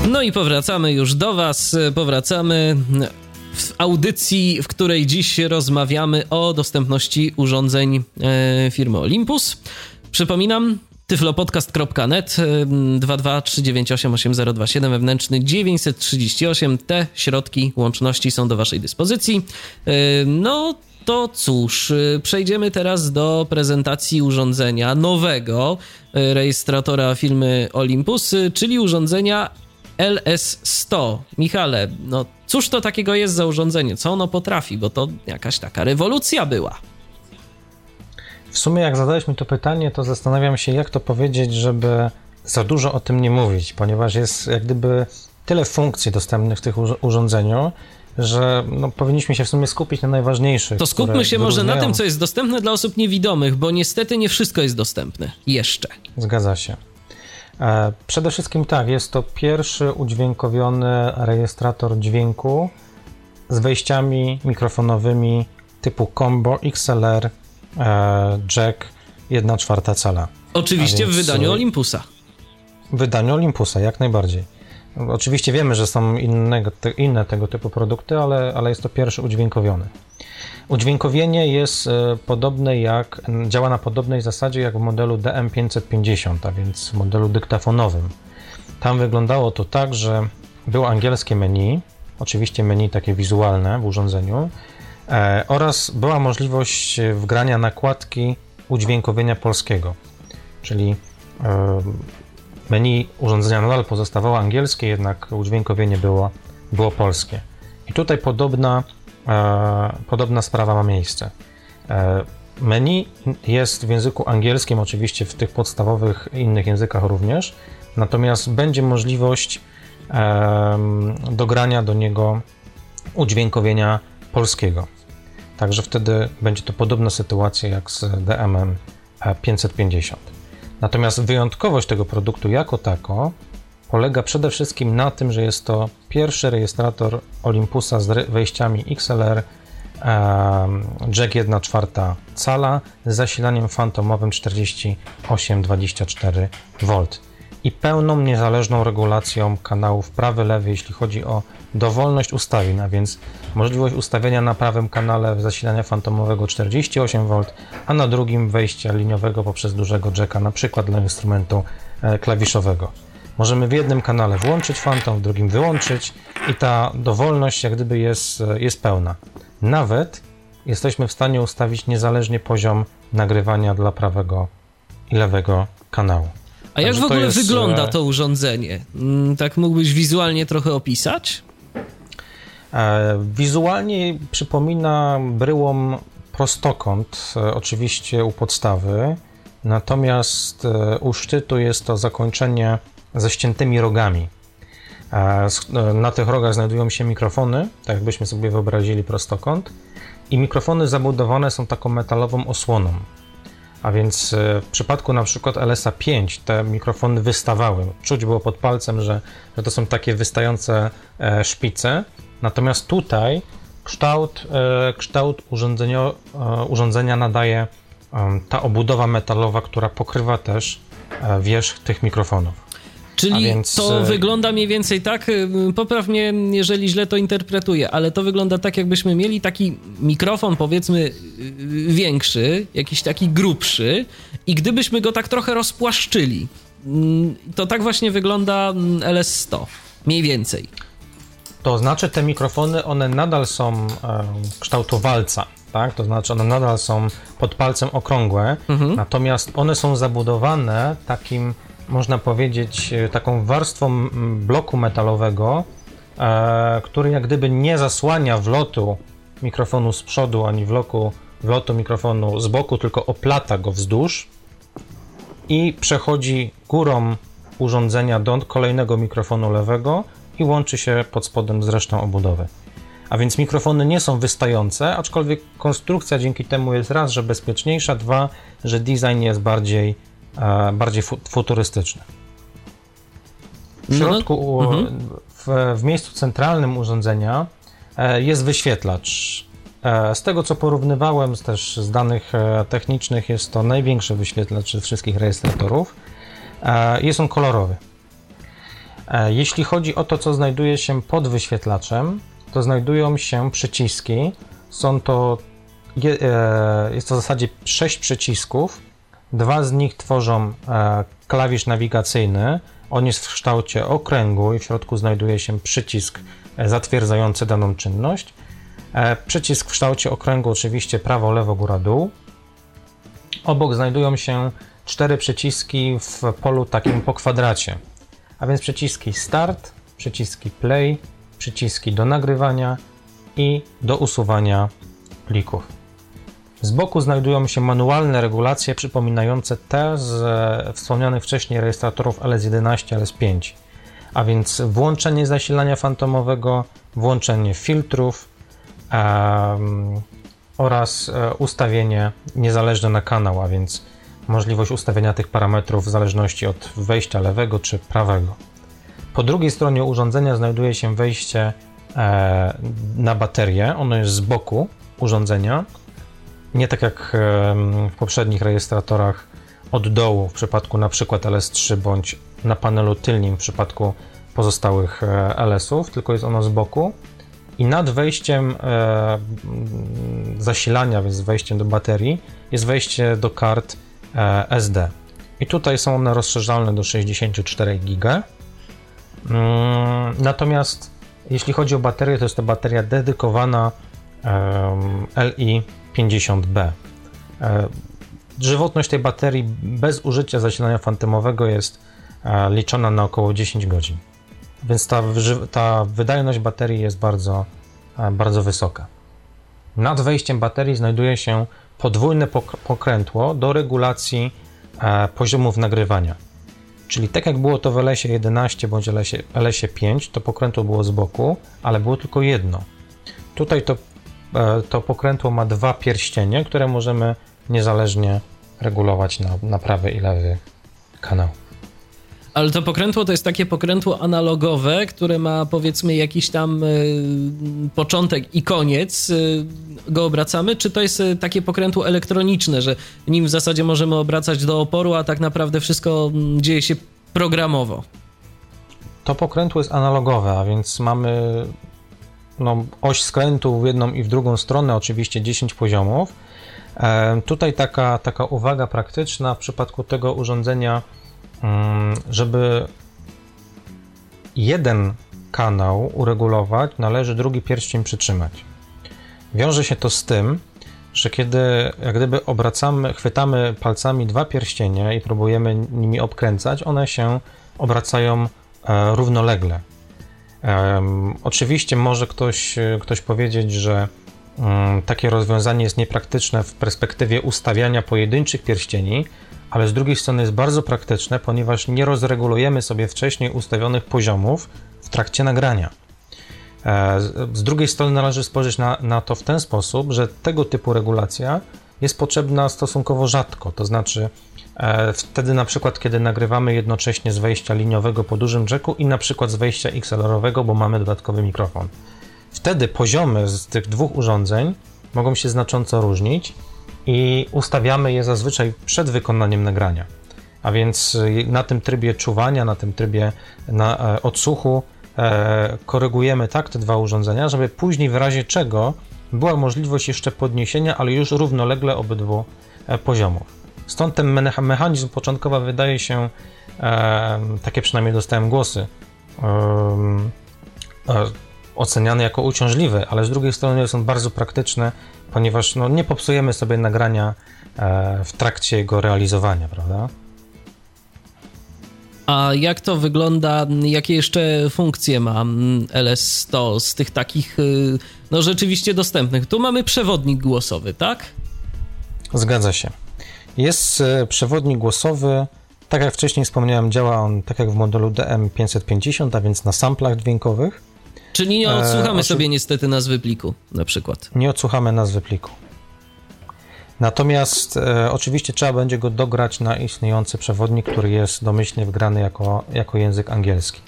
B: No i powracamy już do Was. Powracamy w audycji, w której dziś rozmawiamy o dostępności urządzeń e, firmy Olympus. Przypominam, tyflopodcast.net 223988027 wewnętrzny 938. Te środki łączności są do Waszej dyspozycji. E, no to cóż, e, przejdziemy teraz do prezentacji urządzenia nowego rejestratora firmy Olympus, czyli urządzenia LS100. Michale, no cóż to takiego jest za urządzenie? Co ono potrafi? Bo to jakaś taka rewolucja była.
D: W sumie, jak zadałeś mi to pytanie, to zastanawiam się, jak to powiedzieć, żeby za dużo o tym nie mówić, ponieważ jest jak gdyby tyle funkcji dostępnych w tych urządzeniu, że no, powinniśmy się w sumie skupić na najważniejszych.
B: To skupmy się może na tym, co jest dostępne dla osób niewidomych, bo niestety nie wszystko jest dostępne. Jeszcze.
D: Zgadza się. E, przede wszystkim tak, jest to pierwszy udźwiękowiony rejestrator dźwięku z wejściami mikrofonowymi typu combo XLR jack 1 czwarta cala.
B: Oczywiście w wydaniu e, Olympusa.
D: W wydaniu Olympusa, jak najbardziej. Oczywiście wiemy, że są innego, te, inne tego typu produkty, ale, ale jest to pierwszy udźwiękowiony. Udźwiękowienie jest e, podobne jak, działa na podobnej zasadzie jak w modelu DM550, a więc w modelu dyktafonowym. Tam wyglądało to tak, że było angielskie menu, oczywiście menu takie wizualne w urządzeniu, e, oraz była możliwość wgrania nakładki udźwiękowienia polskiego, czyli e, Menu urządzenia nadal pozostawało angielskie, jednak udźwiękowienie było, było polskie. I tutaj podobna, e, podobna sprawa ma miejsce. E, menu jest w języku angielskim, oczywiście w tych podstawowych innych językach również, natomiast będzie możliwość e, dogrania do niego udźwiękowienia polskiego. Także wtedy będzie to podobna sytuacja jak z DMM 550. Natomiast wyjątkowość tego produktu jako tako polega przede wszystkim na tym, że jest to pierwszy rejestrator Olympusa z wejściami XLR, jack 1,4 cala z zasilaniem fantomowym 48-24V i pełną niezależną regulacją kanałów prawy-lewy, jeśli chodzi o dowolność ustawień, a więc możliwość ustawienia na prawym kanale zasilania fantomowego 48V, a na drugim wejścia liniowego poprzez dużego jacka, na przykład dla instrumentu e, klawiszowego. Możemy w jednym kanale włączyć fantom, w drugim wyłączyć i ta dowolność jak gdyby jest, e, jest pełna. Nawet jesteśmy w stanie ustawić niezależnie poziom nagrywania dla prawego i lewego kanału.
B: A jak w ogóle jest... wygląda e, to urządzenie? Mm, tak mógłbyś wizualnie trochę opisać?
D: E, wizualnie przypomina bryłom prostokąt, e, oczywiście u podstawy, natomiast u szczytu jest to zakończenie ze ściętymi rogami. Na tych rogach znajdują się mikrofony, tak jakbyśmy sobie wyobrazili prostokąt, i mikrofony zabudowane są taką metalową osłoną. A więc e, w przypadku na przykład LSA 5 te mikrofony wystawały. Czuć było pod palcem, że, że to są takie wystające e, szpice. Natomiast tutaj kształt, e, kształt urządzenia, urządzenia nadaje ta obudowa metalowa, która pokrywa też wierzch tych mikrofonów.
B: Czyli więc... to e, wygląda mniej więcej tak, popraw mnie, jeżeli źle to interpretuję, ale to wygląda tak, jakbyśmy mieli taki mikrofon, powiedzmy, większy, jakiś taki grubszy, i gdybyśmy go tak trochę rozpłaszczyli, mm, to tak właśnie wygląda mm, LS100, mniej więcej.
D: To znaczy, te mikrofony, one nadal są e, kształtu walca, tak? To znaczy, one nadal są pod palcem okrągłe, mhm. natomiast one są zabudowane takim można powiedzieć, e, taką warstwą bloku metalowego, e, który jak gdyby nie zasłania wlotu mikrofonu z przodu, ani wloku, wlotu mikrofonu z boku, tylko oplata go wzdłuż i przechodzi górą urządzenia do kolejnego mikrofonu lewego i łączy się pod spodem z resztą obudowy. A więc mikrofony nie są wystające, aczkolwiek konstrukcja dzięki temu jest raz, że bezpieczniejsza, dwa, że design jest bardziej E, bardziej futurystyczny. W no, środku, no, w, w, miejscu centralnym urządzenia e, jest wyświetlacz. E, z tego co porównywałem, też z danych technicznych, jest to największy wyświetlacz wszystkich rejestratorów. Jest on kolorowy. Jeśli chodzi o to, co znajduje się pod wyświetlaczem, to znajdują się przyciski. Są to, jest to w zasadzie 6 przycisków, Dwa z nich tworzą e, klawisz nawigacyjny. On jest w kształcie okręgu i w środku znajduje się przycisk e, zatwierdzający daną czynność. E, przycisk w kształcie okręgu, oczywiście prawo, lewo, góra, dół. Obok znajdują się cztery przyciski w polu takim po kwadracie, a więc przyciski Start, przyciski play, przyciski do nagrywania i do usuwania plików. Z boku znajdują się manualne regulacje przypominające te z e, wspomnianych wcześniej rejestratorów LS11, LS5, a więc włączenie zasilania fantomowego, włączenie filtrów um, oraz e, ustawienie niezależne na kanał, a więc możliwość ustawienia tych parametrów w zależności od wejścia lewego czy prawego. Po drugiej stronie urządzenia znajduje się wejście e, na baterię. Ono jest z boku urządzenia. Nie tak jak w poprzednich rejestratorach od dołu w przypadku na przykład LS3 bądź na panelu tylnym w przypadku pozostałych e, LS-ów, tylko jest ono z boku. I nad wejściem e, zasilania, więc wejściem do baterii, jest wejście do kart e, SD. I tutaj są one rozszerzalne do 64 GB. Mm, natomiast jeśli chodzi o baterię, to jest to bateria dedykowana LI50B. E, żywotność tej baterii bez użycia zasilania fantomowego jest e, liczona na około 10 godzin. Więc ta, ta wydajność baterii jest bardzo, e, bardzo wysoka. Nad wejściem baterii znajduje się podwójne pokrętło do regulacji poziomów nagrywania. Czyli tak jak było to w LS 11 bądź LS 5, to pokrętło było z boku, ale było tylko jedno. Tutaj to, e, to pokrętło ma dwa pierścienie, które możemy niezależnie regulować na, na prawy i lewy kanał.
B: Ale to pokrętło to jest takie pokrętło analogowe, które ma powiedzmy jakiś tam y, początek i koniec, y, go obracamy, czy to jest y, takie pokrętło elektroniczne, że nim w zasadzie możemy obracać do oporu, a tak naprawdę wszystko dzieje się programowo?
D: To pokrętło jest analogowe, a więc mamy no, oś skrętu w jedną i w drugą stronę, oczywiście 10 poziomów. E, tutaj taka, taka uwaga praktyczna w przypadku tego urządzenia żeby jeden kanał uregulować, należy drugi pierścień przytrzymać. Wiąże się to z tym, że kiedy jak gdyby obracamy, chwytamy palcami dwa pierścienie i próbujemy nimi obkręcać, one się obracają e, równolegle. oczywiście może ktoś, ktoś powiedzieć, że mm, takie rozwiązanie jest niepraktyczne w perspektywie ustawiania pojedynczych pierścieni, ale z drugiej strony jest bardzo praktyczne, ponieważ nie rozregulujemy sobie wcześniej ustawionych poziomów w trakcie nagrania. E, z drugiej strony należy spojrzeć na, na to w ten sposób, że tego typu regulacja jest potrzebna stosunkowo rzadko, to znaczy e, wtedy na przykład, kiedy nagrywamy jednocześnie z wejścia liniowego po dużym jacku i na przykład z wejścia XLR-owego, bo mamy dodatkowy mikrofon. Wtedy poziomy z tych dwóch urządzeń mogą się znacząco różnić i ustawiamy je zazwyczaj przed wykonaniem nagrania. A więc y, na tym trybie czuwania, na tym trybie na e, odsłuchu e, korygujemy tak te dwa urządzenia, żeby później w razie czego była możliwość jeszcze podniesienia, ale już równolegle obydwu e, poziomów. Stąd ten mechanizm początkowo wydaje się, takie przynajmniej dostałem głosy, oceniany jako uciążliwy, ale z drugiej strony jest on bardzo praktyczny ponieważ no, nie popsujemy sobie nagrania e, w trakcie jego realizowania, prawda?
B: A jak to wygląda, jakie jeszcze funkcje ma LS100 z tych takich, y, no rzeczywiście dostępnych? Tu mamy przewodnik głosowy, tak?
D: Zgadza się. Jest e, przewodnik głosowy, tak jak wcześniej wspomniałem, działa on tak jak w modelu DM550, a więc na samplach dźwiękowych.
B: Czyli nie odsłuchamy e, sobie niestety nazwy pliku na przykład.
D: Nie odsłuchamy nazwy pliku. Natomiast e, oczywiście trzeba będzie go dograć na istniejący przewodnik, który jest domyślnie wgrany jako, jako język angielski.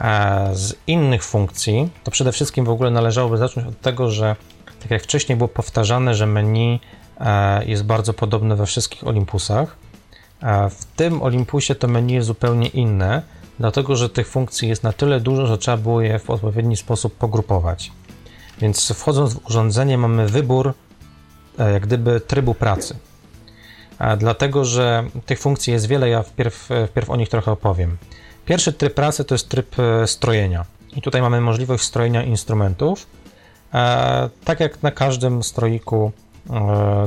D: E, z innych funkcji, to przede wszystkim w ogóle należałoby zacząć od tego, że tak jak wcześniej było powtarzane, że menu e, jest bardzo podobne we wszystkich Olympusach. E, w tym Olympusie to menu jest zupełnie inne, dlatego że tych funkcji jest na tyle dużo, że trzeba było je w odpowiedni sposób pogrupować. Więc wchodząc w urządzenie mamy wybór e, jak gdyby trybu pracy. Dlatego, że tych funkcji jest wiele, ja wpierw, wpierw o nich trochę opowiem. Pierwszy tryb pracy to jest tryb e, strojenia. I tutaj mamy możliwość strojenia instrumentów. E, tak jak na każdym stroiku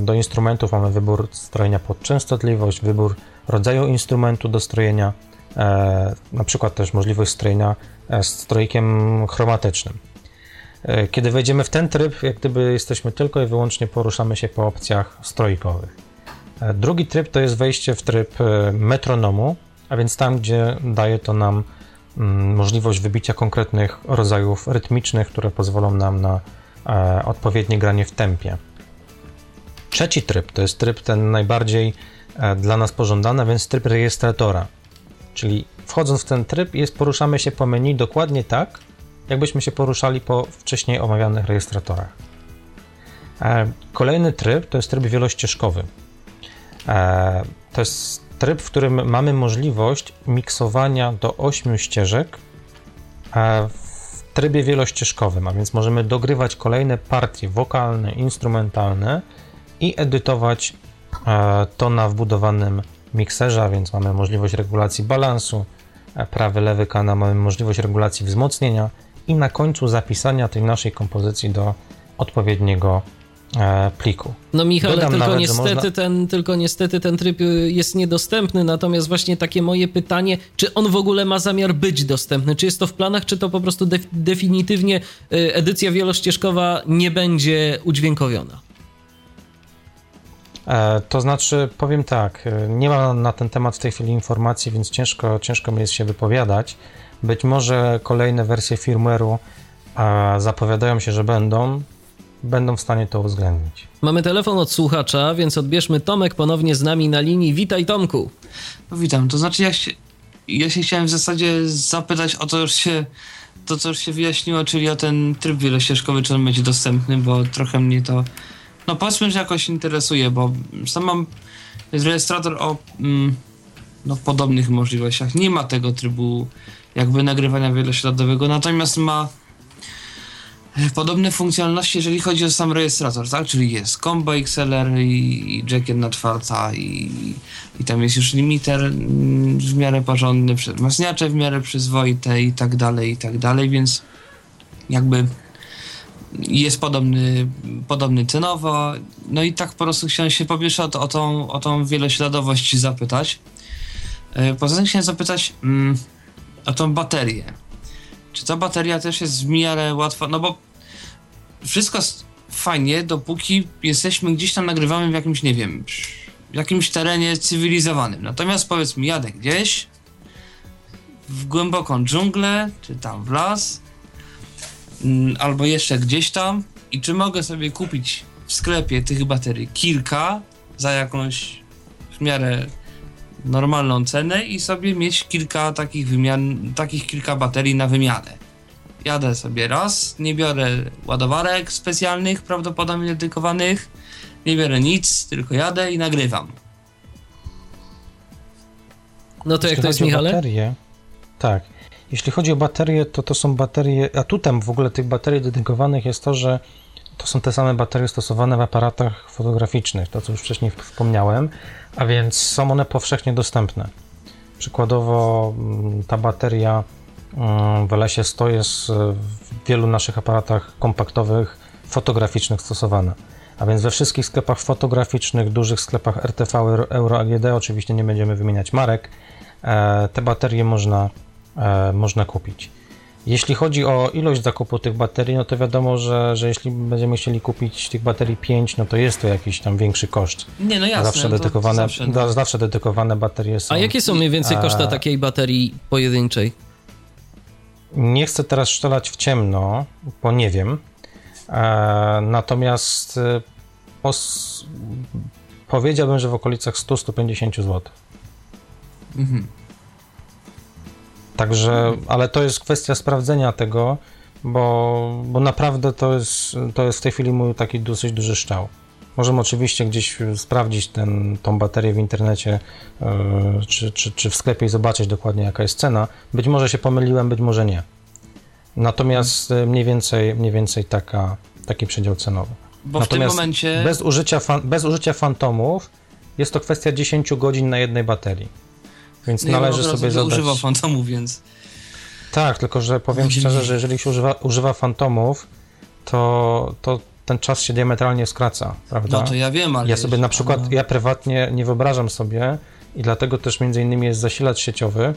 D: do instrumentów mamy wybór strojenia pod częstotliwość, wybór rodzaju instrumentu do strojenia, e, na przykład też możliwość strojenia e, strojkiem chromatycznym. E, kiedy wejdziemy w ten tryb, jak gdyby jesteśmy tylko i wyłącznie poruszamy się po opcjach strojkowych. E, drugi tryb to jest wejście w tryb e, metronomu, a więc tam, gdzie daje to nam mm, możliwość wybicia konkretnych rodzajów rytmicznych, które pozwolą nam na e, odpowiednie granie w tempie. Trzeci tryb to jest tryb ten najbardziej e, dla nas pożądany, a więc tryb rejestratora. Czyli wchodząc w ten tryb, jest, poruszamy się po menu dokładnie tak, jakbyśmy się poruszali po wcześniej omawianych rejestratorach. E, kolejny tryb to jest tryb wielościeżkowy. E, to jest tryb, w którym mamy możliwość miksowania do 8 ścieżek e, w trybie wielościeżkowym, a więc możemy dogrywać kolejne partie wokalne, instrumentalne i edytować to na wbudowanym mikserze, a więc mamy możliwość regulacji balansu, e, prawy, lewy kanał, mamy możliwość regulacji wzmocnienia i na końcu zapisania tej naszej kompozycji do odpowiedniego e, pliku.
B: No Michał, tylko,
D: nawet,
B: niestety
D: można-
B: ten, tylko niestety ten tryb y, jest niedostępny, natomiast właśnie takie moje pytanie, czy on w ogóle ma zamiar być dostępny? Czy jest to w planach, czy to po prostu def- definitywnie y, edycja wielościeżkowa nie będzie udźwiękowiona?
D: E, To znaczy, powiem tak, e, nie ma na ten temat w tej chwili informacji, więc ciężko, ciężko mi jest się wypowiadać. Być może kolejne wersje firmware'u zapowiadają się, że będą, będą w stanie to uwzględnić.
B: Mamy telefon od słuchacza, więc odbierzmy Tomek ponownie z nami na linii. Witaj Tomku.
F: No witam, to znaczy ja się, ja się chciałem w zasadzie zapytać o to, już się, to co już się wyjaśniło, czyli o ten tryb wielościeżkowy, czy on będzie dostępny, bo trochę mnie to, no powiedzmy, że jakoś interesuje, bo sam mam jest rejestrator o mm, no, podobnych możliwościach. Nie ma tego trybu jakby nagrywania wielośladowego, natomiast ma e, podobne funkcjonalności, jeżeli chodzi o sam rejestrator, tak? Czyli jest combo XLR i, i jack 1.4 i, i tam jest już limiter mm, w miarę porządny, wzmacniacze w miarę przyzwoite i tak dalej, i tak dalej, więc jakby jest podobny, podobny cenowo. No i tak po prostu chciałem się po pierwsze o, o, tą, o tą wielośladowość zapytać. E, Poza tym chciałem zapytać mm, o tą baterię. Czy ta bateria też jest w miarę łatwa? No bo wszystko fajnie, dopóki jesteśmy gdzieś tam nagrywamy w jakimś, nie wiem, w jakimś terenie cywilizowanym. Natomiast powiedzmy, jadę gdzieś w głęboką dżunglę, czy tam w las, albo jeszcze gdzieś tam i czy mogę sobie kupić w sklepie tych baterii kilka za jakąś w miarę normalną cenę i sobie mieć kilka takich wymian, takich kilka baterii na wymianę. Jadę sobie raz, nie biorę ładowarek specjalnych, prawdopodobnie dedykowanych, nie biorę nic, tylko jadę i nagrywam.
B: No to jak to jest, Michale?
D: Baterie, tak. Jeśli chodzi o baterie, to to są baterie. Atutem w ogóle tych baterii dedykowanych jest to, że to są te same baterie stosowane w aparatach fotograficznych, to co już wcześniej wspomniałem, a więc są one powszechnie dostępne. Przykładowo mm, ta bateria mm, w LS100 jest e, w wielu naszych aparatach kompaktowych, fotograficznych stosowana. A więc we wszystkich sklepach fotograficznych, dużych sklepach RTV, Euro- AGD, oczywiście nie będziemy wymieniać marek, e, te baterie można, można kupić. Jeśli chodzi o ilość zakupu tych baterii, no to wiadomo, że, że jeśli będziemy chcieli kupić tych baterii 5, no to jest to jakiś tam większy koszt.
F: Nie, no jasne.
D: zawsze, dedykowane,
F: zawsze,
D: da, zawsze dedykowane baterie są.
B: A jakie są mniej więcej koszta
D: A-
B: takiej baterii pojedynczej?
D: Nie chcę teraz strzelać w ciemno, bo nie wiem. E, natomiast e, pos, powiedziałbym, że w okolicach 100-150 zł.
F: Mhm.
D: Także, ale to jest kwestia sprawdzenia tego, bo, bo naprawdę to jest, to jest w tej chwili mój taki dosyć duży szczał. Możemy oczywiście gdzieś sprawdzić ten, tą baterię w internecie e, czy, czy, czy w sklepie i zobaczyć dokładnie jaka jest cena. Być może się pomyliłem, być może nie. Natomiast e, mniej więcej, mniej więcej taka, taki przedział cenowy.
F: Bo w tym
D: Natomiast
F: momencie...
D: Bez użycia, fan, bez użycia fantomów jest to kwestia 10 godzin na jednej baterii. Więc
F: no ja
D: należy
F: razu
D: sobie zadać...
F: używał fantomu, więc...
D: Tak, tylko że powiem
F: Będzie
D: szczerze, że jeżeli się używa, używa fantomów, to, to ten czas się diametralnie skraca, prawda?
F: No to ja wiem, ale...
D: ja sobie na przykład,
F: no.
D: ja prywatnie nie wyobrażam sobie i dlatego też między innymi jest zasilacz sieciowy,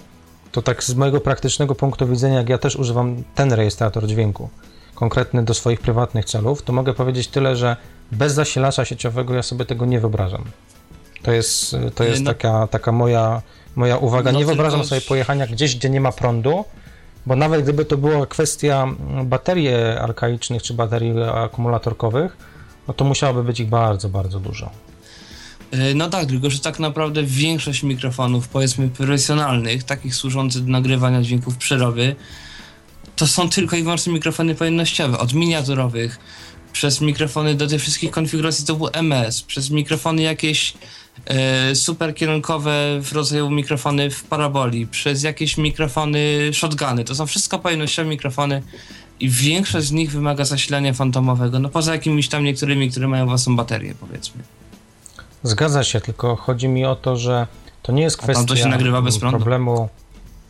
D: to tak z mojego praktycznego punktu widzenia, jak ja też używam ten rejestrator dźwięku, konkretny do swoich prywatnych celów, to mogę powiedzieć tyle, że bez zasilacza sieciowego ja sobie tego nie wyobrażam. To jest, to jest no, taka, taka moja, moja uwaga. No nie wyobrażam sobie pojechania gdzieś, gdzie nie ma prądu, bo nawet gdyby to była kwestia baterii arkaicznych czy baterii akumulatorkowych, no to musiałoby być ich bardzo, bardzo dużo.
F: E, no tak, tylko że tak naprawdę większość mikrofonów, powiedzmy profesjonalnych, takich służących do nagrywania dźwięków przeroby, to są tylko i wyłącznie mikrofony pojemnościowe, od miniaturowych, przez mikrofony do tych wszystkich konfiguracji typu MS, przez mikrofony jakieś super kierunkowe w rodzaju mikrofony w paraboli, przez jakieś mikrofony shotguny. To są wszystko pojemnościowe mikrofony i większość z nich wymaga zasilania fantomowego, no poza jakimiś tam niektórymi, które mają własną baterię, powiedzmy.
D: Zgadza się, tylko chodzi mi o to, że to nie jest kwestia
F: to się nagrywa bez prądu.
D: problemu.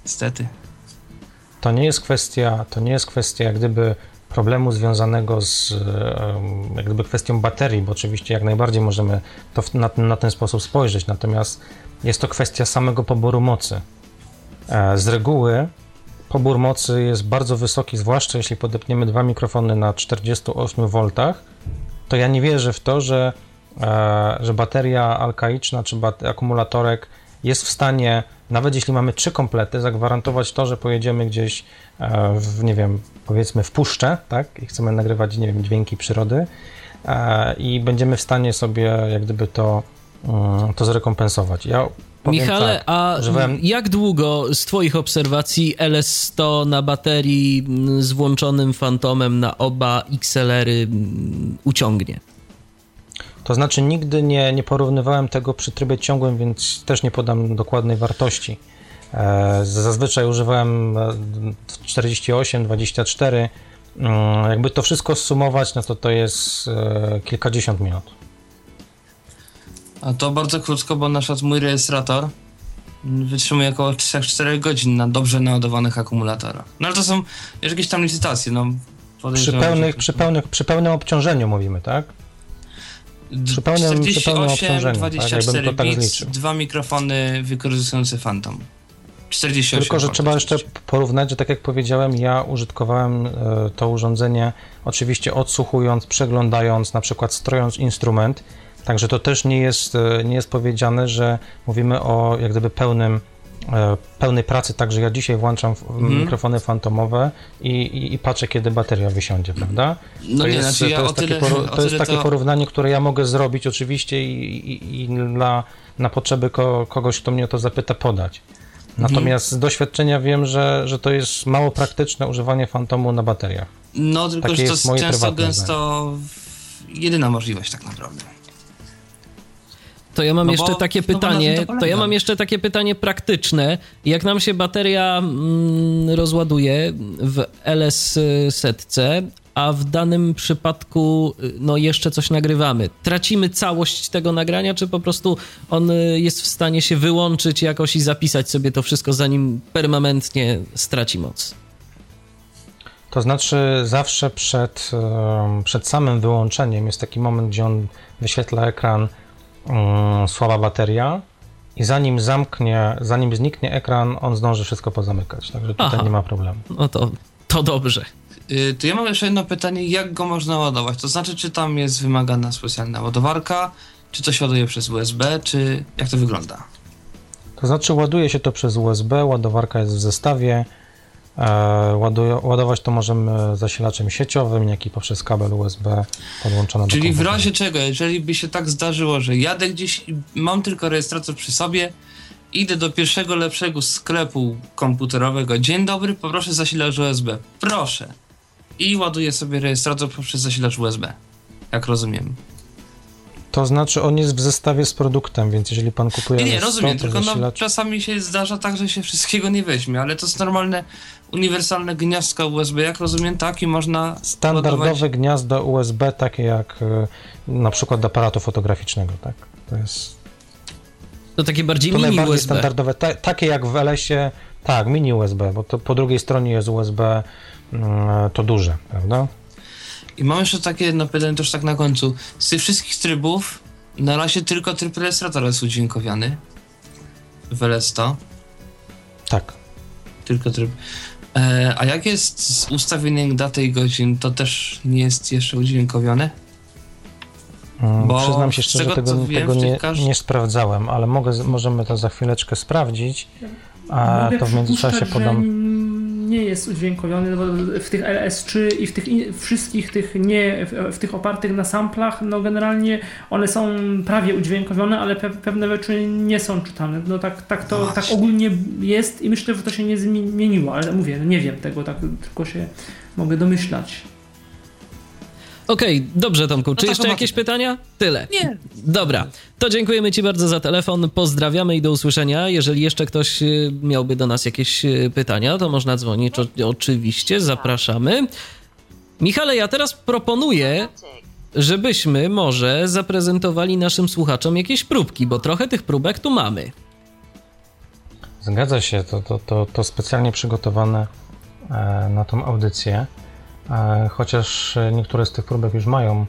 F: Niestety.
D: To nie jest kwestia, to nie jest kwestia gdyby problemu związanego z jak gdyby kwestią baterii, bo oczywiście jak najbardziej możemy to na, na ten sposób spojrzeć, natomiast jest to kwestia samego poboru mocy. E, z reguły pobór mocy jest bardzo wysoki, zwłaszcza jeśli podepniemy dwa mikrofony na 48 V, to ja nie wierzę w to, że E, że bateria alkaiczna czy akumulatorek jest w stanie, nawet jeśli mamy trzy komplety, zagwarantować to, że pojedziemy gdzieś e, w, nie wiem, powiedzmy w puszczę, tak, i chcemy nagrywać, nie wiem, dźwięki przyrody i będziemy w stanie sobie jak gdyby to, mm, to zrekompensować. Ja
B: Michale, tak, a używałem... jak długo z Twoich obserwacji LS100 na baterii mm, z włączonym fantomem na oba XLR-y mm, uciągnie?
D: To znaczy nigdy nie, nie porównywałem tego przy trybie ciągłym, więc też nie podam dokładnej wartości. E, zazwyczaj używałem 48, 24. Mm, jakby to wszystko sumować, no to to jest e, kilkadziesiąt minut.
F: A to bardzo krótko, bo na przykład mój rejestrator wytrzymuje około 3-4 godzin na dobrze naładowanych akumulatorach. No ale to są jakieś tam licytacje, no.
D: Przy, pełnych, przy, pełnych, przy pełnym obciążeniu mówimy, tak?
F: Przy pełnym, 48, 24 tak, tak bits, dwa mikrofony wykorzystujące Phantom. 48
D: Tylko, że trzeba jeszcze porównać, że tak jak powiedziałem, ja użytkowałem e, to urządzenie oczywiście odsłuchując, przeglądając, na przykład strojąc instrument, także to też nie jest, e, nie jest powiedziane, że mówimy o jak gdyby pełnym E, pełnej pracy, także ja dzisiaj włączam mm. mikrofony fantomowe i, i, i, patrzę, kiedy bateria wysiądzie, prawda?
F: No to nie, jest, znaczy ja to jest,
D: tyle, takie, to jest takie to... porównanie, które ja mogę zrobić oczywiście i, i, i dla, na potrzeby ko, kogoś, kto mnie o to zapyta, podać. Natomiast mm. z doświadczenia wiem, że, że to jest mało praktyczne używanie fantomu na bateriach.
F: No, tylko Takie że to jest często gęsto jedyna możliwość tak naprawdę.
B: To ja mam no jeszcze takie pytanie, to, to, ja mam jeszcze takie pytanie praktyczne. Jak nam się bateria mm, rozładuje w LS setce, a w danym przypadku no jeszcze coś nagrywamy. Tracimy całość tego nagrania, czy po prostu on jest w stanie się wyłączyć jakoś i zapisać sobie to wszystko, zanim permanentnie straci moc?
D: To znaczy zawsze przed, przed samym wyłączeniem jest taki moment, gdzie on wyświetla ekran Mm, słaba bateria i zanim zamknie, zanim zniknie ekran, on zdąży wszystko pozamykać, także tutaj Aha. nie ma problemu.
B: No to, to dobrze.
F: Yy, to ja mam jeszcze jedno pytanie, jak go można ładować? To znaczy, czy tam jest wymagana specjalna ładowarka, czy to się ładuje przez USB, czy jak to wygląda?
D: To znaczy, ładuje się to przez USB, ładowarka jest w zestawie, E, ładować to możemy zasilaczem sieciowym, jak i poprzez kabel USB podłączony
F: Czyli do Czyli w razie czego, jeżeli by się tak zdarzyło, że jadę gdzieś i mam tylko rejestrator przy sobie, idę do pierwszego lepszego sklepu komputerowego. Dzień dobry, poproszę zasilacz USB. Proszę. I ładuję sobie rejestrator poprzez zasilacz USB. Jak rozumiem.
D: To znaczy on jest w zestawie z produktem, więc jeżeli pan kupuje...
F: Nie, nie, rozumiem, tylko no, czasami się zdarza tak, że się wszystkiego nie weźmie, ale to jest normalne, uniwersalne gniazdko USB, jak rozumiem, tak i można...
D: Standardowe ładować... gniazdo USB, takie jak e, na przykład do aparatu fotograficznego, tak? To jest...
B: To takie bardziej to mini najbardziej USB.
D: standardowe, ta, takie jak w LS-ie, tak, mini USB, bo to po drugiej stronie jest USB to duże, prawda?
F: I mam jeszcze takie jedno pytanie też tak na końcu. Z tych wszystkich trybów na razie tylko tryb rejestratora jest udźwiękowiany w LS100.
D: Tak.
F: tylko tryb. E, a jak jest z ustawieniem daty i godzin, to też nie jest jeszcze udźwiękowione?
D: Mm,
F: Bo
D: Przyznam się szczerze,
F: tego,
D: tego,
F: wiem,
D: tego nie,
F: każ-
D: nie sprawdzałem, ale mogę, możemy to za chwileczkę sprawdzić. A
C: Mogę
D: to w międzyczasie podam.
C: Nie jest udźwiękowiony, w tych LS3 i w tych in, wszystkich tych nie, w, w tych opartych na samplach, no generalnie one są prawie udźwiękowione, ale pe, pewne rzeczy nie są czytane. No tak, tak to tak ogólnie jest i myślę, że to się nie zmieniło, ale mówię, no nie wiem tego, tak tylko się mogę domyślać.
B: Okej, dobrze Tomku. Czy
F: to
B: jeszcze
F: chyba
B: jakieś pytania? Tyle.
F: Nie.
B: Dobra, to dziękujemy Ci bardzo za telefon, pozdrawiamy i do usłyszenia. Jeżeli jeszcze ktoś y, miałby do nas jakieś y, pytania, to można dzwonić, o, oczywiście, zapraszamy. Michale, ja teraz proponuję, żebyśmy może zaprezentowali naszym słuchaczom jakieś próbki, bo trochę tych próbek tu mamy.
D: Zgadza się, to, to, to, to specjalnie przygotowane e, na tą audycję, chociaż e, niektóre z tych próbek już mają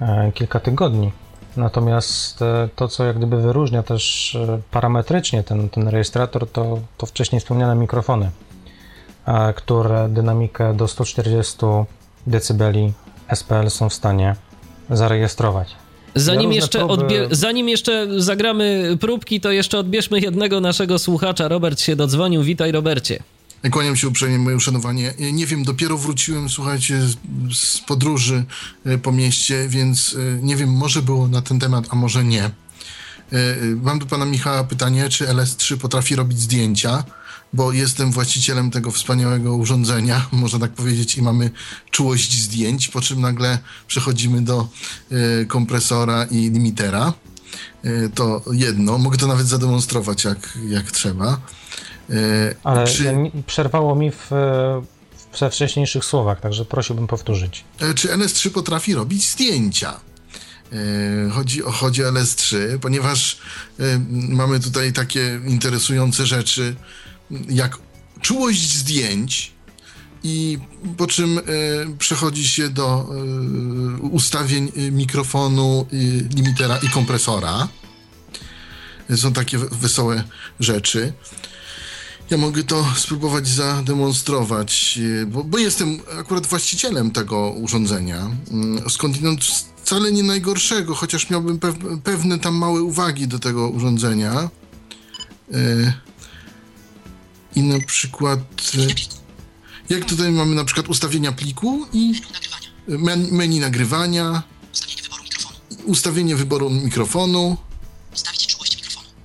D: e, kilka tygodni. Natomiast e, to, co jak gdyby wyróżnia też parametrycznie ten, ten rejestrator, to, to wcześniej wspomniane mikrofony, które dynamikę do 140 dB SPL są w stanie zarejestrować.
B: Zanim jeszcze,
D: próby-
B: zanim jeszcze zagramy próbki, to jeszcze odbierzmy jednego naszego słuchacza. Robert się dodzwonił. Witaj, Robercie.
G: Kłaniam się uprzejmie, moje uszanowanie. Nie wiem, dopiero wróciłem, słuchajcie, z, podróży e, po mieście, więc e, nie wiem, może było na ten temat, a może nie. E, e, Mam do pana Michała pytanie, czy LS3 potrafi robić zdjęcia, bo jestem właścicielem tego wspaniałego urządzenia, można tak powiedzieć, i mamy czułość zdjęć, po czym nagle przechodzimy do e, kompresora i limitera. E, To jedno, mogę to nawet zademonstrować, jak, jak trzeba. E,
D: Ale
G: czy-
D: przerwało mi w, e, we wcześniejszych słowach, także prosiłbym powtórzyć.
G: E, czy LS3 potrafi robić zdjęcia. Chodzi o, chodzi o LS3, ponieważ mamy tutaj takie interesujące rzeczy, jak czułość zdjęć i po czym przechodzi się do ustawień mikrofonu, limitera i kompresora. Są takie we- wesołe rzeczy. Ja mogę to spróbować zademonstrować, e, bo, bo jestem akurat właścicielem tego urządzenia. Mm, Skądinąd wcale nie najgorszego, chociaż miałbym pew- pewne tam małe uwagi do tego urządzenia. E, I na przykład. e, Jak tutaj mamy na przykład ustawienia pliku i men- menu nagrywania, ustawienie wyboru mikrofonu,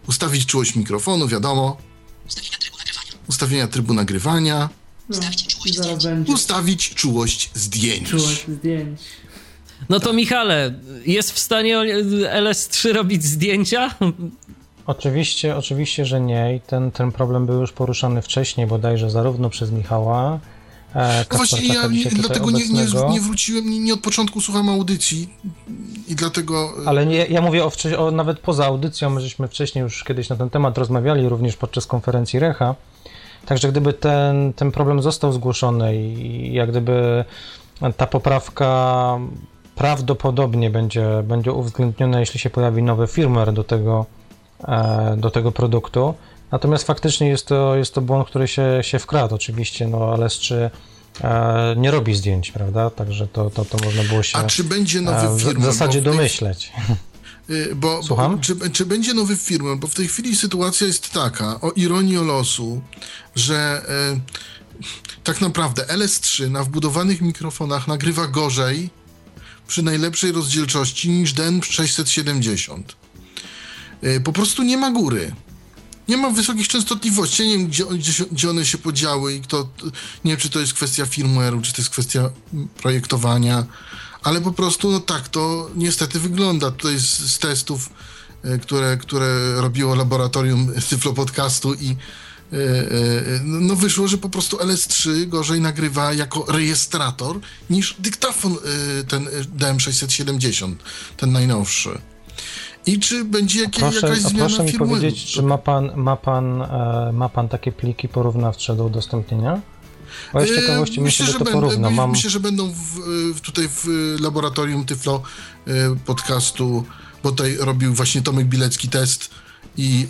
G: ustawić czułość mikrofonu, wiadomo, ustawienia trybu nagrywania,
C: No,
G: ustawić czułość zdjęć.
C: czułość zdjęć.
B: No to Michale, jest w stanie LS3 robić zdjęcia?
D: Oczywiście, oczywiście, że nie i ten, ten problem był już poruszany wcześniej, bodajże zarówno przez Michała,
G: No właśnie ja nie, dlatego nie, nie, nie wróciłem, nie, nie od początku słucham audycji i dlatego... e,
D: ale nie, ja mówię o, o nawet poza audycją, my żeśmy wcześniej już kiedyś na ten temat rozmawiali, również podczas konferencji Recha, także gdyby ten, ten problem został zgłoszony i jak gdyby ta poprawka prawdopodobnie będzie, będzie uwzględniona, jeśli się pojawi nowy firmware do tego, e, do tego produktu. Natomiast faktycznie jest to, jest to błąd, który się, się wkradł. Oczywiście, no LS3 e, nie robi zdjęć, prawda? Także to, to, to można było się
G: A czy będzie
D: e,
G: nowy
D: w, w zasadzie domyśleć.
G: Y, Bo,
D: Słucham?
G: bo czy, czy będzie nowy firmware? Bo w tej chwili sytuacja jest taka, o ironii o losu, że e, tak naprawdę LS3 na wbudowanych mikrofonach nagrywa gorzej przy najlepszej rozdzielczości niż DN670. E, po prostu nie ma góry. Nie ma wysokich częstotliwości. Ja nie wiem, gdzie, gdzie, gdzie one się podziały i kto. Nie wiem, czy to jest kwestia firmware'u, czy to jest kwestia projektowania, ale po prostu, no tak, to niestety wygląda. Tutaj z, z testów, e, które, które robiło laboratorium Tyflo Podcastu i e, e, no wyszło, że po prostu LS3 gorzej nagrywa jako rejestrator niż dyktafon ten e, DM670, ten najnowszy. I czy będzie jakie,
D: Proszę,
G: jakaś zmiana
D: proszę mi powiedzieć, czy ma pan, ma, pan, e, ma pan takie pliki porównawcze do udostępnienia? Bo ja z
G: E,
D: ciekawości bym sobie
G: że
D: to
G: my-
D: Mam,
G: Myślę, że będą w, tutaj w e, laboratorium Tyflo e, podcastu, bo tutaj robił właśnie Tomek Bilecki test i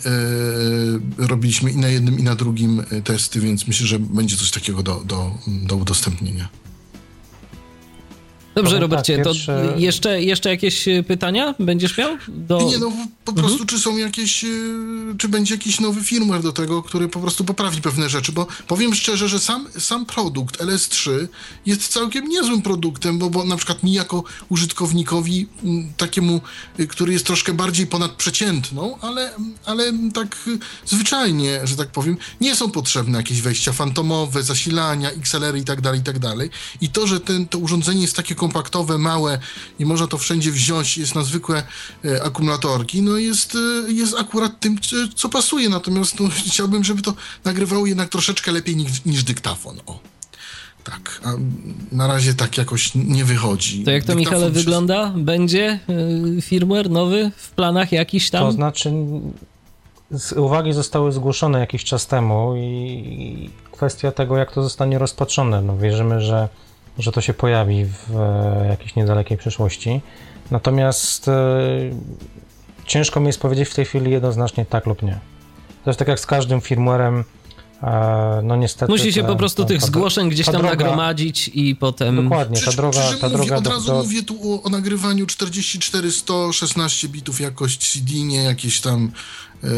G: e, robiliśmy i na jednym, i na drugim e, testy, więc myślę, że będzie coś takiego do, do, do udostępnienia.
B: Dobrze,
D: Powiem
B: Robercie,
D: tak,
B: to jeszcze, jeszcze jakieś e, pytania będziesz miał? Do...
G: Nie, no po prostu, czy są jakieś, e, czy będzie jakiś nowy firmware do tego, który po prostu poprawi pewne rzeczy, bo powiem szczerze, że sam, sam produkt LS3 jest całkiem niezłym produktem, bo, bo na przykład mi jako użytkownikowi takiemu, y, który jest troszkę bardziej ponadprzeciętną, ale, ale tak zwyczajnie, że tak powiem, nie są potrzebne jakieś wejścia fantomowe, zasilania, XLR i tak dalej, i tak dalej. I to, że ten, to urządzenie jest takie kompaktowe, małe i można to wszędzie wziąć, jest na zwykłe e, akumulatorki, no jest, e, jest akurat tym, co- pasuje. Natomiast no, chciałbym, żeby to nagrywało jednak troszeczkę lepiej niż, niż dyktafon. O. Tak, a na razie tak jakoś nie wychodzi.
B: To jak to,
G: Dyktafon
B: Michale,
G: przez-
B: wygląda? Będzie y, firmware nowy w planach jakiś tam?
D: To znaczy, z uwagi zostały zgłoszone jakiś czas temu i kwestia tego, jak to zostanie rozpatrzone. No, wierzymy, że, że to się pojawi w e, jakiejś niedalekiej przyszłości. Natomiast e, ciężko mi jest powiedzieć w tej chwili jednoznacznie tak lub nie. To jest tak jak z każdym firmwarem. E, no niestety.
B: Musi się
D: ta-
B: po prostu
D: ta-
B: tych
D: ta-
B: zgłoszeń gdzieś
D: ta
B: tam
D: droga-
B: nagromadzić i potem...
D: Dokładnie, ta droga,
G: przecież
D: ta
G: mówię,
D: droga
G: od razu
D: do,
G: mówię tu o, o nagrywaniu 44, 100, 16 bitów jakość CD, nie jakieś tam e,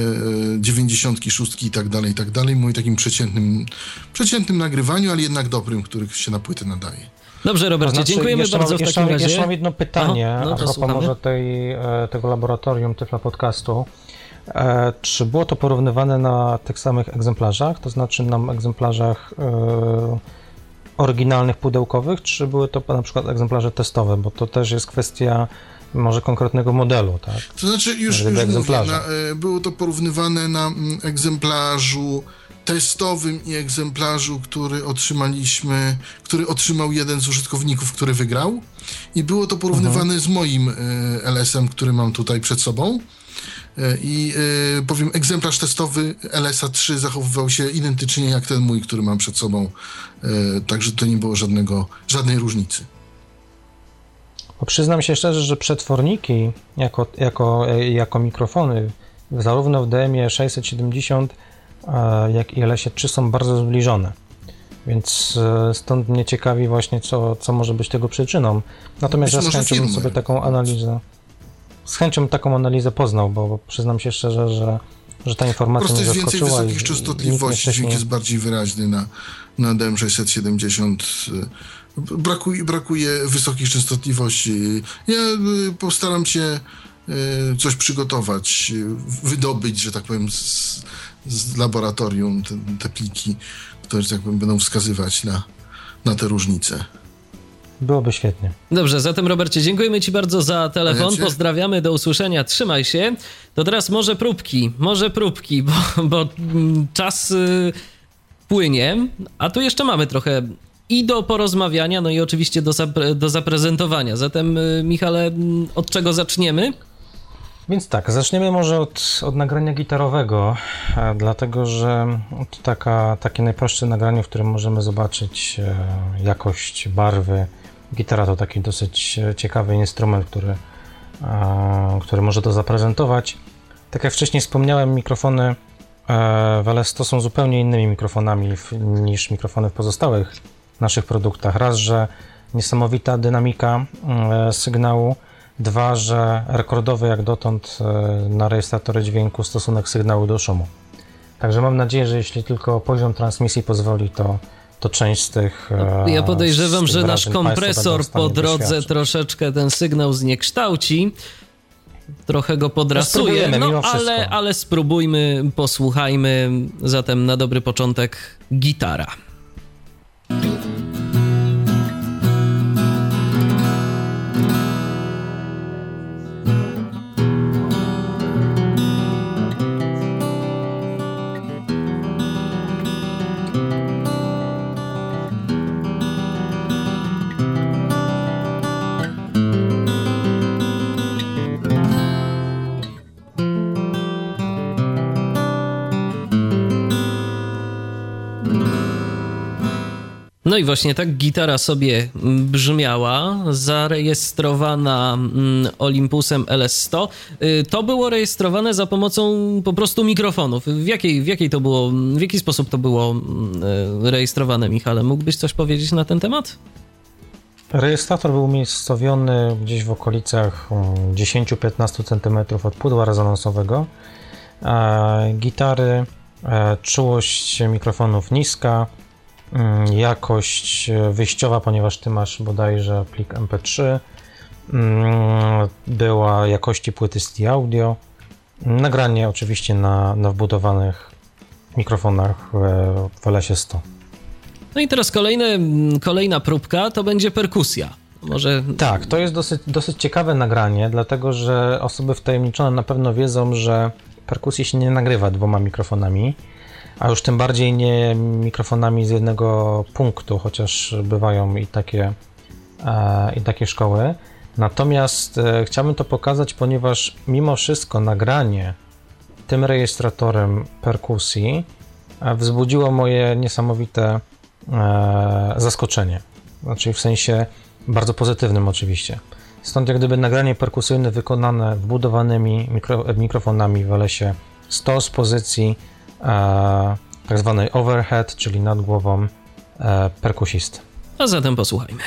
G: 96 i tak dalej, i tak dalej. Mówię takim przeciętnym, przeciętnym nagrywaniu, ale jednak dobrym, który się na płytę nadaje.
B: Dobrze, Robercie,
D: To znaczy,
B: dziękujemy
D: jeszcze
B: bardzo
D: mam,
B: w
D: jeszcze,
B: takim
D: mam- Jeszcze mam
B: razie.
D: jedno pytanie,
B: Aha, no
D: a propos
B: słuchamy.
D: może tej, e, tego laboratorium Tyfla Podcastu. E, Czy było to porównywane na tych samych egzemplarzach, to znaczy na egzemplarzach e, oryginalnych pudełkowych, czy były to na przykład egzemplarze testowe, bo to też jest kwestia może konkretnego modelu, tak?
G: To znaczy, już, już mówię, na, e, było to porównywane na mm, egzemplarzu testowym i egzemplarzu, który otrzymaliśmy, który otrzymał jeden z użytkowników, który wygrał. I było to porównywane z moim LS-em, który mam tutaj przed sobą. E, I e, powiem, egzemplarz testowy LS-a 3 zachowywał się identycznie jak ten mój, który mam przed sobą. E, Także to nie było żadnego, żadnej różnicy.
D: Bo przyznam się szczerze, że przetworniki jako, jako, e, jako mikrofony zarówno w DM-ie 670 e, jak i LS-ie 3 są bardzo zbliżone. Więc e, stąd mnie ciekawi właśnie, co, co może być tego przyczyną. Natomiast ja z
G: może
D: chęcią bym
G: firmware.
D: sobie taką analizę z chęcią taką analizę poznał, bo, bo przyznam się szczerze, że, że ta
G: Po
D: informacja
G: prostu
D: mnie
G: jest więcej
D: zaskoczyła. i-
G: wysokich
D: i nikt mnie
G: częstotliwości, dźwięk
D: wcześniej-
G: jest bardziej wyraźny na, na DM670. y, Brakuje, brakuje wysokich częstotliwości. Ja y, postaram się y, coś przygotować, wydobyć, że tak powiem, z, z laboratorium te, te pliki, które, tak powiem, będą wskazywać na, na te różnice.
D: Byłoby świetnie.
B: Dobrze, zatem Robercie, dziękujemy Ci bardzo za telefon. Pozdrawiamy, do usłyszenia. Trzymaj się. To teraz może próbki, może próbki, bo, bo mm, czas y, płynie, a tu jeszcze mamy trochę i do porozmawiania, no i oczywiście do, zapre- do zaprezentowania. Zatem, y, Michale, mm, od czego zaczniemy?
D: Więc tak, zaczniemy może od, od nagrania gitarowego, dlatego że to taka, takie najprostsze nagranie, w którym możemy zobaczyć e, jakość, barwy. Gitara to taki dosyć e, ciekawy instrument, który, e, który może to zaprezentować. Tak jak wcześniej wspomniałem, mikrofony e, w LS100 są zupełnie innymi mikrofonami niż mikrofony w pozostałych naszych produktach. Raz, że niesamowita dynamika e, sygnału, Dwa, że rekordowy jak dotąd e, na rejestratory dźwięku stosunek sygnału do szumu. Także mam nadzieję, że jeśli tylko poziom transmisji pozwoli, to, to część z tych. e,
B: Ja podejrzewam,
D: tych
B: że nasz kompresor po drodze troszeczkę ten sygnał zniekształci. Trochę go podrasuje, no
D: wszystko.
B: ale, ale spróbujmy, posłuchajmy. Zatem na dobry początek gitara. No i właśnie tak gitara sobie brzmiała, zarejestrowana mm, Olympusem LS100. Y, to było rejestrowane za pomocą po prostu mikrofonów. W jakiej, w jakiej to było, w jaki sposób to było mm, y, rejestrowane, Michale? Mógłbyś coś powiedzieć na ten temat?
D: Rejestrator był umiejscowiony gdzieś w okolicach 10-15 cm od pudła rezonansowego. Gitary, e, czułość mikrofonów niska, mm, jakość wyjściowa, ponieważ ty masz bodajże plik MP3, mm, była jakości płyty CD Audio, nagranie oczywiście na, na wbudowanych mikrofonach w LS 100.
B: No i teraz kolejne, kolejna próbka to będzie perkusja. Może...
D: Tak, to jest dosyć, dosyć ciekawe nagranie, dlatego że osoby wtajemniczone na pewno wiedzą, że perkusji się nie nagrywa dwoma mikrofonami, a już tym bardziej nie mikrofonami z jednego punktu, chociaż bywają i takie, e, i takie szkoły. Natomiast e, chciałbym to pokazać, ponieważ mimo wszystko nagranie tym rejestratorem perkusji e, wzbudziło moje niesamowite zaskoczenie. Znaczy w sensie bardzo pozytywnym oczywiście. Stąd jak gdyby nagranie perkusyjne wykonane wbudowanymi mikro, mikrofonami w LS-ie 100 z pozycji tak zwanej overhead, czyli nad głową e, perkusisty.
B: A zatem posłuchajmy.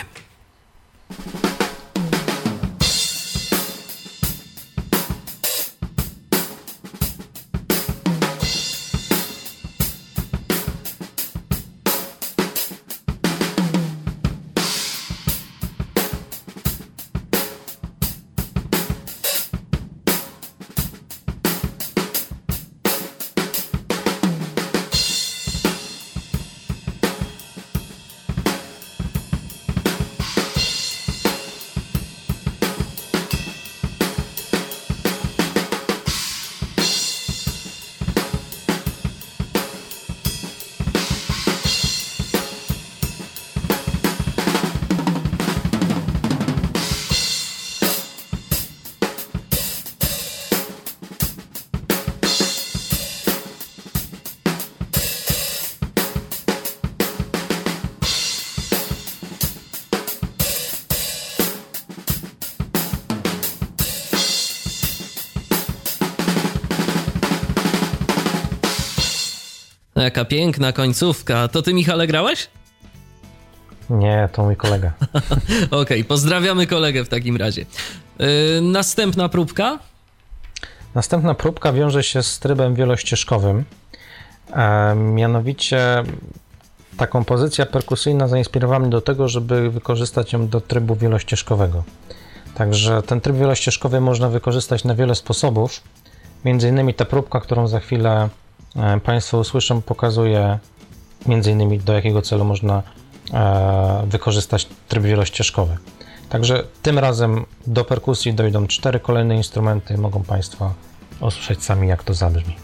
B: Jaka piękna końcówka. To ty, Michale, grałeś?
D: Nie, to mój kolega.
B: Okej, okay, pozdrawiamy kolegę w takim razie. Yy, następna próbka?
D: Następna próbka wiąże się z trybem wielościeżkowym. E, mianowicie ta kompozycja perkusyjna zainspirowała mnie do tego, żeby wykorzystać ją do trybu wielościeżkowego. Także ten tryb wielościeżkowy można wykorzystać na wiele sposobów. Między innymi ta próbka, którą za chwilę państwo usłyszą, pokazuje między innymi do jakiego celu można e, wykorzystać tryb wielościeżkowy. Także tym razem do perkusji dojdą cztery kolejne instrumenty. Mogą Państwo usłyszeć sami, jak to zabrzmi.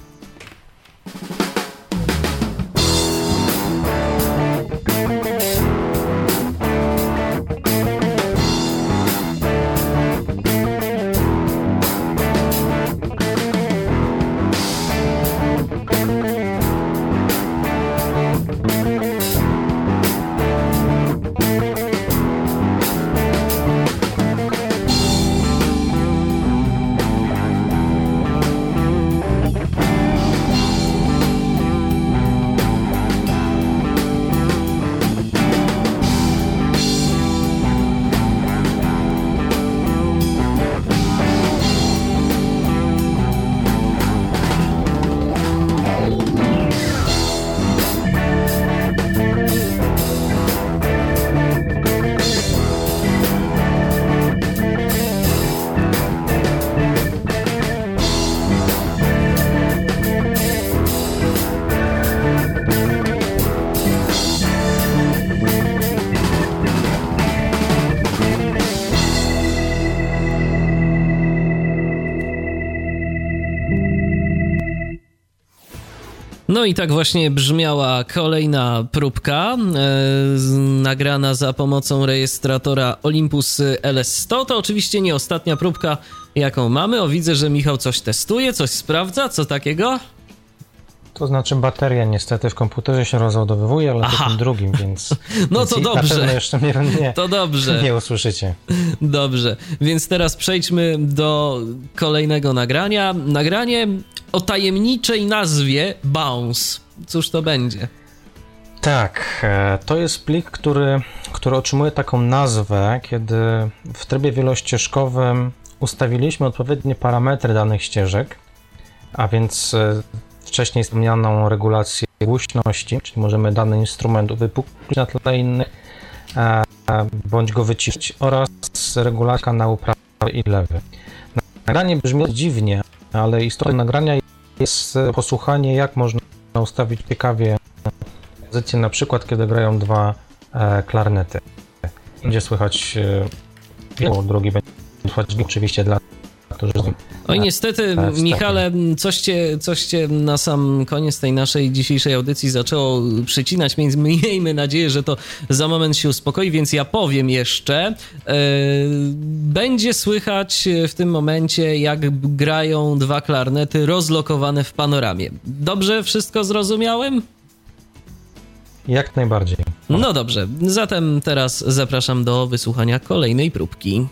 B: I tak właśnie brzmiała kolejna próbka, e, nagrana za pomocą rejestratora Olympus LS100. To oczywiście nie ostatnia próbka, jaką mamy. O, widzę, że Michał coś testuje, coś sprawdza. Co takiego?
D: To znaczy bateria niestety w komputerze się rozładowywuje, ale
B: Aha.
D: tym drugim, więc...
B: No
D: więc
B: to
D: i Na
B: dobrze.
D: pewno jeszcze nie, nie,
B: To dobrze.
D: nie usłyszycie.
B: Dobrze, więc teraz przejdźmy do kolejnego nagrania. Nagranie o tajemniczej nazwie Bounce. Cóż to będzie?
D: Tak, e, to jest plik, który, który otrzymuje taką nazwę, kiedy w trybie wielościeżkowym ustawiliśmy odpowiednie parametry danych ścieżek, a więc e, wcześniej wspomnianą regulację głośności, czyli możemy dany instrument uwypuklić na tle inny, e, bądź go wyciszyć oraz regulacja kanału prawy i lewy. Nagranie brzmi dziwnie, ale istotą nagrania jest e, posłuchanie, jak można ustawić ciekawie pozycję, na przykład kiedy grają dwa e, klarnety. Będzie słychać e, drugi będzie słychać oczywiście dla którzy
B: Oj, niestety,
D: tak, tak.
B: Michale, coś cię, coś cię na sam koniec tej naszej dzisiejszej audycji zaczęło przycinać, więc miejmy nadzieję, że to za moment się uspokoi, więc ja powiem jeszcze. E, będzie słychać w tym momencie, jak grają dwa klarnety rozlokowane w panoramie. Dobrze wszystko zrozumiałem?
D: Jak najbardziej.
B: No dobrze, zatem teraz zapraszam do wysłuchania kolejnej próbki.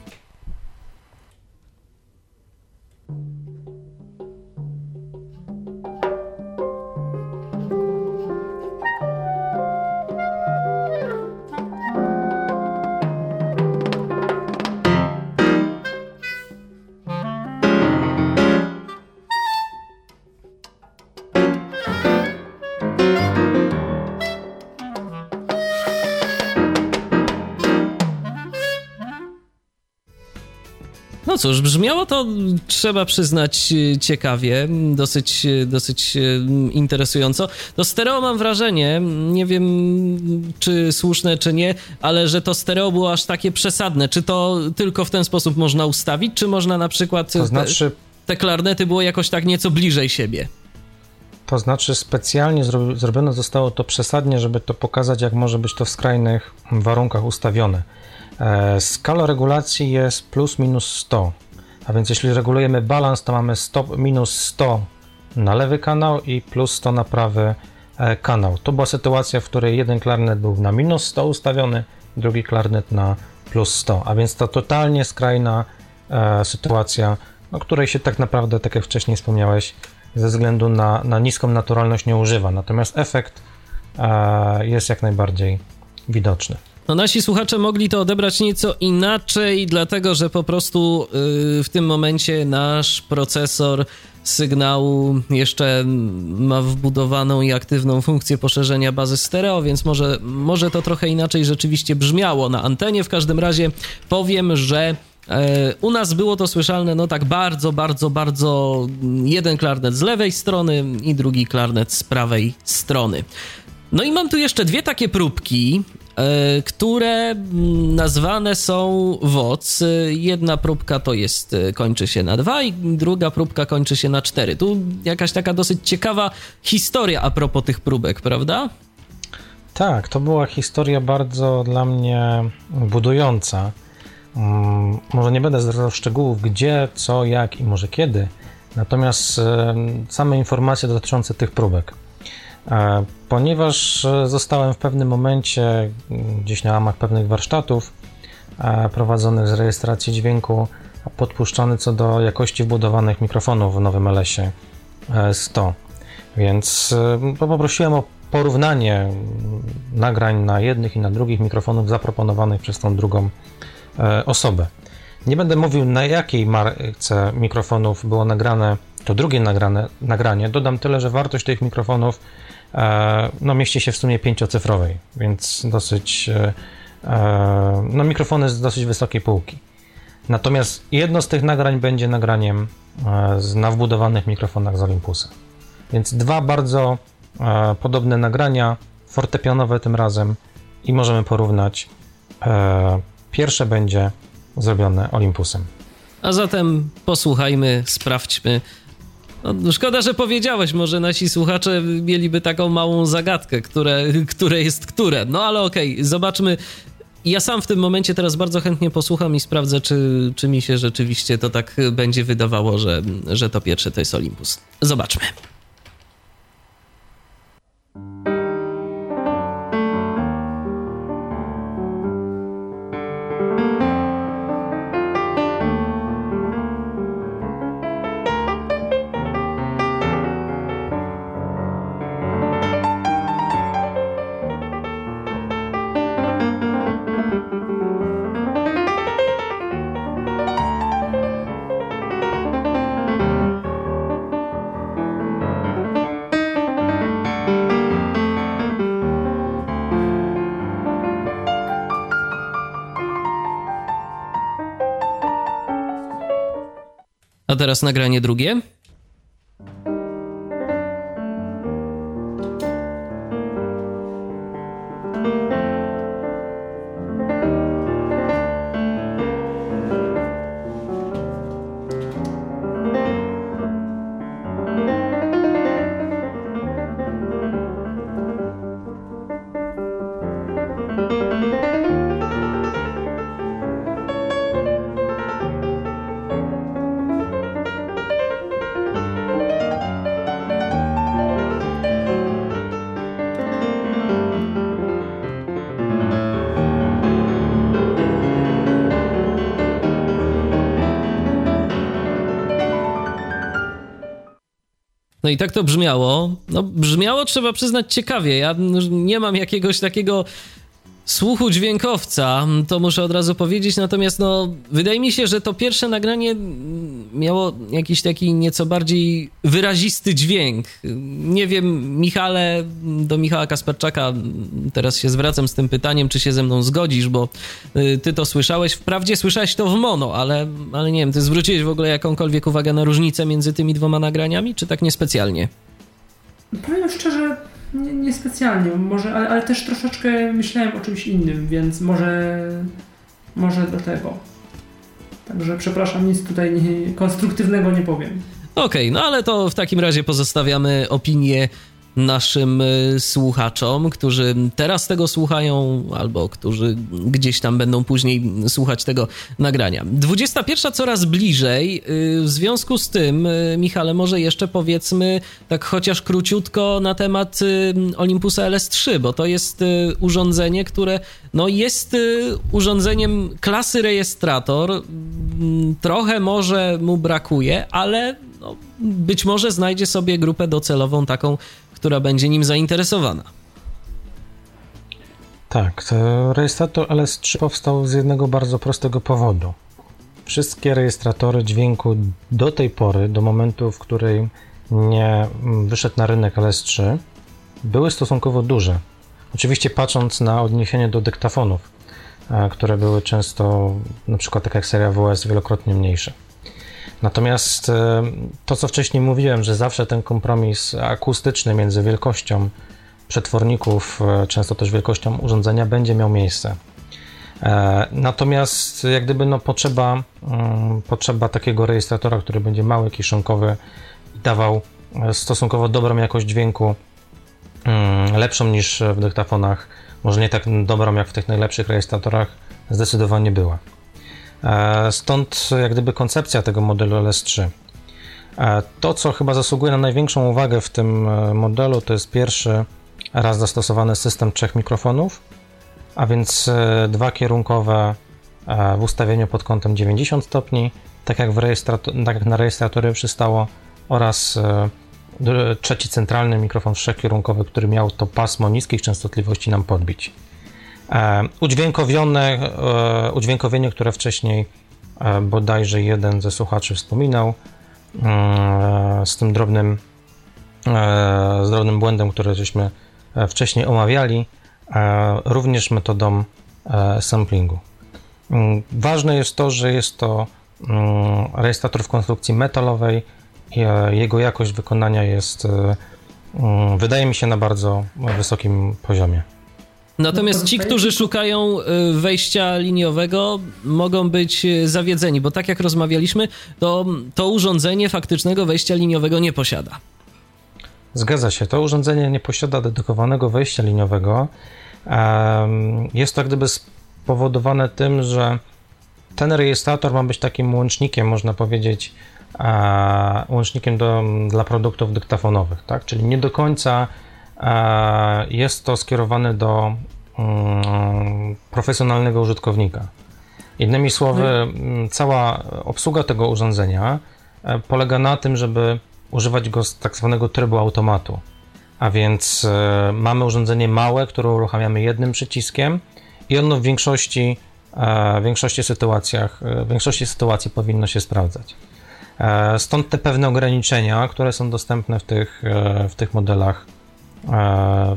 B: Cóż, brzmiało to, trzeba przyznać, ciekawie, dosyć, dosyć interesująco. To stereo mam wrażenie, nie wiem czy słuszne, czy nie, ale że to stereo było aż takie przesadne. Czy to tylko w ten sposób można ustawić, czy można na przykład
D: To znaczy,
B: te, te klarnety było jakoś tak nieco bliżej siebie?
D: to znaczy specjalnie zro, zrobione zostało to przesadnie, żeby to pokazać, jak może być to w skrajnych warunkach ustawione. E, skala regulacji jest plus minus 100, a więc jeśli regulujemy balans, to mamy 100, minus 100 na lewy kanał i plus 100 na prawy e, kanał. To była sytuacja, w której jeden klarnet był na minus 100 ustawiony, drugi klarnet na plus 100, a więc to totalnie skrajna e, sytuacja, o której się tak naprawdę, tak jak wcześniej wspomniałeś, ze względu na, na niską naturalność nie używa. Natomiast efekt e, jest jak najbardziej widoczny.
B: No nasi słuchacze mogli to odebrać nieco inaczej, dlatego że po prostu yy, w tym momencie nasz procesor sygnału jeszcze ma wbudowaną i aktywną funkcję poszerzenia bazy stereo, więc może, może to trochę inaczej rzeczywiście brzmiało na antenie. W każdym razie powiem, że e, u nas było to słyszalne, no tak bardzo, bardzo, bardzo jeden klarnet z lewej strony i drugi klarnet z prawej strony. No i mam tu jeszcze dwie takie próbki, które mm, nazwane są WOC. Jedna próbka to jest, e, kończy się na 2 i druga próbka kończy się na 4. Tu jakaś taka dosyć ciekawa historia a propos tych próbek, prawda?
D: Tak, to była historia bardzo dla mnie budująca. Mm, Może nie będę zdradzał szczegółów, gdzie, co, jak i może kiedy, natomiast e, same informacje dotyczące tych próbek. E, Ponieważ e, zostałem w pewnym momencie, mm, gdzieś na łamach pewnych warsztatów e, prowadzonych z rejestracji dźwięku, podpuszczony co do jakości wbudowanych mikrofonów w nowym LS-ie e, 100. Więc poprosiłem o porównanie mm, nagrań na jednych i na drugich mikrofonów zaproponowanych przez tą drugą osobę. Nie będę mówił na jakiej marce mikrofonów było nagrane to drugie nagrane, nagranie. Dodam tyle, że wartość tych mikrofonów no, mieści się w sumie pięciocyfrowej, więc dosyć e, e, no, mikrofony z dosyć wysokiej półki. Natomiast jedno z tych nagrań będzie nagraniem e, z, na wbudowanych mikrofonach z Olympusa. Więc dwa bardzo e, podobne nagrania, fortepianowe tym razem i możemy porównać. E, pierwsze będzie zrobione Olympusem.
B: A zatem posłuchajmy, sprawdźmy. No, szkoda, że powiedziałeś, może nasi słuchacze mieliby taką małą zagadkę, które, które jest które. No ale okej, okay, zobaczmy. Ja sam w tym momencie teraz bardzo chętnie posłucham i sprawdzę, czy, czy mi się rzeczywiście to tak będzie wydawało, że, że to pierwsze to jest Olympus. Zobaczmy. A teraz nagranie drugie. No i tak to brzmiało. No, brzmiało, trzeba przyznać, ciekawie. Ja nie mam jakiegoś takiego słuchu dźwiękowca, to muszę od razu powiedzieć, natomiast no, wydaje mi się, że to pierwsze nagranie miało jakiś taki nieco bardziej wyrazisty dźwięk. Nie wiem, Michale, do Michała Kasperczaka teraz się zwracam z tym pytaniem, czy się ze mną zgodzisz, bo y, ty to słyszałeś, wprawdzie słyszałeś to w mono, ale, ale nie wiem, ty zwróciłeś w ogóle jakąkolwiek uwagę na różnicę między tymi dwoma nagraniami, czy tak niespecjalnie?
C: Powiem szczerze, niespecjalnie, nie może, ale, ale, też troszeczkę myślałem o czymś innym, więc może, może do tego. Także przepraszam, nic tutaj konstruktywnego nie powiem.
B: Okej, okay, no ale to w takim razie pozostawiamy opinię naszym y, słuchaczom, którzy teraz tego słuchają, albo którzy gdzieś tam będą później słuchać tego nagrania. 21 coraz bliżej. Y, w związku z tym, y, Michale, może jeszcze powiedzmy tak chociaż króciutko na temat Olympusa LS3, bo to jest urządzenie, które no jest urządzeniem klasy rejestrator. Mm, trochę może mu brakuje, ale no, być może znajdzie sobie grupę docelową taką która będzie nim zainteresowana.
D: Tak, rejestrator LS3 powstał z jednego bardzo prostego powodu. Wszystkie rejestratory dźwięku do tej pory, do momentu, w którym nie wyszedł na rynek LS3, były stosunkowo duże. Oczywiście patrząc na odniesienie do dyktafonów, e, które były często, na przykład tak jak seria WS, wielokrotnie mniejsze. Natomiast e, to, co wcześniej mówiłem, że zawsze ten kompromis akustyczny między wielkością przetworników, e, często też wielkością urządzenia, będzie miał miejsce. E, natomiast jak gdyby no, potrzeba, mm, potrzeba takiego rejestratora, który będzie mały, kieszonkowy i dawał stosunkowo dobrą jakość dźwięku, mm, lepszą niż w dyktafonach, może nie tak dobrą jak w tych najlepszych rejestratorach, zdecydowanie była. E, stąd jak gdyby koncepcja tego modelu LS3. E, to, co chyba zasługuje na największą uwagę w tym e, modelu, to jest pierwszy raz zastosowany system trzech mikrofonów, a więc dwa kierunkowe w ustawieniu pod kątem 90 stopni, tak jak, w tak jak na rejestratory przystało, oraz trzeci centralny mikrofon trzekierunkowy, który miał to pasmo niskich częstotliwości nam podbić. E, udźwiękowione, e, udźwiękowienie, które wcześniej e, bodajże jeden ze słuchaczy wspominał, z tym drobnym, z drobnym błędem, który żeśmy wcześniej omawiali, również metodą samplingu. Mm, ważne jest to, że jest to mm, rejestrator w konstrukcji metalowej jego jakość wykonania jest, mm, wydaje mi się, na bardzo wysokim poziomie.
B: Natomiast ci, którzy szukają y, wejścia liniowego, mogą być y, zawiedzeni, bo tak jak rozmawialiśmy, to to urządzenie faktycznego wejścia liniowego nie posiada.
D: Zgadza się, to urządzenie nie posiada dedykowanego wejścia liniowego. Jest to jak gdyby spowodowane tym, że ten rejestrator ma być takim łącznikiem, można powiedzieć, łącznikiem do, dla produktów dyktafonowych, tak? Czyli nie do końca jest to skierowane do mm, profesjonalnego użytkownika. Innymi słowy, mm, cała obsługa tego urządzenia e, polega na tym, żeby używać go z tak zwanego trybu automatu. A więc e, mamy urządzenie małe, które uruchamiamy jednym przyciskiem i ono w większości, w większości sytuacjach, w większości sytuacji powinno się sprawdzać. Stąd te pewne ograniczenia, które są dostępne w tych, w tych modelach e,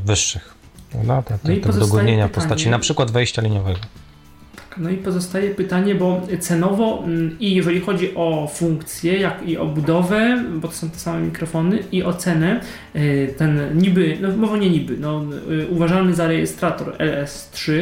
D: wyższych. No, te, te, no te pozostaje postaci, na przykład wejścia liniowego.
C: No i pozostaje pytanie, bo cenowo mm, i jeżeli chodzi o funkcje, jak i o budowę, bo to są te same mikrofony, i o cenę, y, ten niby, no może nie niby, no, y, uważany za rejestrator LS3,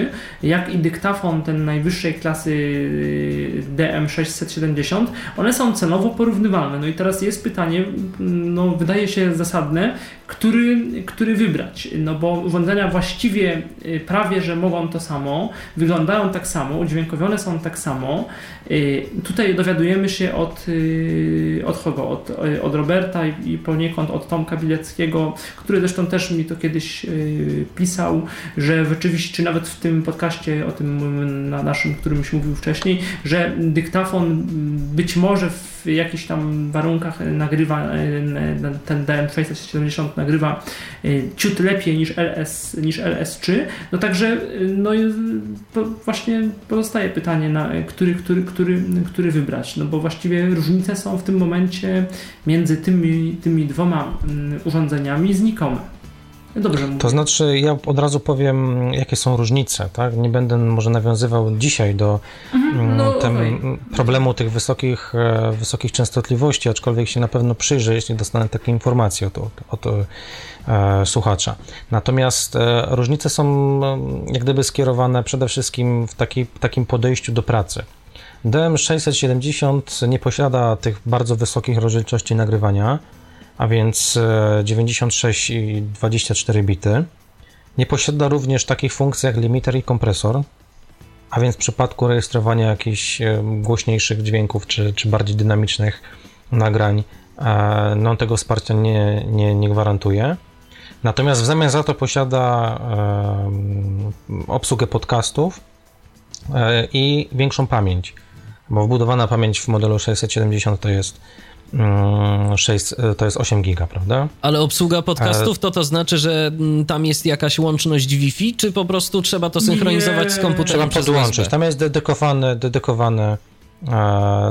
C: jak i dyktafon ten najwyższej klasy y, DM670, one są cenowo porównywalne. No i teraz jest pytanie, no wydaje się zasadne, który, który wybrać, no bo urządzenia właściwie prawie, że mogą to samo, wyglądają tak samo, udźwiękowione są tak samo. Y, tutaj dowiadujemy się od, y, od kogo? Od, y, od Roberta i poniekąd od Tomka Bileckiego, który zresztą też mi to kiedyś pisał, że rzeczywiście, czy nawet w tym podcaście o tym na naszym, którym się mówił wcześniej, że dyktafon być może w jakichś tam warunkach nagrywa ten DM670 nagrywa ciut lepiej niż LS, niż LS3, no także no właśnie pozostaje pytanie, na który, który, który, który wybrać, no bo właściwie różnice są w tym momencie między tymi, tymi dwoma mm, urządzeniami znikome.
D: Dobrze To znaczy, ja od razu powiem, jakie są różnice, tak? Nie będę może nawiązywał dzisiaj do mhm, mm, no, tem, okay. problemu tych wysokich, e, wysokich częstotliwości, aczkolwiek się na pewno przyjrzę, jeśli dostanę takie informacje od, od, od e, słuchacza. Natomiast e, różnice są e, jak gdyby skierowane przede wszystkim w taki, takim podejściu do pracy. DM670 nie posiada tych bardzo wysokich rozdzielczości nagrywania, a więc 96 e, i 24 bity. Nie posiada również takich funkcji jak limiter i kompresor, a więc w przypadku rejestrowania jakichś e, głośniejszych dźwięków czy, czy bardziej dynamicznych nagrań, e, no tego wsparcia nie, nie, nie gwarantuje. Natomiast w zamian za to posiada obsługę podcastów i większą pamięć, bo wbudowana pamięć w modelu 670 to jest 6, mm, to jest 8 giga, prawda?
B: Ale obsługa podcastów to to znaczy, że mm, tam jest jakaś łączność Wi-Fi, czy po prostu trzeba to synchronizować Nie. z komputerem
D: Trzeba podłączyć. Tam jest dedykowany, dedykowany,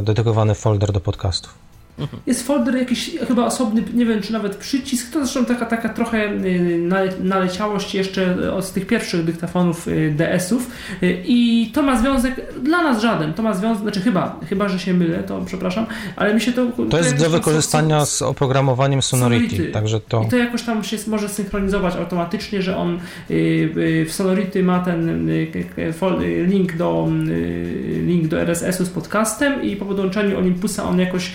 D: dedykowany folder do podcastów.
C: Mhm. Jest folder jakiś chyba osobny, nie wiem czy nawet przycisk, to zresztą taka, taka trochę y, naleciałość jeszcze od tych pierwszych dyktafonów y, DS-ów y, i to ma związek, dla nas żaden, to ma związek, znaczy chyba, chyba że się mylę, to przepraszam, ale mi się to...
D: To jest do wykorzystania z oprogramowaniem Sonority, Sonority, także to...
C: I to jakoś tam się może synchronizować automatycznie, że on w Sonority ma ten link do, link do RSS-u z podcastem i po podłączeniu Olympusa on jakoś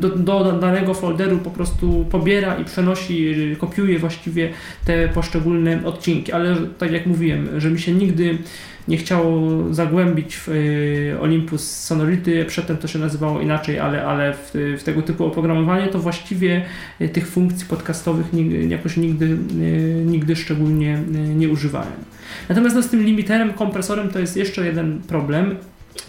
C: do, do danego folderu po prostu pobiera i przenosi, kopiuje właściwie te poszczególne odcinki, ale tak jak mówiłem, że mi się nigdy nie chciało zagłębić w y, Olympus Sonority, przedtem to się nazywało inaczej, ale, ale w, w tego typu oprogramowanie to właściwie y, tych funkcji podcastowych jakoś nigdy, y, nigdy szczególnie nie używałem. Natomiast no, z tym limiterem, kompresorem to jest jeszcze jeden problem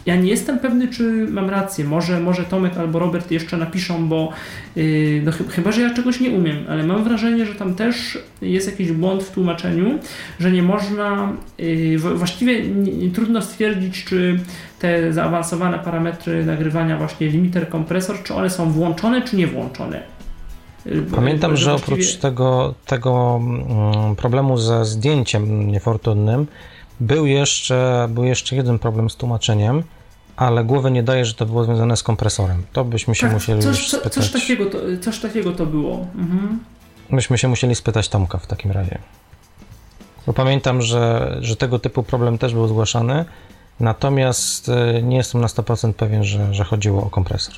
C: ja nie jestem pewny, czy mam rację. Może, może Tomek albo Robert jeszcze napiszą, bo yy, no, ch chyba, że ja czegoś nie umiem, ale mam wrażenie, że tam też jest jakiś błąd w tłumaczeniu, że nie można, yy, właściwie nie, nie, trudno stwierdzić, czy te zaawansowane parametry nagrywania, właśnie limiter, kompresor, czy one są włączone, czy nie włączone.
D: Y, Pamiętam, że, oprócz tego, tego mm, problemu ze zdjęciem niefortunnym, był jeszcze, był jeszcze jeden problem z tłumaczeniem, ale głowy nie daje, że to było związane z kompresorem. To byśmy się tak, musieli coś, spytać.
C: Coś takiego to, coś takiego to było. Mhm.
D: Myśmy się musieli spytać Tomka w takim razie. Bo pamiętam, że, że tego typu problem też był zgłaszany, natomiast e, nie jestem na 100% pewien, że, że chodziło o kompresor.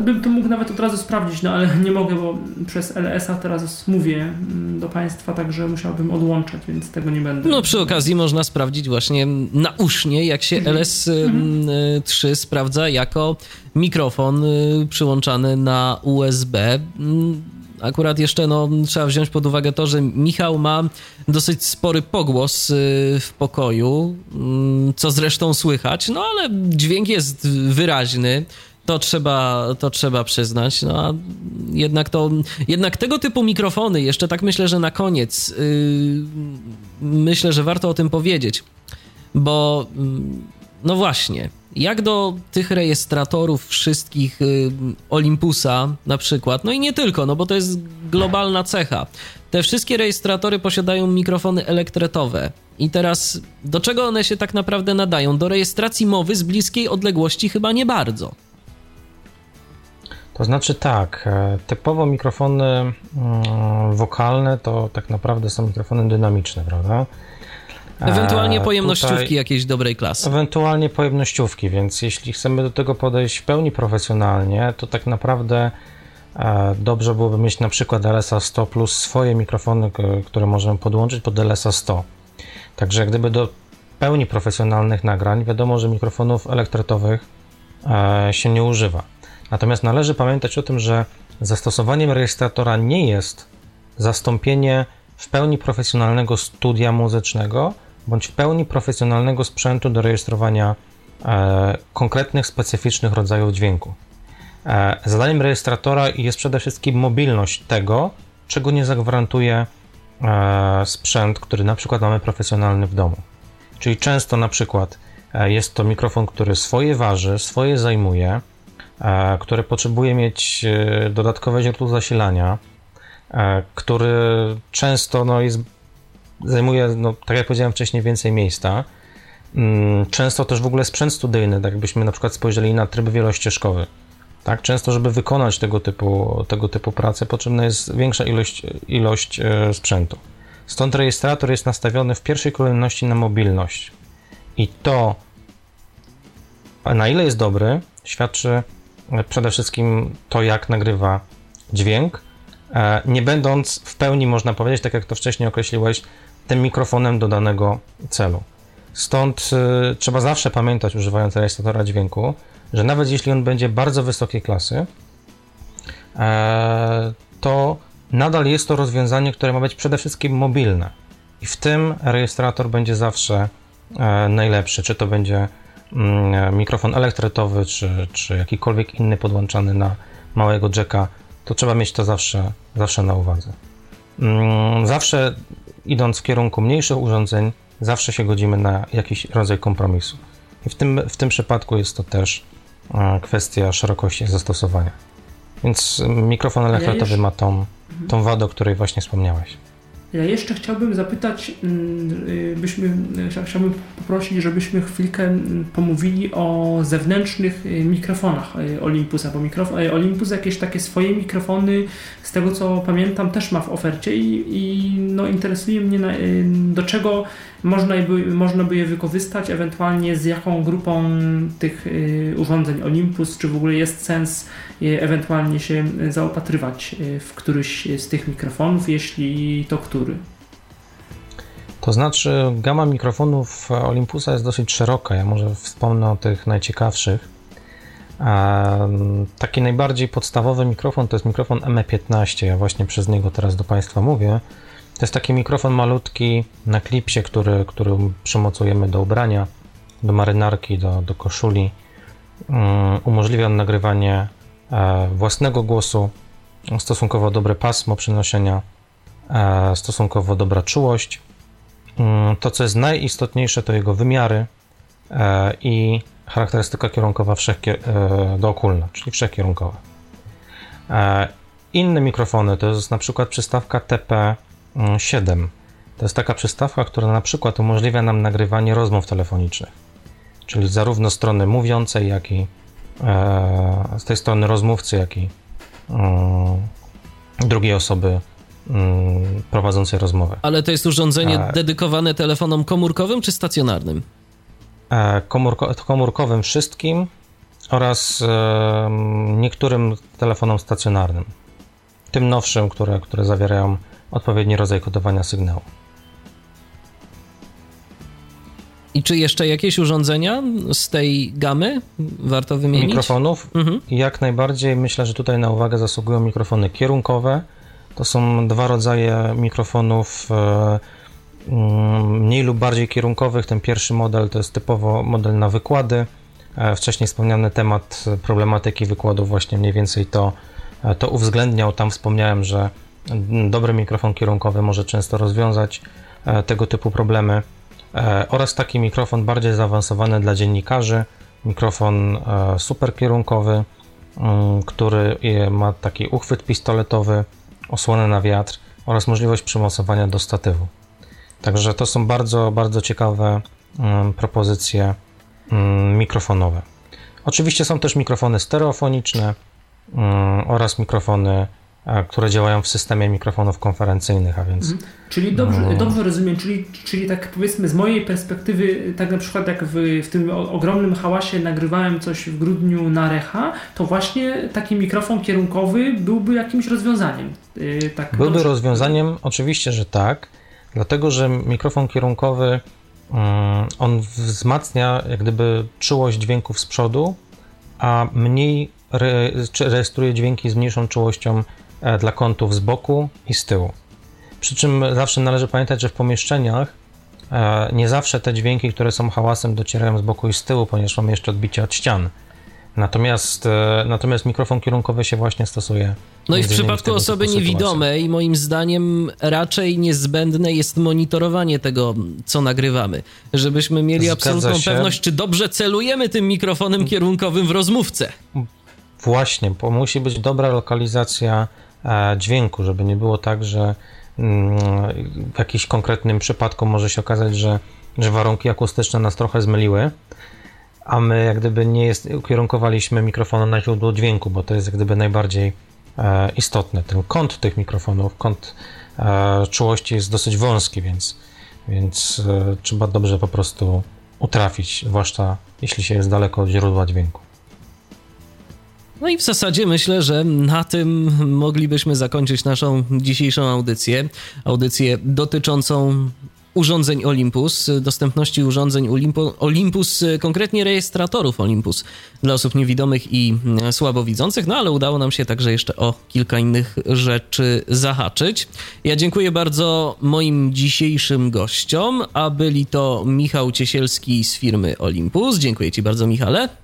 C: Bym to mógł nawet od razu sprawdzić, no ale nie mogę, bo przez LS-a teraz mówię mm, do Państwa, także musiałbym odłączać, więc tego nie będę.
B: No przy okazji można sprawdzić właśnie nausznie, jak się mhm. LS3 mhm. sprawdza jako mikrofon y, przyłączany na USB. Mm, akurat jeszcze no, trzeba wziąć pod uwagę to, że Michał ma dosyć spory pogłos y, w pokoju, mm, co zresztą słychać, no ale dźwięk jest wyraźny to trzeba, to trzeba przyznać. No a jednak to, jednak tego typu mikrofony, jeszcze tak myślę, że na koniec, yy, myślę, że warto o tym powiedzieć, bo yy, no właśnie, jak do tych rejestratorów wszystkich y, Olympusa na przykład, no i nie tylko, no bo to jest globalna cecha. Te wszystkie rejestratory posiadają mikrofony elektretowe. I teraz do czego one się tak naprawdę nadają? Do rejestracji mowy z bliskiej odległości chyba nie bardzo.
D: To znaczy tak, e, typowo mikrofony mm, wokalne to tak naprawdę są mikrofony dynamiczne, prawda?
B: Ewentualnie pojemnościówki Tutaj, jakiejś dobrej klasy.
D: Ewentualnie pojemnościówki, więc jeśli chcemy do tego podejść w pełni profesjonalnie, to tak naprawdę e, dobrze byłoby mieć na przykład LSA 100 plus swoje mikrofony, które możemy podłączyć pod LSA 100. Także gdyby do pełni profesjonalnych nagrań, wiadomo, że mikrofonów elektretowych e, się nie używa. Natomiast należy pamiętać o tym, że zastosowaniem rejestratora nie jest zastąpienie w pełni profesjonalnego studia muzycznego, bądź w pełni profesjonalnego sprzętu do rejestrowania e, konkretnych, specyficznych rodzajów dźwięku. E, zadaniem rejestratora jest przede wszystkim mobilność tego, czego nie zagwarantuje e, sprzęt, który na przykład mamy profesjonalny w domu. Czyli często na przykład e, jest to mikrofon, który swoje waży, swoje zajmuje, który potrzebuje mieć e, dodatkowe źródło zasilania, który często no, jest zajmuje, no, tak jak powiedziałem wcześniej, więcej miejsca. Mm, często też w ogóle sprzęt studyjny, tak jakbyśmy na przykład spojrzeli na tryb wielościeżkowy. Tak, często, żeby wykonać tego typu, tego typu pracę, potrzebna jest większa ilość, ilość e, sprzętu. Stąd rejestrator jest nastawiony w pierwszej kolejności na mobilność. I to, na ile jest dobry, świadczy przede wszystkim to, jak nagrywa dźwięk, e, nie będąc w pełni, można powiedzieć, tak jak to wcześniej określiłeś, tym mikrofonem do danego celu. Stąd y, trzeba zawsze pamiętać, używając rejestratora dźwięku, że nawet jeśli on będzie bardzo wysokiej klasy, e, to nadal jest to rozwiązanie, które ma być przede wszystkim mobilne. I w tym rejestrator będzie zawsze e, najlepszy. Czy to będzie mikrofon elektretowy, czy, czy jakikolwiek inny podłączany na małego jacka, to trzeba mieć to zawsze, zawsze na uwadze. Mm, zawsze idąc w kierunku mniejszych urządzeń, zawsze się godzimy na jakiś rodzaj kompromisu. I w tym, w tym przypadku jest to też e, kwestia szerokości zastosowania. Więc mikrofon elektrotowy ma tą, tą wadę, o której właśnie wspomniałeś.
C: Ja jeszcze chciałbym zapytać, mm, y, byśmy, chciałbym poprosić, żebyśmy chwilkę mm, pomówili o zewnętrznych y, mikrofonach y, Olympusa, bo mikrofon, Olympus jakieś takie swoje mikrofony, z tego co pamiętam, też ma w ofercie i, i no, interesuje mnie na, do czego można by, można by je wykorzystać, ewentualnie z jaką grupą tych urządzeń Olympus, czy w ogóle jest sens ewentualnie się zaopatrywać w któryś z tych mikrofonów, jeśli to który.
D: To znaczy, gama mikrofonów Olympusa jest dosyć szeroka. Ja może wspomnę o tych najciekawszych. Taki najbardziej podstawowy mikrofon to jest mikrofon ME15. Ja właśnie przez niego teraz do Państwa mówię. To jest taki mikrofon malutki na klipsie, który, który przymocujemy do ubrania, do marynarki, do, do koszuli. Um, umożliwia on nagrywanie e, własnego głosu, stosunkowo dobre pasmo przenoszenia E, stosunkowo dobra czułość. Mm, to, co jest najistotniejsze, to jego wymiary e, i charakterystyka kierunkowa dookulna, czyli wszechkierunkowa. Inne mikrofony to jest na przykład przystawka TP7. To jest taka przystawka, która na przykład umożliwia nam nagrywanie rozmów telefonicznych, czyli zarówno strony mówiącej, jak i z tej strony rozmówcy, jak i mm, drugiej osoby Mm, prowadzącej rozmowę.
B: Ale to jest urządzenie e, dedykowane telefonom komórkowym czy stacjonarnym?
D: E, komórko, komórkowym wszystkim oraz e, niektórym telefonom stacjonarnym. Tym nowszym, które, które zawierają odpowiedni rodzaj kodowania sygnału.
B: I czy jeszcze jakieś urządzenia z tej gamy warto wymienić?
D: Mikrofonów? Mhm. Jak najbardziej. Myślę, że tutaj na uwagę zasługują mikrofony kierunkowe, to są dwa rodzaje mikrofonów e, mm, mniej lub bardziej kierunkowych. Ten pierwszy model to jest typowo model na wykłady. E, wcześniej wspomniany temat problematyki wykładów właśnie mniej więcej to, e, to uwzględniał. Tam wspomniałem, że dobry mikrofon kierunkowy może często rozwiązać tego typu problemy. Oraz taki mikrofon bardziej zaawansowany dla dziennikarzy, mikrofon superkierunkowy, mm, który ma taki uchwyt pistoletowy, osłonę na wiatr oraz możliwość przymocowania do statywu. Także to są bardzo, bardzo ciekawe mm, propozycje mm, mikrofonowe. Oczywiście są też mikrofony stereofoniczne oraz mikrofony E, które działają w systemie mikrofonów konferencyjnych, a więc... Mhm.
C: Czyli dobrze, no. dobrze rozumiem, czyli, czyli tak powiedzmy z mojej perspektywy, tak na przykład jak w, w tym ogromnym hałasie nagrywałem coś w grudniu na Recha, to właśnie taki mikrofon kierunkowy byłby jakimś rozwiązaniem.
D: Yy, tak byłby dobrze. rozwiązaniem, oczywiście, że tak, dlatego, że mikrofon kierunkowy mm, on wzmacnia jak gdyby czułość dźwięków z przodu, a mniej rejestruje dźwięki z mniejszą czułością dla kątów z boku i z tyłu. Przy czym zawsze należy pamiętać, że w pomieszczeniach e, nie zawsze te dźwięki, które są hałasem, docierają z boku i z tyłu, ponieważ mamy jeszcze odbicie od ścian. Natomiast, e, natomiast mikrofon kierunkowy się właśnie stosuje.
B: No i w przypadku osoby niewidomej, moim zdaniem, raczej niezbędne jest monitorowanie tego, co nagrywamy. Żebyśmy mieli Zgadza absolutną się. pewność, czy dobrze celujemy tym mikrofonem kierunkowym w rozmówcę.
D: Właśnie, bo musi być dobra lokalizacja E, dźwięku, żeby nie było tak, że mm, w jakimś konkretnym przypadku może się okazać, że, że warunki akustyczne nas trochę zmyliły, a my jak gdyby nie jest, ukierunkowaliśmy mikrofonu na źródło dźwięku, bo to jest jak gdyby najbardziej e, istotne. Ten kąt tych mikrofonów, kąt e, czułości jest dosyć wąski, więc, więc trzeba dobrze po prostu utrafić, zwłaszcza jeśli się jest daleko od źródła dźwięku.
B: No i w zasadzie myślę, że na tym moglibyśmy zakończyć naszą dzisiejszą audycję. Audycję dotyczącą urządzeń Olympus, dostępności urządzeń Olympus, konkretnie rejestratorów Olympus dla osób niewidomych i słabowidzących, no ale udało nam się także jeszcze o kilka innych rzeczy zahaczyć. Ja dziękuję bardzo moim dzisiejszym gościom, a byli to Michał Ciesielski z firmy Olympus. Dziękuję Ci bardzo, Michale.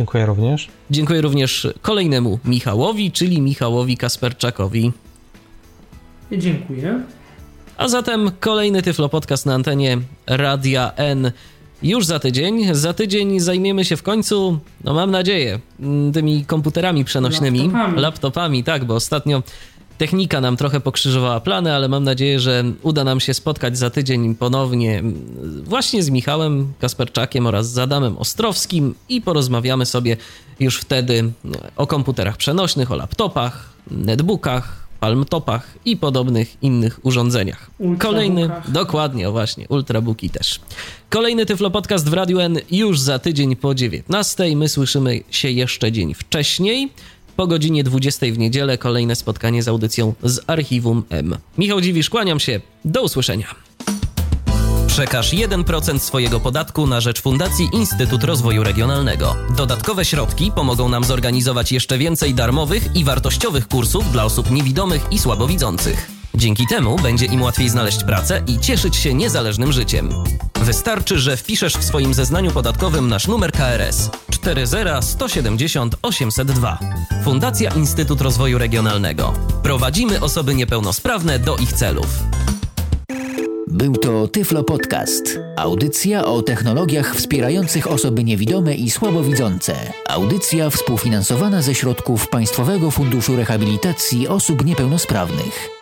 D: Dziękuję również.
B: Dziękuję również kolejnemu Michałowi, czyli Michałowi Kasperczakowi.
C: Dziękuję.
B: A zatem kolejny Tyflo Podcast na antenie Radia N już za tydzień. Za tydzień zajmiemy się w końcu, no mam nadzieję, tymi komputerami przenośnymi, laptopami, laptopami tak, bo ostatnio Technika nam trochę pokrzyżowała plany, ale mam nadzieję, że uda nam się spotkać za tydzień ponownie właśnie z Michałem Kasperczakiem oraz z Adamem Ostrowskim i porozmawiamy sobie już wtedy o komputerach przenośnych, o laptopach, netbookach, palmtopach i podobnych innych urządzeniach. Kolejny, dokładnie, właśnie, ultrabooki też. Kolejny Tyflo Podcast w Radiu N już za tydzień po 19. My słyszymy się jeszcze dzień wcześniej. Po godzinie 20 w niedzielę kolejne spotkanie z audycją z Archiwum M. Michał Dziwisz, kłaniam się. Do usłyszenia. Przekaż 1% swojego podatku na rzecz Fundacji Instytut Rozwoju Regionalnego. Dodatkowe środki pomogą nam zorganizować jeszcze więcej darmowych i wartościowych kursów dla osób niewidomych i słabowidzących. Dzięki temu będzie im łatwiej znaleźć pracę i cieszyć się niezależnym życiem. Wystarczy, że wpiszesz w swoim zeznaniu podatkowym nasz numer KRS 40170 802. Fundacja Instytut Rozwoju Regionalnego. Prowadzimy osoby niepełnosprawne do ich celów.
A: Był to Tyflo Podcast. Audycja o technologiach wspierających osoby niewidome i słabowidzące. Audycja współfinansowana ze środków Państwowego Funduszu Rehabilitacji Osób Niepełnosprawnych.